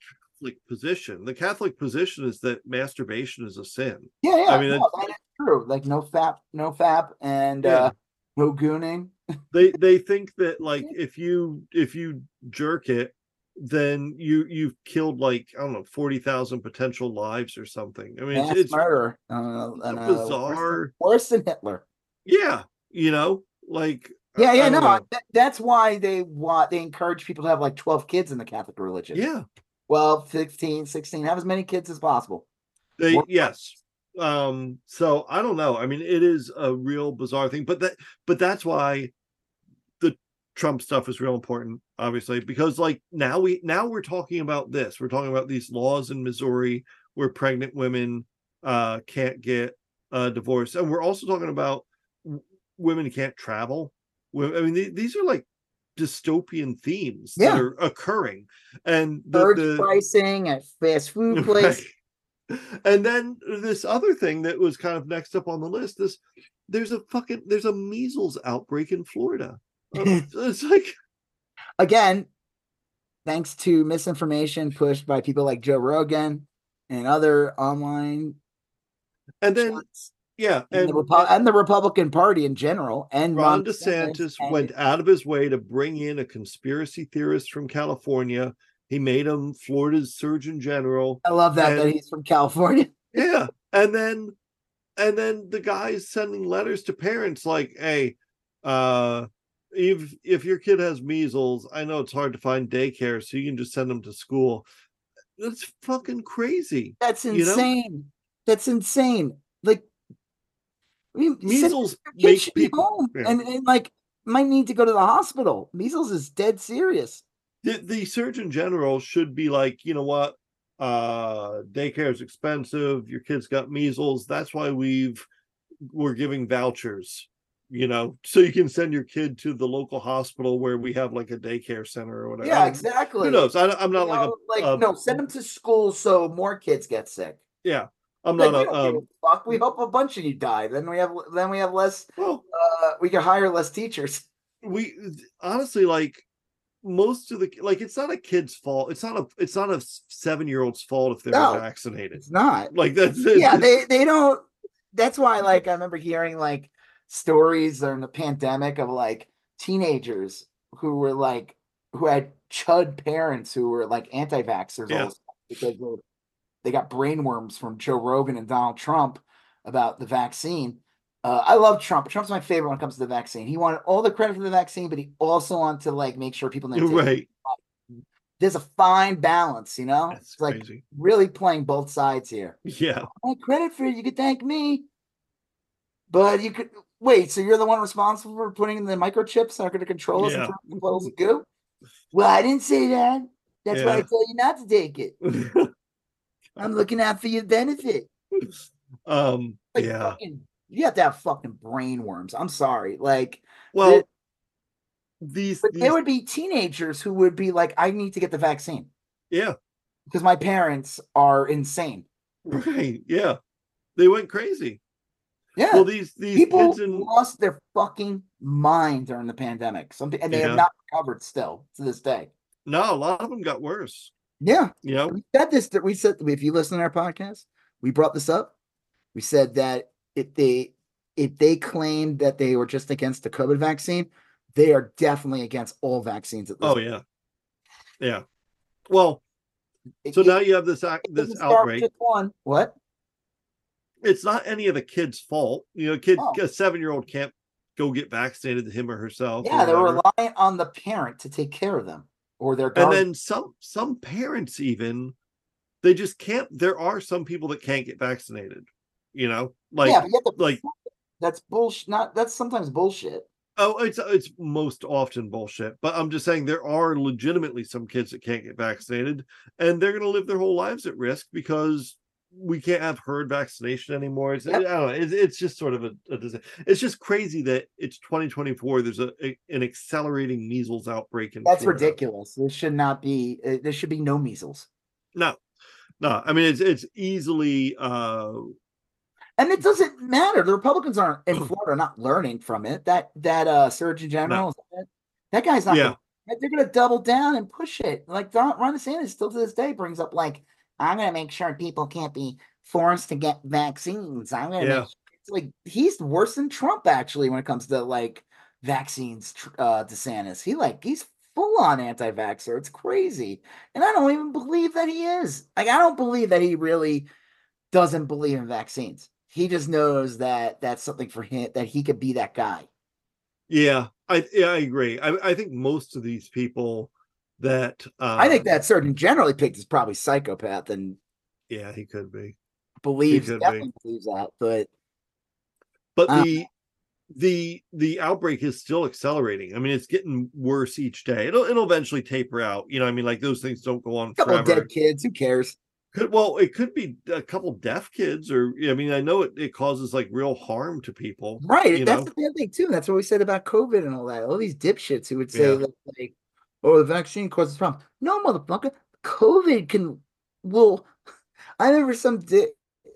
Catholic position. The Catholic position is that masturbation is a sin. yeah yeah I mean, no, that is true like no fap no fap and Yeah. uh no gooning They they think that like if you if you jerk it then you you've killed like I don't know forty thousand potential lives or something. I mean, it's, it's murder. Uh, and, uh, worse than- bizarre. Worse than Hitler. yeah, you know, like Yeah, yeah, no, that, that's why they want they encourage people to have like 12 kids in the Catholic religion. yeah, 12, 16, 16, have as many kids as possible. They yes. Um, so I don't know. I mean, it is a real bizarre thing, but that but that's why Trump stuff is real important, obviously, because like now we now we're talking about this. We're talking about these laws in Missouri where pregnant women uh can't get a divorce. And we're also talking about women can't travel. I mean, the- these are like dystopian themes Yeah. that are occurring. And the, Surge the pricing at fast food Right. And then this other thing that was kind of next up on the list is there's a fucking there's a measles outbreak in Florida. It's like Again, thanks to misinformation pushed by people like Joe Rogan and other online and then shots, yeah, and, and, the Repu- and the Republican Party in general, and Ron Ron DeSantis and- went out of his way to bring in a conspiracy theorist from California. He made him Florida's Surgeon General. I love that that he's from California. Yeah. And then and then the guy's sending letters to parents like, hey, uh if if your kid has measles, I know it's hard to find daycare, so you can just send them to school. That's fucking crazy. That's You know? insane. That's insane. Like I mean, Measles your kid make should be people home yeah. and, and like might need to go to the hospital. Measles is dead serious. the, the surgeon general should be like, you know what? Uh daycare is expensive, your kid's got measles. That's why we've we're giving vouchers, you know, so you can send your kid to the local hospital where we have like a daycare center or whatever. Yeah, exactly. Who knows? I, am not You like a like uh, no, send them to school so more kids get sick. yeah. I'm Like, not a um a fuck. We hope a bunch of you die. Then we have then we have less. well Uh, we can hire less teachers. we honestly like most of the like it's not a kid's fault. It's not a it's not a seven year old's fault if they're No. vaccinated. It's not. Like that's yeah, they they don't. That's why, like, I remember hearing like stories during the pandemic of like teenagers who were like who had chud parents who were like anti-vaxxers Yeah. because they, they got brainworms from Joe Rogan and Donald Trump about the vaccine. Uh, I love Trump. Trump's my favorite when it comes to the vaccine. He wanted all the credit for the vaccine, but he also wanted to like make sure people didn't right. There's a fine balance, you know. That's it's like crazy. really playing both sides here. Yeah. want credit for it. You could thank me. But you could wait. So you're the one responsible for putting in the microchips that are going to control us Yeah. and turn the clothes goo? Well, I didn't say that. That's why I Yeah. told you not to take it. I'm looking out for your benefit. um Like yeah. fucking, you have to have fucking brain worms. I'm sorry. Like, Well, these, these there would be teenagers who would be like, I need to get the vaccine yeah, because my parents are insane. right. Yeah. They went crazy. Yeah. Well, these these people in lost their fucking mind during the pandemic. Something, and they Yeah. have not recovered still to this day. no, a lot of them got worse. Yeah, Yeah. we said this. That we said if you listen to our podcast, we brought this up. We said that if they if they claimed that they were just against the COVID vaccine, they are definitely against all vaccines. At this oh yeah. Yeah. Well, so it- now you have this this doesn't start with outbreak. one. What? It's not any of the kid's fault. You know, kid a seven year old can't go get vaccinated to him or herself. or Yeah, they're whatever. reliant on the parent to take care of them or their and then some some parents even they just can't there are some people that can't get vaccinated you know like yeah, to like that's bullshit. Not that's sometimes bullshit. oh it's it's most often bullshit but i'm just saying there are legitimately some kids that can't get vaccinated and they're going to live their whole lives at risk because we can't have herd vaccination anymore it's, Yep. i don't know it's, it's just sort of a, a it's just crazy that it's 2024 there's a, a- an accelerating measles outbreak in That's Florida. ridiculous. There should not be. Uh, there should be no measles. no no i mean it's it's easily uh And it doesn't matter. The Republicans aren't in Florida not learning from it. That that uh Surgeon General, is that, that guy's not. Yeah. Gonna, they're going to double down and push it. Like Don, Ron DeSantis still to this day brings up like, I'm going to make sure people can't be forced to get vaccines. I'm going to. Yeah. Make sure. It's like he's worse than Trump actually when it comes to like vaccines. Uh, DeSantis, he like he's full on anti vaxxer. It's crazy. And I don't even believe that he is. Like, I don't believe that he really doesn't believe in vaccines. He just knows that that's something for him, that he could be that guy. Yeah, I yeah, I agree. I, I think most of these people that uh, I think that Surgeon generally picked is probably psychopath and yeah, he could be. believes could be. definitely believes that. But But Uh, the the the outbreak is still accelerating. I mean, it's getting worse each day. It'll it'll eventually taper out. You know, I mean, like those things don't go on a couple forever. dead kids, who cares? Could well, it could be a couple deaf kids, or I mean, I know it, it causes like real harm to people. Right. That's know? the bad thing too. That's what we said about COVID and all that. All these dipshits who would say Yeah. that like, oh, the vaccine causes problems. No, motherfucker. COVID can will I remember some di-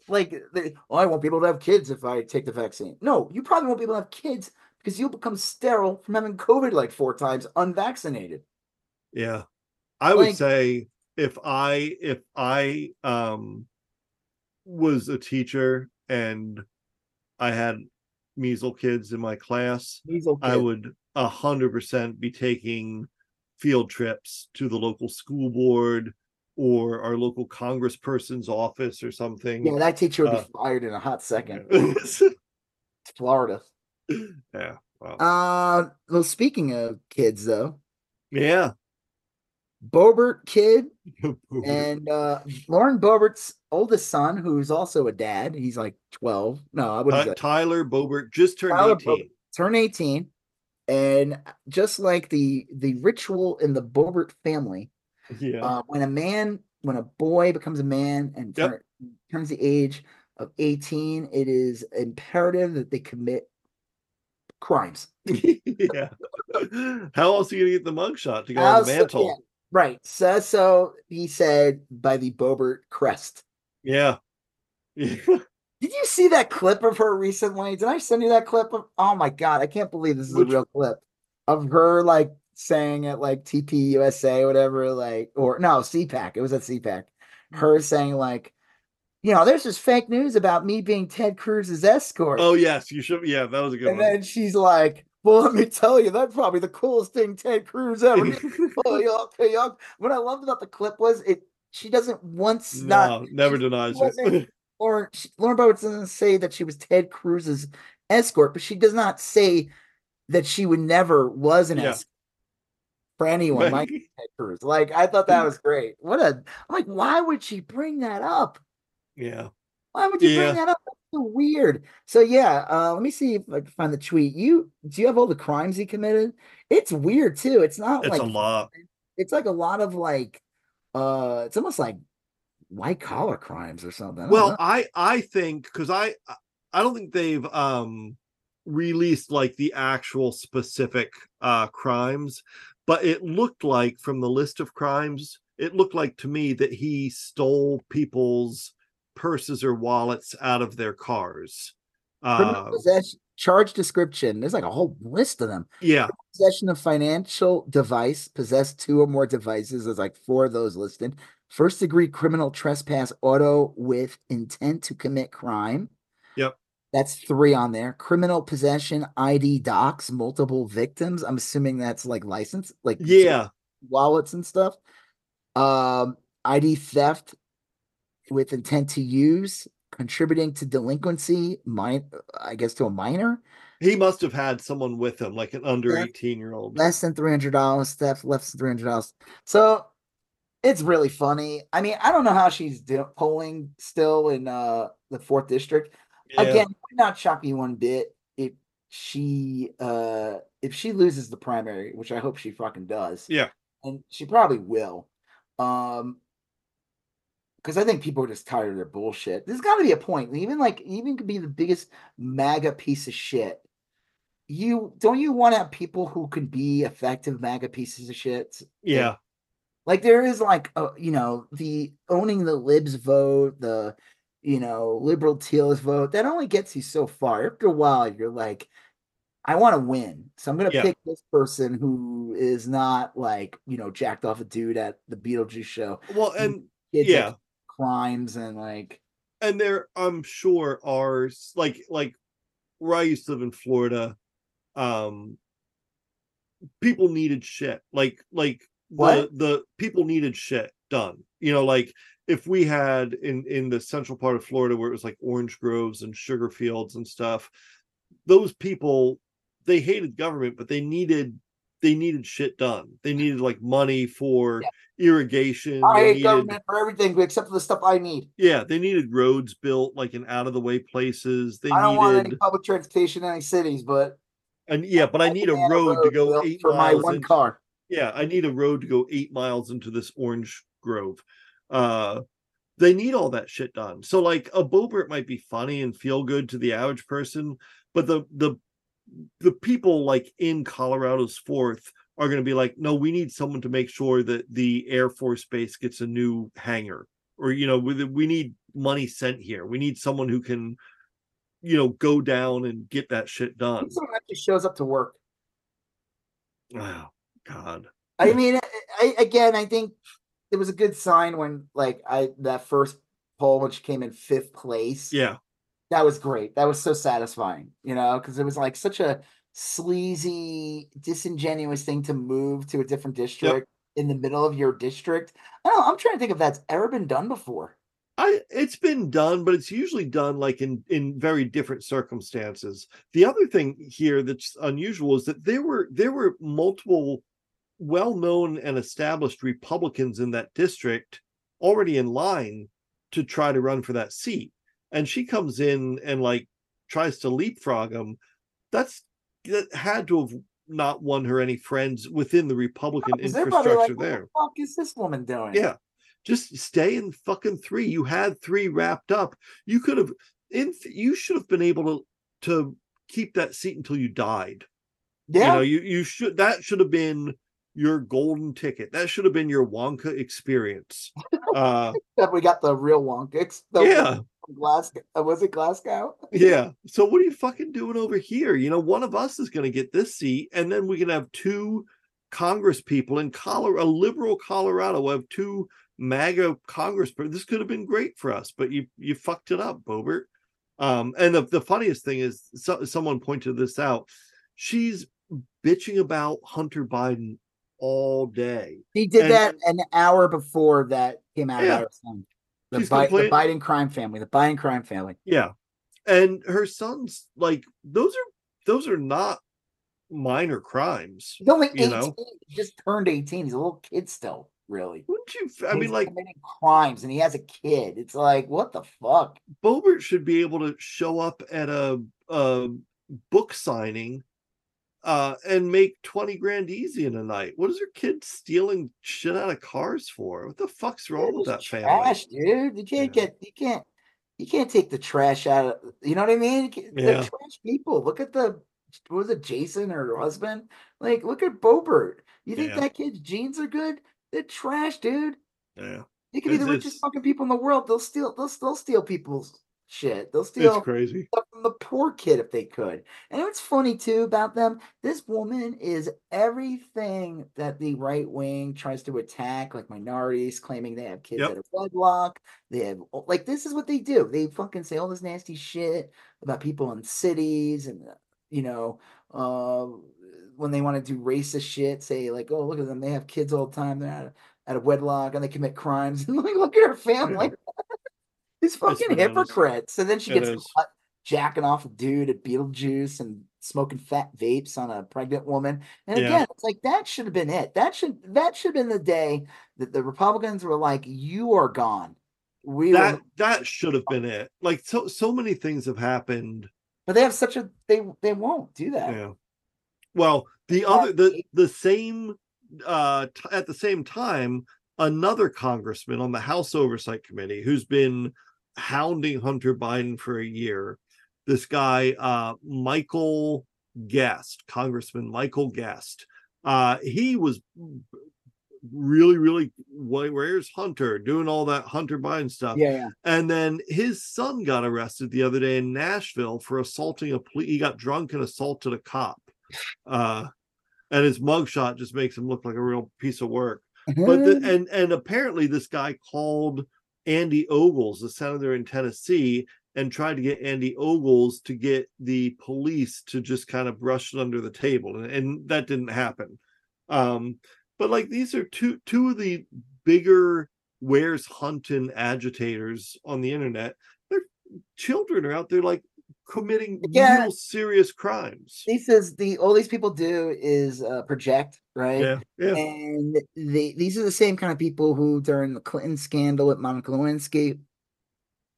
like they, oh, I won't be able to have kids if I take the vaccine. No, you probably won't be able to have kids because you'll become sterile from having COVID like four times unvaccinated. Yeah. I would say if I if I um was a teacher and I had measles kids in my class, I would a hundred percent be taking field trips to the local school board or our local congressperson's office or something. Yeah, that teacher would be uh, fired in a hot second. It's Florida. Wow. Uh well speaking of kids though, yeah. Boebert kid and uh Lauren Boebert's oldest son, who's also a dad, he's like 12. No, I wouldn't say Tyler Boebert just turned Tyler 18. Boebert. turn 18. And just like the the ritual in the Boebert family, Yeah. uh, when a man, when a boy becomes a man and Yep. turn, turns the age of 18, it is imperative that they commit crimes. yeah. How else are you gonna get the mugshot to go on the mantle? yeah, right. So, so he said by the Boebert crest. Yeah. Yeah. Did you see that clip of her recently? Did I send you that clip of? Oh my god, I can't believe this is Which- a real clip of her like saying at like TP USA, whatever, like or no CPAC. It was at CPAC. Mm-hmm. Her saying like, you know, there's just fake news about me being Ted Cruz's escort. Oh yes, you should. Yeah, that was a good and one. then she's like, "Well, let me tell you, that's probably the coolest thing Ted Cruz ever did." oh, y'all, hey, y'all. What I loved about the clip was it. She doesn't once not never denies it. Lauren, she, Lauren Boeberts doesn't say that she was Ted Cruz's escort, but she does not say that she would never was an Yeah. escort for anyone like Ted Cruz. Like I thought that was great. What a like, why would she bring that up? yeah. Why would you Yeah. bring that up? That's so weird. So yeah, uh, let me see if I can find the tweet. You do you have all the crimes he committed? It's weird too. It's not It's like a lot. it's like a lot of like uh it's almost like white collar crimes or something. I Well. I I think because I I don't think they've um released like the actual specific uh crimes, but it looked like from the list of crimes, it looked like to me that he stole people's purses or wallets out of their cars. Uh, possession charge description. There's like a whole list of them. yeah, Possession of financial device, possess two or more devices. There's like four of those listed. First degree criminal trespass auto with intent to commit crime. Yep. That's three on there. Criminal possession ID docs, multiple victims. I'm assuming that's like license, like yeah, wallets and stuff. Um, ID theft with intent to use, contributing to delinquency, mine, I guess to a minor. he must have had someone with him, like an under 18 year old. less than three hundred dollars theft less than three hundred dollars so it's really funny i mean i don't know how she's do- polling still in uh the fourth district Yeah. again not shock me one bit if she uh if she loses the primary which i hope she fucking does Yeah. and she probably will um because I think people are just tired of their bullshit. There's got to be a point. Even like, even could be the biggest MAGA piece of shit you don't you want to have people who can be effective MAGA pieces of shit? Yeah. Like there is like uh, you know the owning the libs vote, the you know liberal teals vote. That only gets you so far. After a while, you're like, I want to win, so I'm gonna Yeah. pick this person who is not like you know jacked off a dude at the Beetlejuice show. Well, and yeah. crimes and like and there i'm sure are like like where i used to live in florida um people needed shit. Like like What? the the people needed shit done. You know, like if we had in in the central part of Florida where it was like orange groves and sugar fields and stuff, those people they hated government, but they needed they needed shit done. They needed like money for irrigation. I hate needed- government for everything except for the stuff I need. yeah, they needed roads built like in out of the way places. They I don't want any needed public transportation in any cities, but and yeah, but I need a demand road to go eight for my one into- car. Yeah i need a road to go eight miles into this orange grove. Uh they need all that shit done. So like a boebert might be funny and feel good to the average person but the the the people like in colorado's fourth are going to be like no we need someone to make sure that the air force base gets a new hangar or you know we, we need money sent here. We need someone who can you know go down and get that shit done. Someone actually shows up to work. oh god I mean, I, again, I think it was a good sign when, like, I that first poll, which came in fifth place. yeah that was great. That was so satisfying, you know, because it was like such a sleazy, disingenuous thing to move to a different district in the middle of your district. I don't know. I'm trying to think if that's ever been done before. I it's been done, but it's usually done like in in very different circumstances. The other thing here that's unusual is that there were there were multiple well-known and established Republicans in that district already in line to try to run for that seat. And she comes in and like tries to leapfrog them. That's that had to have not won her any friends within the Republican they're infrastructure like, what there. the fuck is this woman doing? Yeah. Just stay in fucking three. You had three wrapped up. You could have in you should have been able to to keep that seat until you died. yeah. You know, you you should that should have been your golden ticket. That should have been your Wonka experience. Uh Except we got the real Wonkix. The yeah, Glasgow. uh, Was it Glasgow? yeah. So what are you fucking doing over here? You know, one of us is gonna get this seat, and then we can have two Congress people in Colorado, a liberal Colorado. Have two MAGA Congress. This could have been great for us, but you you fucked it up, Boebert. Um, and the, the funniest thing is, so, someone pointed this out. She's bitching about Hunter Biden all day. He did And- that an hour before that came out Yeah. her son. The, Bi- the Biden crime family. The Biden crime family. Yeah, and her son's like those are those are not minor crimes. He's only You 18. know? He just turned 18. He's a little kid still, really. Wouldn't you? I And mean, like committing crimes and he has a kid. It's like, what the fuck? Boebert should be able to show up at a, a book signing uh and make 20 grand easy in a night. What is your kid stealing shit out of cars for? What the fuck's wrong with that just family? Trash, dude. You can't Yeah. get you can't you can't take the trash out of you know what I mean? They're Yeah. trash people. Look at the what was it, Jason or her husband? Like, look at Boebert. You think Yeah. that kid's jeans are good? They're trash, dude. Yeah, They could be the richest it's- fucking people in the world. They'll steal. They'll still steal people's shit. They'll it's steal crazy. stuff from the poor kid if they could. And what's funny too about them? This woman is everything that the right wing tries to attack, like minorities claiming they have kids Yep. that are wedlock. They have like this is what they do. They fucking say all this nasty shit about people in cities and uh, you know uh, when they want to do racist shit, say like, oh look at them, they have kids all the time. They're out of, out of wedlock and they commit crimes. And like, look at her family. These fucking hypocrites. And then she gets jacking off a dude at Beetlejuice and smoking fat vapes on a pregnant woman. And Yeah. again, it's like that should have been it. That should that should have been the day that the Republicans were like, "You are gone." We That will, that should have been it. Like so so many things have happened but they have such a they they won't do that. Yeah. Well, the other the the same uh t- at the same time another congressman on the House Oversight Committee who's been hounding Hunter Biden for a year. This guy uh Michael Guest, Congressman Michael Guest. Uh he was really really wh- where's Hunter doing all that Hunter Biden stuff. Yeah, yeah. And then his son got arrested the other day in Nashville for assaulting a police. He got drunk and assaulted a cop. Uh, and his mugshot just makes him look like a real piece of work. But the, and and apparently this guy called Andy Ogles, the senator in Tennessee, and tried to get Andy Ogles to get the police to just kind of brush it under the table, and, and that didn't happen. Um, but like these are two two of the bigger where's hunting agitators on the internet. Their children are out there like committing Yeah. real serious crimes. He says the all these people do is uh, project, right? Yeah, yeah. And they, these are the same kind of people who, during the Clinton scandal with Monica Lewinsky,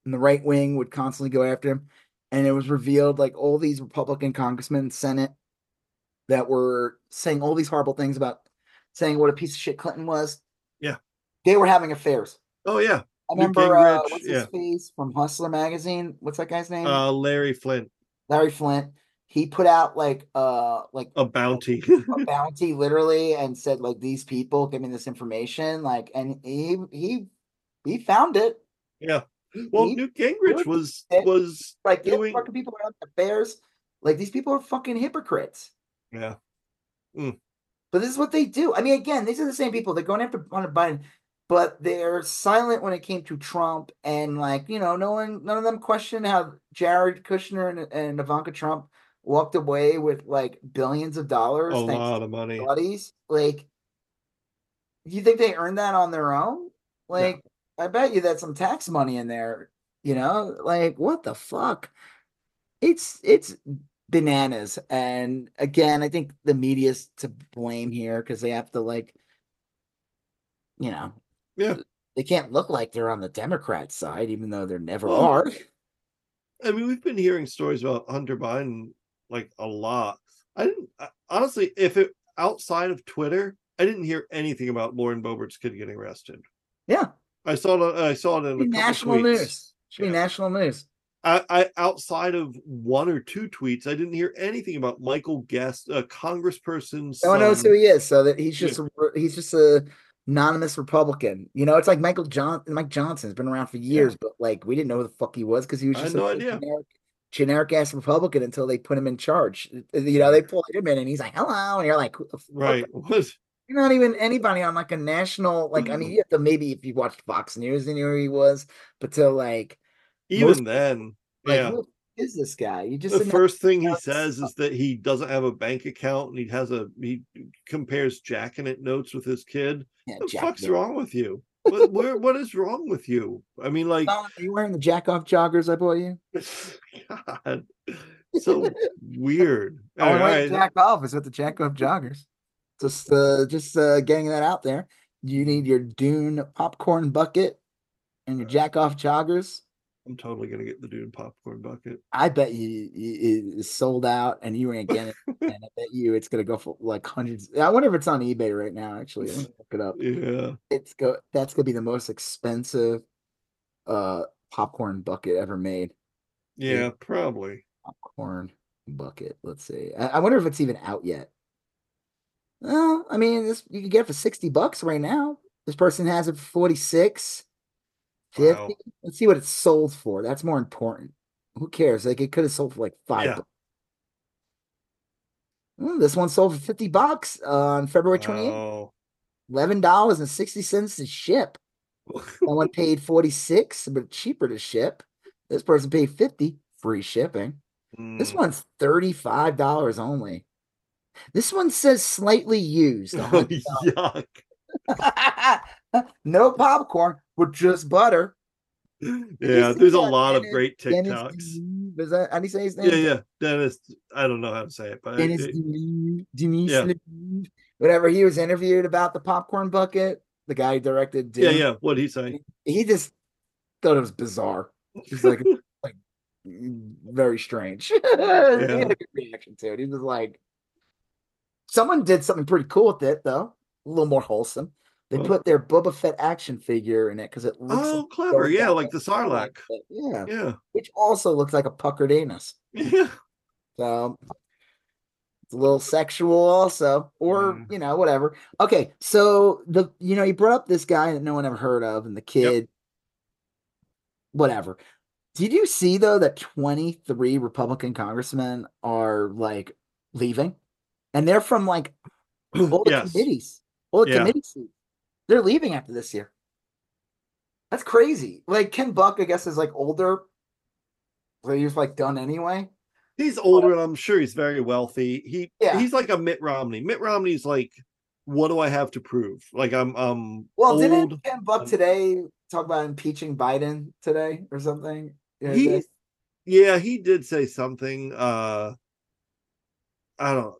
and the right wing would constantly go after him. And it was revealed like all these Republican congressmen Senate that were saying all these horrible things about saying what a piece of shit Clinton was. Yeah. They were having affairs. Oh yeah. I remember uh, what's yeah. his face from Hustler magazine. What's that guy's name? Uh Larry Flynt, Larry Flynt. He put out like uh like a bounty. a bounty literally and said like these people give me this information like and he he he found it yeah. He- Well, he- Newt Gingrich was it- was like doing fucking people out bears. like these people are fucking hypocrites yeah. but this is what they do i mean again these are the same people they're going after Hunter Biden but they're silent when it came to Trump and like you know no one none of them questioned how Jared Kushner and, and Ivanka Trump walked away with like billions of dollars A lot of money. buddies. Like, do you think they earned that on their own? Like, I bet you that's some tax money in there. You know, like what the fuck? It's it's bananas. And again, I think the media's to blame here because they have to like, you know, Yeah. they can't look like they're on the Democrat side, even though they never Well, are. I mean, we've been hearing stories about Hunter Biden like a lot. I didn't I- honestly, if it outside of Twitter, I didn't hear anything about Lauren Boebert's kid getting arrested. Yeah, I saw it. I saw it in national news. Should Yeah. be national news. I, I outside of one or two tweets, I didn't hear anything about Michael Guest, a congressperson. Oh, no one knows who he is, so that he's Yeah. just a, he's just a anonymous Republican. You know, it's like Michael John Mike Johnson's been around for years, but like we didn't know who the fuck he was because he was just no idea. generic generic ass Republican until they put him in charge. Uh, you know, they pulled him in and he's like, "Hello," and you're like, "Who? Right. What? You're not even anybody on like a national like. I mean, mm. you have to maybe if you watched Fox News and knew who he was, but to like, Even Most- then, like yeah. Is this guy? You just the first thing he says is that he doesn't have a bank account and he has a he compares jacking it notes with his kid. yeah, What the fuck's wrong with you? What where what is wrong with you? I mean, like Are you wearing the jack off joggers I bought you? God, so weird. Oh, All and right, jack off is with the jack off joggers. Just uh just uh getting that out there. You need your Dune popcorn bucket and your jack off joggers. I'm totally gonna get the Dune popcorn bucket. I bet you, you it's sold out and you ain't getting it. and I bet you it's gonna go for like hundreds. I wonder if it's on eBay right now, actually. Look it up. Yeah, It's go that's gonna be the most expensive uh popcorn bucket ever made. yeah, probably. popcorn bucket. Let's see. I, I wonder if it's even out yet. Well, I mean, this you can get it for 60 bucks right now. This person has it for 46, 50. Wow. Let's see what it's sold for. That's more important. Who cares? Like it could have sold for like five. Yeah. bucks. Well, this one sold for 50 bucks on February 28th. Wow. $11.60 to ship. Someone paid 46, but cheaper to ship. This person paid 50, free shipping. This Mm. one's thirty-five dollars only. This one says slightly used. Oh, yuck. no popcorn, but just butter. Yeah, there's a lot of great TikToks. Deneuve, Is that how do you say his name? Yeah, yeah. Dennis, I don't know how to say it, but Dennis it- Denise Yeah. Whatever. He was interviewed about the popcorn bucket. The guy who directed. yeah, yeah. What he say? He just thought it was bizarre. He's like, like very strange. he had a good reaction to it. He was like, someone did something pretty cool with it, though. A little more wholesome. They Oh. put their Boba Fett action figure in it because it looks Oh, like clever. Yeah, like the Sarlacc. Yeah, Yeah, which also looks like a puckered anus. yeah. So it's a little sexual, also, or Mm. you know, whatever. Okay, so the you know, you brought up this guy that no one ever heard of, and the kid, whatever. Did you see though that 23 Republican congressmen are like leaving? And they're from like all the Yes. committees, all the Yeah. committee seats. They're leaving after this year. That's crazy. Like Ken Buck, I guess, is like older. So he was like done anyway. He's older, and I'm sure he's very wealthy. He Yeah. he's like a Mitt Romney. Mitt Romney's like, what do I have to prove? Like I'm um Well, old. didn't Ken Buck today talk about impeaching Biden today or something? Other he yeah he did say something uh i don't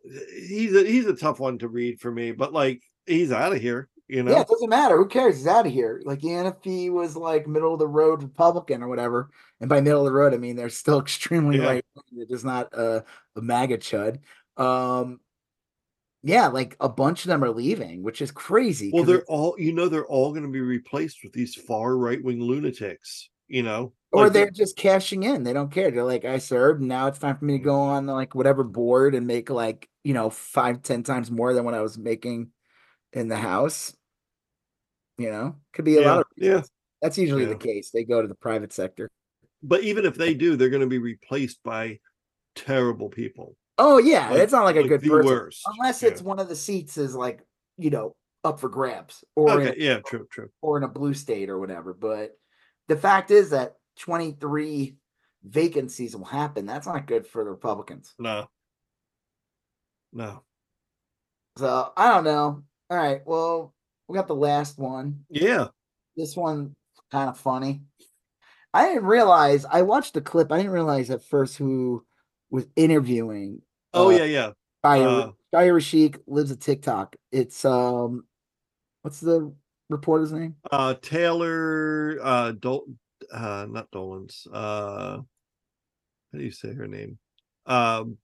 he's a he's a tough one to read for me but like he's out of here you know Yeah, it doesn't matter. Who cares? He's out of here. Like, even if he was like middle of the road Republican or whatever, and by middle of the road, I mean they're still extremely Yeah. right. They're not a, a MAGA chud. Um, yeah, like a bunch of them are leaving, which is crazy. Well, they're all you know they're all going to be replaced with these far right-wing lunatics you know or Like, they're just cashing in. They don't care. They're like, I served. Now it's time for me to go on like whatever board and make like you know five, ten times more than what I was making in the house. You know, could be a Yeah, lot of yeah. That's usually Yeah. the case. They go to the private sector. but even if they do they're going to be replaced by terrible people Oh yeah, Like- it's not like a like good the person worst, unless yeah. it's one of the seats is like you know up for grabs or okay a, yeah true true or in a blue state or whatever. But the fact is that twenty three vacancies will happen. That's not good for the Republicans. no no So I don't know. All right, well we got the last one. yeah This one kind of funny. I didn't realize. I watched the clip. I didn't realize at first who was interviewing. oh uh, yeah yeah Chaya, Uh, Chaya Raichik Libs of TikTok. It's um, what's the reporter's name? uh taylor uh Dol- uh not dolan's uh how do you say her name um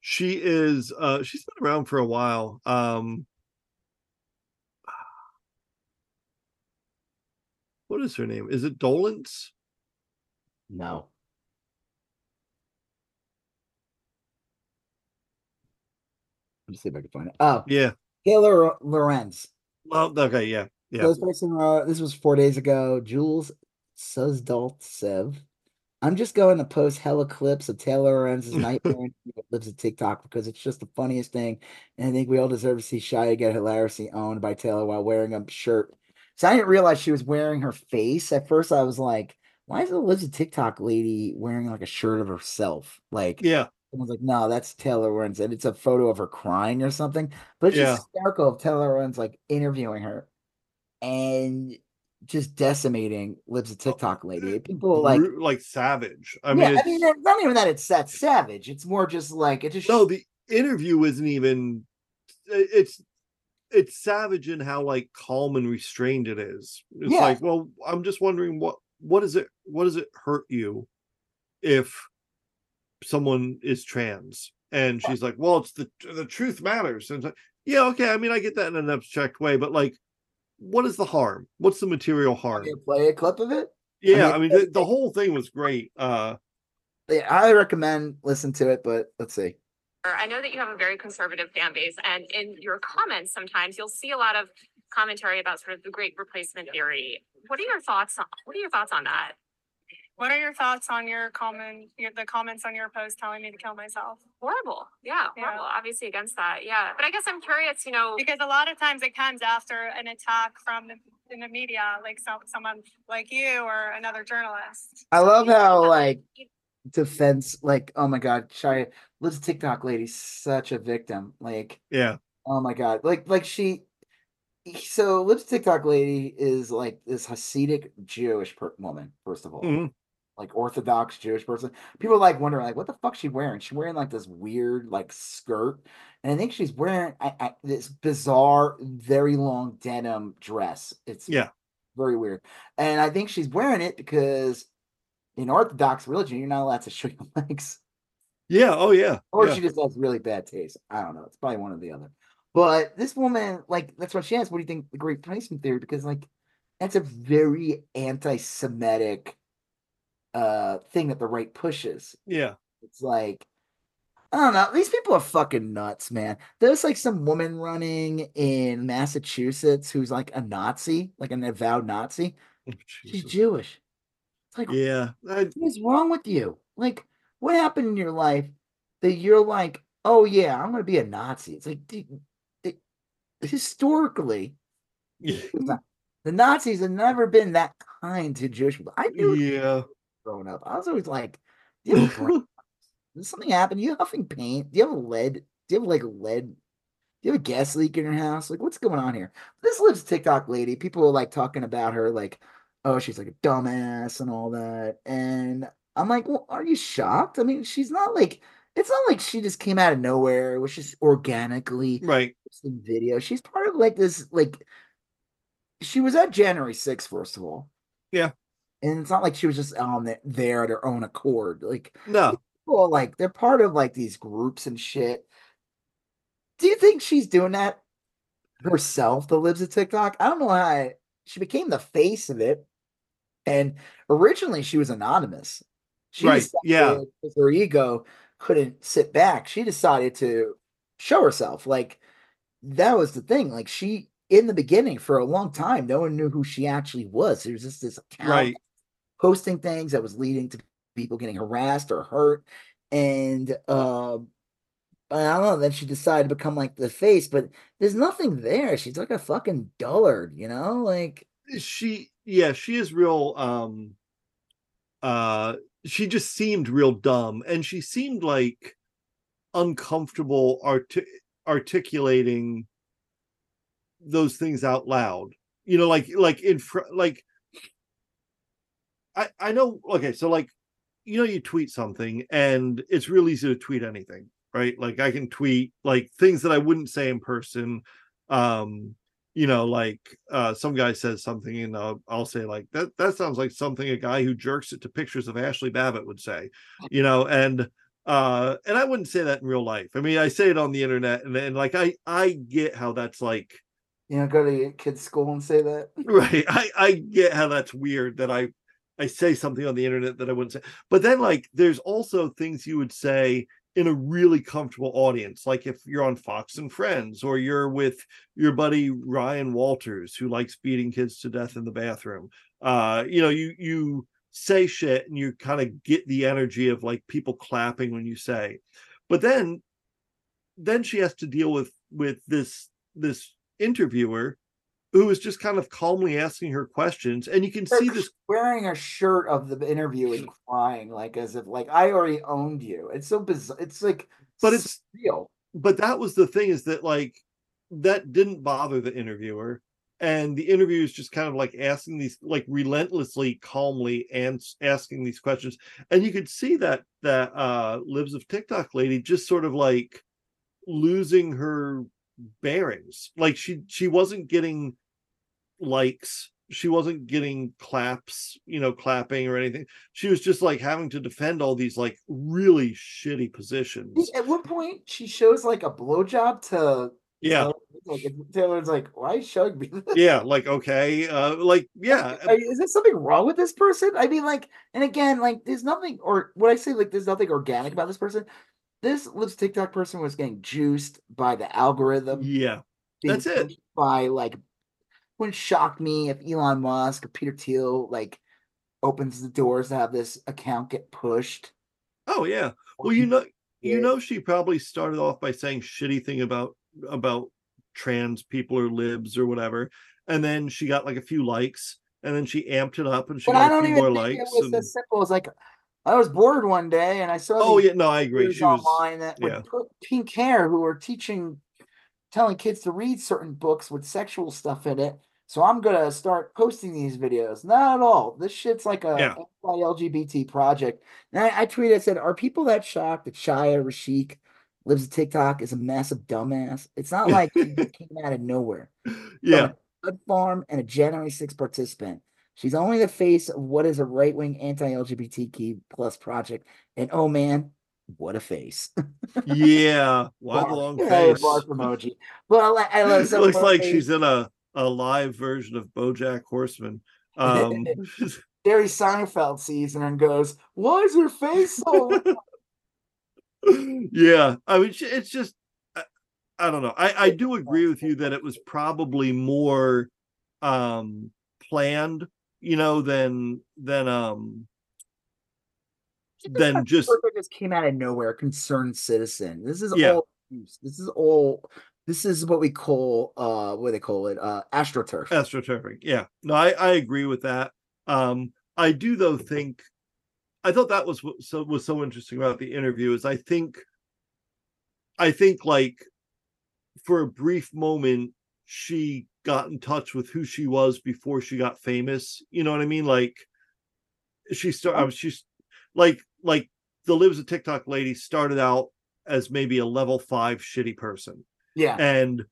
she is uh she's been around for a while um what is her name is it dolan's No. Let me see if I can find it. Oh, yeah Taylor Lorenz. well okay yeah yeah this person wrote, this was four days ago. Jules Suzdaltsev. I'm just going to post hella clips of Taylor Lorenz's nightmare and Libs of TikTok because it's just the funniest thing. And I think we all deserve to see Chaya get hilariously owned by Taylor while wearing a shirt. So I didn't realize she was wearing her face. At first, I was like, why is the Libs of TikTok lady wearing like a shirt of herself? Like, yeah Someone's like, no, that's Taylor Lorenz, and it's a photo of her crying or something. But it's Yeah. just hysterical of Taylor Lorenz like interviewing her and just decimating lives a oh, TikTok lady. People like, like savage i yeah, mean I mean, it's not even that it's that savage. It's more just like it just no the interview isn't even it's it's savage in how like calm and restrained it is it's Yeah. like well i'm just wondering what what is it what does it hurt you if someone is trans and she's like well it's the the truth matters and like yeah okay i mean i get that in an abstract way but like what is the harm what's the material harm you play a clip of it. yeah mean, i mean, the, the whole thing was great uh Yeah, I recommend listen to it, but let's see. I know that you have a very conservative fan base, and in your comments, sometimes you'll see a lot of commentary about sort of the great replacement theory. What are your thoughts on, what are your thoughts on that? What are your thoughts on your comment, your, the comments on your post telling me to kill myself? Horrible. Yeah, Yeah. horrible. Obviously against that. Yeah. But I guess I'm curious, you know, Because a lot of times it comes after an attack from the, in the media, like some, someone like you or another journalist. I love how like defense, like oh my god, Chaya Libs TikTok lady, such a victim. Like yeah Oh my god! Like like she, so Libs TikTok lady is like this Hasidic Jewish per- woman. First of all, Mhm. like Orthodox Jewish person. People like wondering like what the fuck she wearing? She's wearing like this weird like skirt, and I think she's wearing I, I, this bizarre, very long denim dress. It's Yeah. very weird, and I think she's wearing it because in Orthodox religion you're not allowed to show your legs. Yeah oh yeah Or yeah. she just has really bad taste. I don't know. It's probably one or the other. But this woman, like, that's what she asked. What do you think the great replacement theory? Because, like, that's a very anti-Semitic uh thing that the right pushes. yeah It's like, I don't know. These people are fucking nuts, man. There's like some woman running in Massachusetts who's like a Nazi, like an avowed Nazi. She's Jewish. It's like, Yeah, I, what is wrong with you? Like, what happened in your life that you're like, oh yeah, I'm gonna be a Nazi? It's like, dude, it, historically, the Nazis have never been that kind to Jewish people. I knew yeah, growing up. I was always like, Do you have Did something happened? You huffing paint? Do you have a lead? Do you have like lead? Do you have a gas leak in your house? Like, what's going on here? This Libs TikTok lady. People are like talking about her, like, oh, she's like a dumbass and all that. And I'm like, well, are you shocked? I mean, she's not like, it's not like she just came out of nowhere. It was just organically right. video. She's part of like this, like, she was at January 6th, first of all. Yeah. And it's not like she was just on the, there at her own accord. Like, No, Well, like they're part of like these groups and shit. Do you think she's doing that herself that Libs of TikTok? I don't know how I, she became the face of it. And originally she was anonymous. She Right, yeah. her ego couldn't sit back. She decided to show herself. Like that was the thing. Like she in the beginning for a long time, no one knew who she actually was. There was just this account right. posting things that was leading to people getting harassed or hurt. And um I don't know, then she decided to become like the face, but there's nothing there. She's like a fucking dullard, you know? Like She, yeah, she is real. Um, uh, she just seemed real dumb, and she seemed like uncomfortable arti- articulating those things out loud. You know, like like in front, like I I know. Okay, so like you know, you tweet something, and it's real easy to tweet anything, right? Like I can tweet like things that I wouldn't say in person. Um, you know, like uh some guy says something, and I'll, I'll say like that. That sounds like something a guy who jerks it to pictures of Ashli Babbitt would say. You know, and uh and i wouldn't say that in real life i mean i say it on the internet and then like i i get how that's like you know, go to your kid's school and say that. right i i get how that's weird that i i say something on the internet that i wouldn't say but then like there's also things you would say in a really comfortable audience like if you're on fox and friends or you're with your buddy ryan walters who likes beating kids to death in the bathroom. Uh you know you you say shit and you kind of get the energy of like people clapping when you say. But then then she has to deal with with this this interviewer who is just kind of calmly asking her questions and you can Her see this wearing a shirt of the interview and crying like as if like I already owned you. It's so bizarre. It's like But it's- real. but that was the thing is that like that didn't bother the interviewer and the interviewer is just kind of like asking these like relentlessly calmly and asking these questions and you could see that that uh libs of tiktok lady just sort of like losing her bearings like she she wasn't getting likes she wasn't getting claps you know clapping or anything she was just like having to defend all these like really shitty positions At one point, she shows like a blowjob to yeah like Taylor's like, "Why showing me?" this?" yeah like okay uh like yeah is there something wrong with this person? I mean, like, and again, like, there's nothing, or what I say, like, there's nothing organic about this person. This Libs TikTok person was getting juiced by the algorithm. yeah That's it. By like, wouldn't shock me if Elon Musk or Peter Thiel like opens the doors to have this account get pushed. oh yeah well you know you know she probably started off by saying shitty thing about about trans people or libs or whatever and then she got like a few likes and then she amped it up and she But got a don't few even more think likes it was and... as simple as like I was bored one day and I saw oh yeah no i agree she was online that yeah. put pink hair who are teaching telling kids to read certain books with sexual stuff in it. So I'm gonna start posting these videos. Not at all. This shit's like a Yeah. anti-LGBT project. And I, I tweeted, I said, Are people that shocked that Chaya Raichik Libs of TikTok is a massive dumbass? It's not like she came out of nowhere. yeah Blood farm and a January 6 participant. She's only the face of what is a right-wing anti-LGBTQ plus project. And oh man, what a face. yeah one Barf. long Yeah, face barf emoji. But I, like- I love it looks like face. she's in a a live version of bojack horseman um Jerry Seinfeld sees her and goes, "Why is her face so?" yeah i mean it's just I, I don't know i i do agree with you that it was probably more um planned you know than than um than just just came out of nowhere. Concerned citizen. This is Yeah. all. This is all. This is what we call uh, what do they call it? Uh, astroturf. astroturfing yeah no i i agree with that um i do though think I thought that was what so was so interesting about the interview is I think I think like for a brief moment she got in touch with who she was before she got famous. You know what I mean? Like she started she's like like the Libs of TikTok lady started out as maybe a level five shitty person. Yeah. And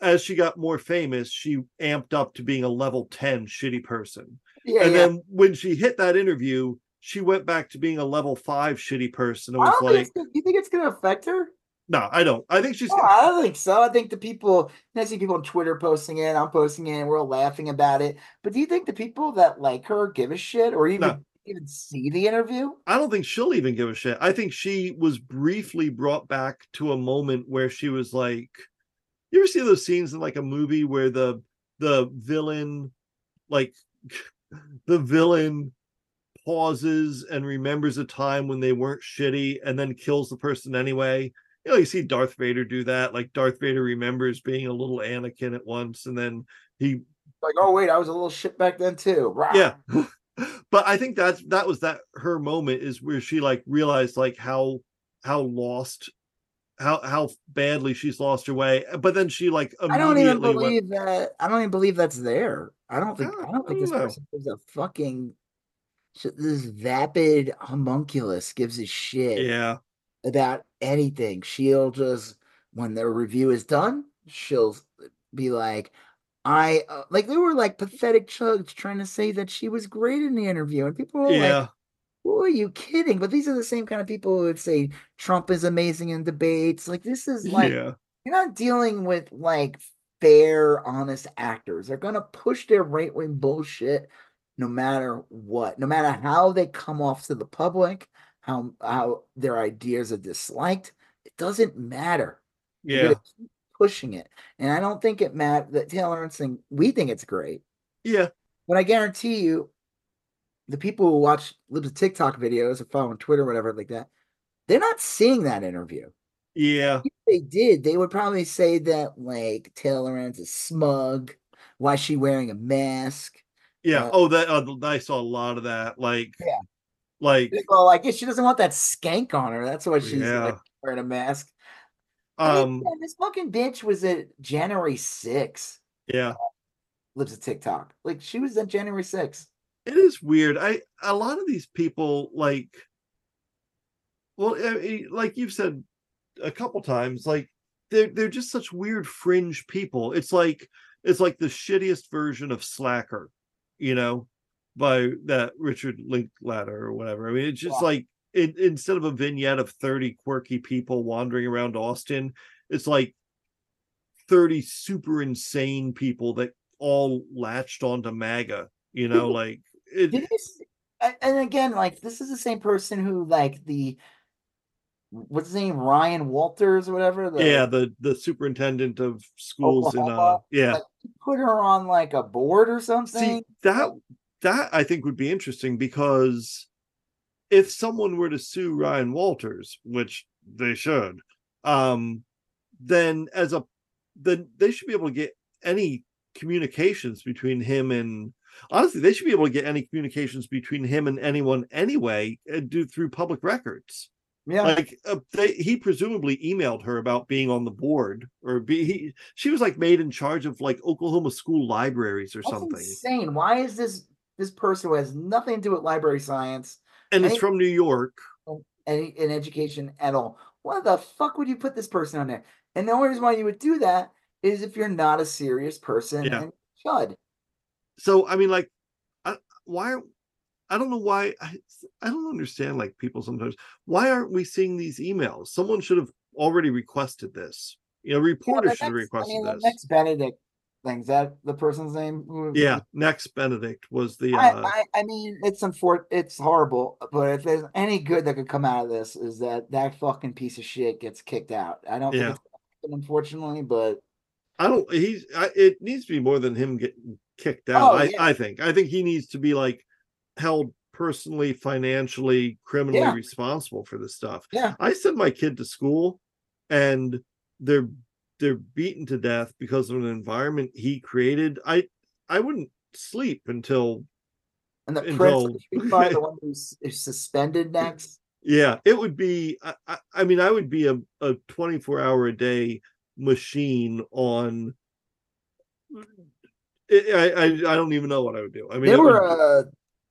as she got more famous, she amped up to being a level 10 shitty person. Yeah. and yeah. then when she hit that interview, she went back to being a level five shitty person. It was think like, you think it's going to affect her? No, I don't. I think she's oh, No, I don't think so. I think the people, I see people on Twitter posting it. I'm posting it. And we're all laughing about it. But do you think the people that like her give a shit or even No. even see the interview? I don't think she'll even give a shit. I think she was briefly brought back to a moment where she was like, you ever see those scenes in like a movie where the the villain, like the villain pauses and remembers a time when they weren't shitty and then kills the person anyway. You know, you see Darth Vader do that. Like Darth Vader remembers being a little Anakin at once, and then he Like, oh wait, I was a little shit back then too. Rah. yeah but i think that's that was that her moment is where she like realized like how how lost how how badly she's lost her way but then she like I don't even immediately went- believe that. I don't even believe that's there. I don't think. I I don't think don't this know. person gives a fucking. This vapid homunculus gives a shit yeah about anything. She'll just when the review is done, she'll be like, "I uh, like." There were like pathetic chugs trying to say that she was great in the interview, and people were like, Who are you kidding? But these are the same kind of people who would say Trump is amazing in debates. Like this is like yeah you're not dealing with like fair, honest actors. They're gonna push their right wing bullshit no matter what, no matter how they come off to the public, how how their ideas are disliked. It doesn't matter. Yeah pushing it, and I don't think it matters that Taylor and thing. We think it's great, yeah but I guarantee you, the people who watch libs of TikTok videos or follow on Twitter, or whatever like that, they're not seeing that interview. yeah If they did, they would probably say that like Taylor Ann's is smug. Why is she wearing a mask? yeah Uh, oh that uh, i saw a lot of that like Yeah. Like Well, like she doesn't want that skank on her. That's why she's Yeah. like, wearing a mask. I mean, um man, this fucking bitch was at January 6th. yeah Libs of TikTok. Like she was at January 6th. it is weird i a lot of these people like well I mean, like you've said a couple times like they're they're just such weird fringe people it's like it's like the shittiest version of slacker you know by that richard linklater or whatever i mean it's just Yeah. like it, instead of a vignette of 30 quirky people wandering around austin it's like 30 super insane people that all latched onto maga you know like it, Did you see, and again, like this is the same person who like the what's his name, Ryan Walters or whatever. The, yeah the the superintendent of schools in uh yeah like, put her on like a board or something. see that that i think would be interesting because if someone were to sue ryan walters which they should um then as a then they should be able to get any communications between him and honestly they should be able to get any communications between him and anyone anyway and do through public records. Yeah, like uh, they, he presumably emailed her about being on the board or be he she was like made in charge of like oklahoma school libraries or that's something. insane. Why is this this person who has nothing to do with library science and it's from new york oh, and in education at all? Why the fuck would you put this person on there? And the only reason why you would do that is if you're not a serious person Yeah. and should. so i mean like I, why i don't know why I, I don't understand like people sometimes why aren't we seeing these emails someone should have already requested this you know reporters should have requested I mean, this Nex Benedict thing, is that the person's name? who- yeah Nex Benedict was the I, uh I, I mean, it's unfor- it's horrible, but if there's any good that could come out of this, is that that fucking piece of shit gets kicked out. I don't Yeah. think it's happen, unfortunately, but I don't. He's. I, it needs to be more than him getting kicked out. Oh, I. yeah. I think. I think he needs to be like held personally, financially, criminally Yeah. responsible for this stuff. Yeah. I send my kid to school, and they're they're beaten to death because of an environment he created. I. I wouldn't sleep until And the Until- prince the one who's is suspended next. Yeah, it would be. I, I, mean, I would be a, a 24 hour a day machine on. I, I I don't even know what I would do. I mean, there it would- were a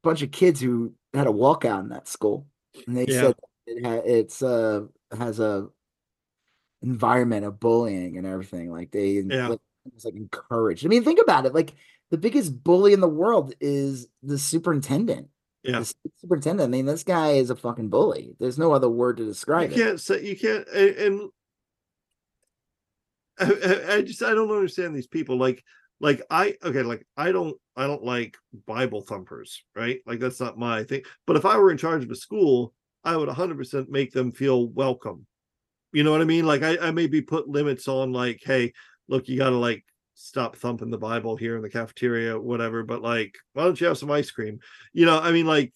bunch of kids who had a walkout in that school, and they Yeah. said it ha- it's uh has a environment of bullying and everything. Like they Yeah. like, it's like encouraged. I mean, think about it. Like the biggest bully in the world is the superintendent. Yeah. The superintendent. I mean, this guy is a fucking bully. There's no other word to you describe it. You can't say you can't and, I- I just I don't understand these people like like I okay like I don't I don't like Bible thumpers right like that's not my thing but if I were in charge of a school I would 100% make them feel welcome you know what I mean? Like I, I maybe put limits on like hey look you gotta like stop thumping the Bible here in the cafeteria whatever but like why don't you have some ice cream? You know I mean like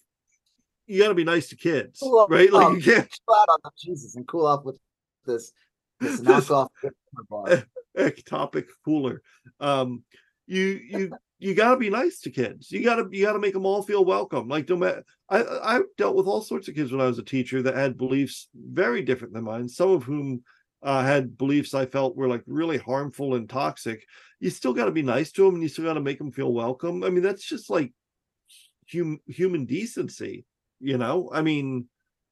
you gotta be nice to kids Well, right? like um, you can't Chill out on Jesus and cool off with this this knockoff ectopic cooler. Um, you you you got to be nice to kids. You got to you got to make them all feel welcome. Like no matter, I I dealt with all sorts of kids when I was a teacher that had beliefs very different than mine. Some of whom uh, had beliefs I felt were like really harmful and toxic. You still got to be nice to them, and you still got to make them feel welcome. I mean, that's just like hum, human decency, you know. I mean,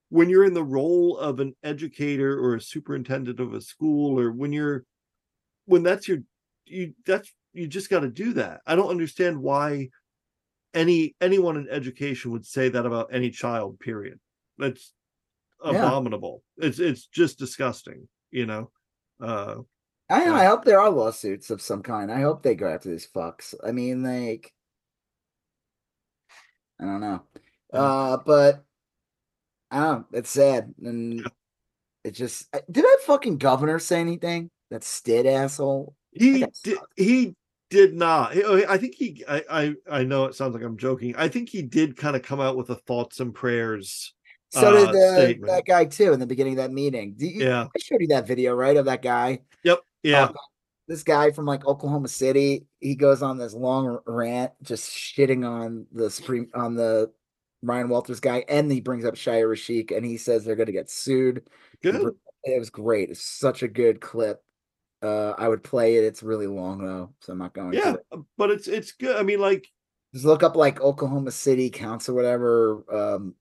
when you're in the role of an educator or a superintendent of a school, or when you're when that's your you that's you just got to do that i don't understand why any anyone in education would say that about any child period that's Yeah. abominable it's it's just disgusting you know uh I I hope there are lawsuits of some kind. I hope they go after these fucks. I mean, like, I don't know. Yeah. Uh, but I don't know. It's sad, and it just did that fucking governor say anything? That Stitt asshole. he did he did not oh, i think he I, I i know it sounds like i'm joking i think he did kind of come out with a thoughts and prayers So uh, did the, statement. that guy too in the beginning of that meeting. Do you, yeah I showed you that video, right, of that guy. yep yeah Uh, this guy from like Oklahoma City, he goes on this long rant just shitting on the Supreme on the Ryan Walters guy, and he brings up Chaya Raichik, and he says they're gonna get sued. good It was great. It's such a good clip. Uh, I would play it. It's really long though, so I'm not going to. yeah it. but it's it's good i mean like Just look up like Oklahoma City Council, whatever, um,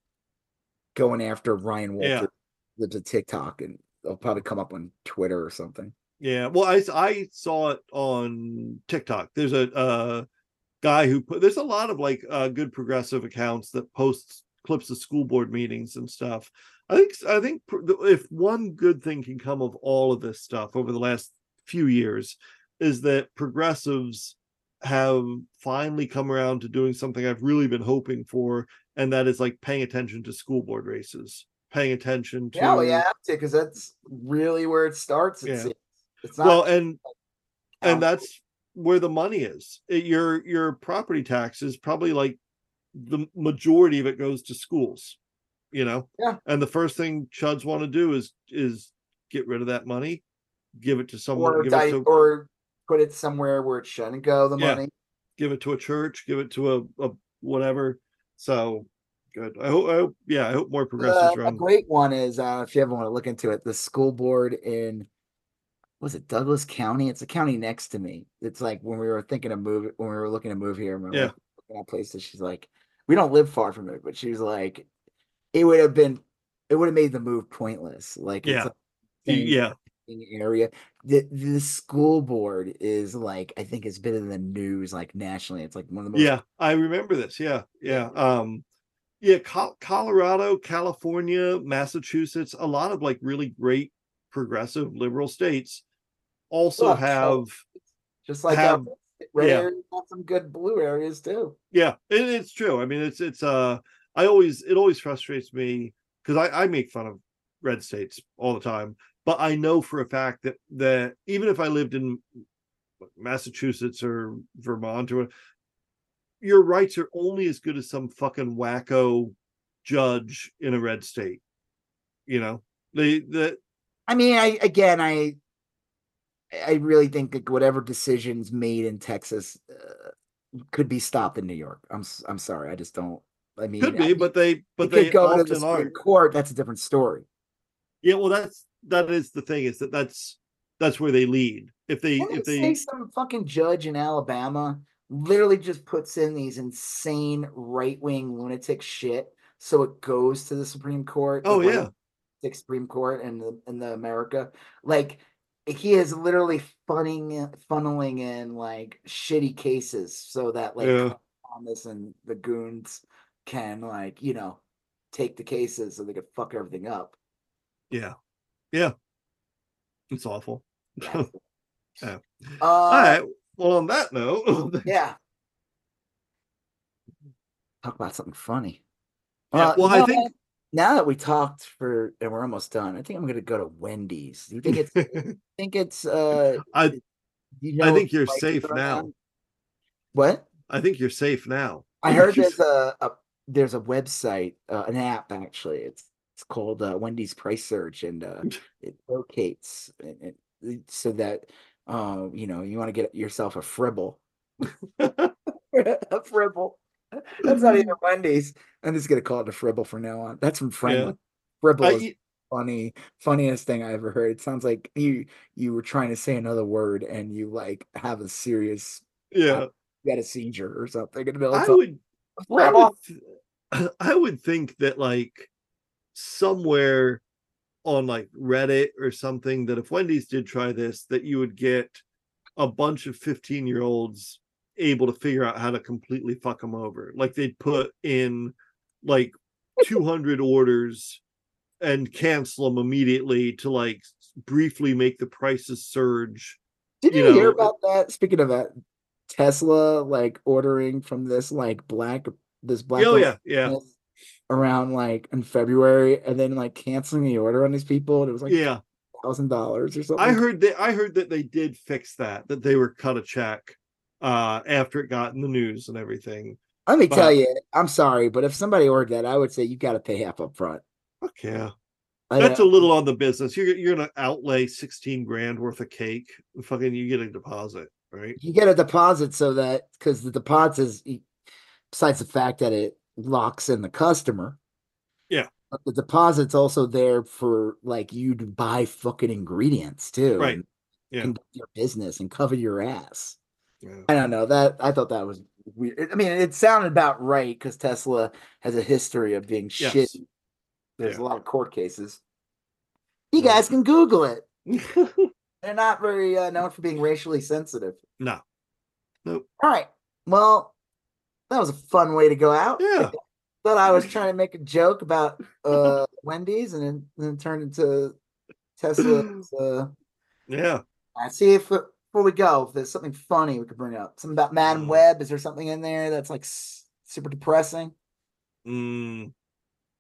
going after Ryan Yeah. Walters with the TikTok, and they'll probably come up on Twitter or something. Yeah, well, I I saw it on TikTok. There's a uh, guy who put. There's a lot of like uh, good progressive accounts that posts clips of school board meetings and stuff. I think I think if one good thing can come of all of this stuff over the last few years is that progressives have finally come around to doing something I've really been hoping for, and that is like paying attention to school board races, paying attention oh, to Yeah, well, you have to because that's really where it starts. It Yeah. seems. It's not well, and and that's where the money is. It- your your property taxes probably like the majority of it goes to schools, you know. Yeah. And the first thing chuds want to do is is get rid of that money, give it to someone, or give di- it to or put it somewhere where it shouldn't go. The Yeah. money. give it to a church, give it to a, a whatever. So good. I hope, I hope yeah, I hope more Uh, progressives a run. great one is uh, if you ever want to look into it, the school board in was it Douglas County? It's a county next to me. It's like when we were thinking of move when we were looking to move here. were Yeah. looking at places. She's like, we don't live far from it, but she was like, it would have been, it would have made the move pointless. Like, Yeah. it's a thing- yeah. Area. The the school board is like I think it's been in the news like nationally. It's like one of the most Yeah, I remember this. Yeah, yeah. Um, yeah, Col- Colorado, California, Massachusetts, a lot of like really great progressive liberal states also Well, have just like have- red yeah. areas got some good blue areas too. yeah, it, it's true. I mean, it's it's uh I always it always frustrates me because I, I make fun of red states all the time, but I know for a fact that that even if I lived in Massachusetts or Vermont or your rights are only as good as some fucking wacko judge in a red state. You know, the that I mean, I again, I I really think that whatever decisions made in Texas, uh, could be stopped in New York. I'm I'm sorry, I just don't. I mean, Could I- be, but they but they go to the Supreme. Court. That's a different story. Yeah, well, that's that is the thing is that that's that's where they lead. If they Didn't if they say some fucking judge in Alabama literally just puts in these insane right wing lunatic shit, so it goes to the Supreme Court. oh yeah Sixth Supreme Court in the in the America. Like he is literally funning funneling in like shitty cases so that like Yeah. Thomas and the goons can like you know take the cases so they could fuck everything up. yeah yeah it's awful. Yeah. Yeah. Uh, All right. Well, on that note, Yeah. Talk about something funny. Yeah, Uh, well, I know, think- now that we talked for and we're almost done, I think I'm gonna go to Wendy's. Do you think it's I think it's uh I you know I think you're safe now. What? I think you're safe now. I heard there's a, a there's a website, uh, an app actually. It's it's called uh, Wendy's Price Search, and uh, it locates so that uh, you know you want to get yourself a fribble, a fribble. That's not even Wendy's. I'm just gonna call it a fribble from now on. That's from Franklin. Fribble I, is funny, funniest thing I ever heard. It sounds like you you were trying to say another word and you like have a serious yeah, you had a seizure or something in the middle I would I would, I would think that like somewhere on like Reddit or something that if Wendy's did try this, that you would get a bunch of 15 year olds able to figure out how to completely fuck them over. Like they'd put in like 200 orders and cancel them immediately to like briefly make the prices surge. Did you you, hear about that? Speaking of that, Tesla like ordering from this like black this oh, black oh yeah, yeah, around like in February and then like canceling the order on these people and it was like yeah. thousand dollars or something. I heard that I heard that they did fix that, that they were cut a check uh after it got in the news and everything. Let me tell you, I'm sorry, but if somebody ordered that, I would say you got to pay half up front. Fuck yeah. I That's a little on the business. You're you're gonna outlay 16 grand worth of cake. Fucking you get a deposit, right? you get a deposit so that because the deposit is besides the fact that it locks in the customer. Yeah. But the deposit's also there for like you to buy fucking ingredients too. Right. and Yeah. Conduct your business and cover your ass. Yeah. I don't know that I thought that was weird. I mean, it sounded about right because Tesla has a history of being Yes. shit. There's Yeah. a lot of court cases. You Yeah. guys can Google it. They're not very uh, known for being racially sensitive. no. Nope. All right. Well, that was a fun way to go out. Yeah. Thought I was trying to make a joke about uh Wendy's and then, then turned into Tesla's uh Yeah. I see if before we go, if there's something funny we could bring up. Something about Madame Mm. Web. Is there something in there that's like s- super depressing? Mm,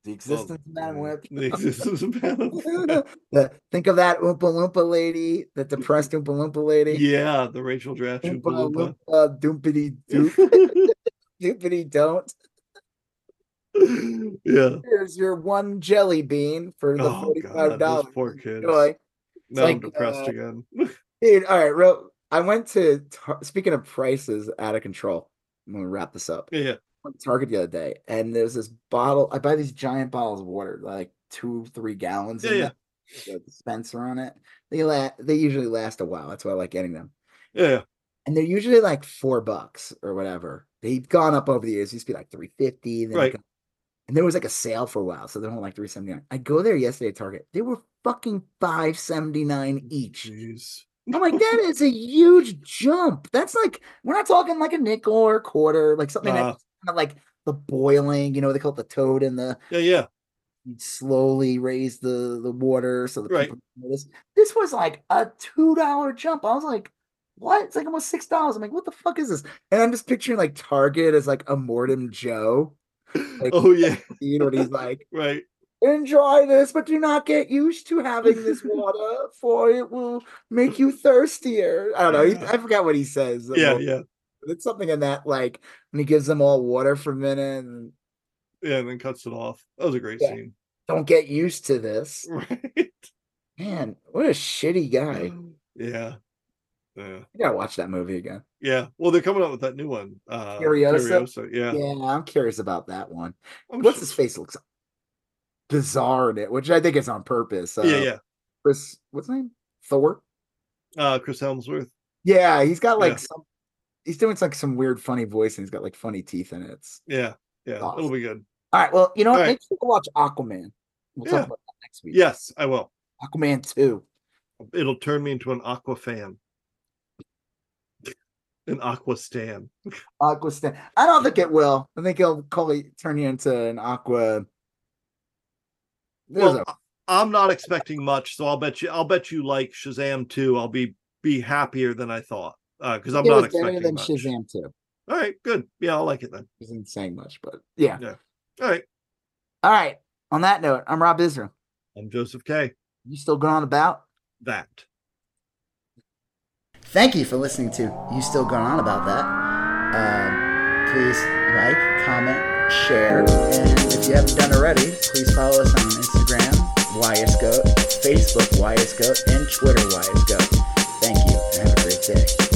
The existence of Madame. Web. The existence of Madame The- think of that Oompa Loompa lady, the depressed Oompa Loompa lady. Yeah, the Rachel Dratch Oompa Oompa Loompa. Loompa, doompity doop, doopity don't. yeah. Here's your one jelly bean for the Oh forty-five dollars. poor. Enjoy. Now I'm depressed uh, again. Dude, all right, real. I went to speaking of prices out of control. I'm gonna wrap this up. yeah. went to Target the other day, and there's this bottle. I buy these giant bottles of water, like two, three gallons. Yeah, yeah. a dispenser on it. They la- They usually last a while. That's why I like getting them. Yeah. And they're usually like four bucks or whatever. They've gone up over the years. It used to be like three fifty. Right. And there was like a sale for a while, so they're only like three seventy nine. I go there yesterday at Target. They were fucking five seventy nine each. Jeez. I'm like, that is a huge jump. That's like we're not talking like a nickel or a quarter, like something Uh. that's kind of like the boiling, you know, they call it the toad and the Yeah, yeah. you'd slowly raise the the water so the Right. people notice. This was like a two dollar jump. I was like, what? It's like almost six dollars. I'm like, what the fuck is this? And I'm just picturing like Target as like Immortan Joe. Like, oh yeah. You know what he's like, Right. enjoy this, but do not get used to having this water, for it will make you thirstier. I don't know. he- I forgot what he says. Yeah, yeah. It's something in that, like when he gives them all water for a minute and Yeah, and then cuts it off. That was a great Yeah. scene. don't get used to this. Right. Man, what a shitty guy. Yeah. Yeah. I gotta watch that movie again. Yeah. Well, they're coming out with that new one. Uh Furiosa? Yeah. Yeah, I'm curious about that one. I'm What's sure- his face looks bizarre in it, which I think is on purpose. Uh, Yeah, yeah. Chris, what's his name? Thor. Uh Chris Hemsworth. Yeah, he's got like Yeah. some. He's doing like some weird, funny voice, and he's got like funny teeth in it. It's, Yeah. Yeah. Awesome. It'll be good. all right. Well, you know, what? Right. make sure to watch Aquaman. We'll Yeah. talk about that next week. Yes, I will. Aquaman two. It'll turn me into an Aqua fan. An Aqua stan. Aqua Stan. I don't think it will. I think it'll call you, turn you into an Aqua. There's Well, a- I- I'm not expecting much, so I'll bet you I'll bet you like Shazam 2. I'll be be happier than I thought. Uh because I'm it not was better than much. Shazam two. All right, good. Yeah, I'll like it then. Isn't saying much, but yeah. All right. All right. On that note, I'm Rob Israel. I'm Joseph K. You still going on about? That. Thank you for listening to You Still Going On About That. Um, please like, comment, share, and if you haven't done already, please follow us on Instagram, YSGoat, Facebook, YSGoat, and Twitter, YSGoat. Thank you, and have a great day.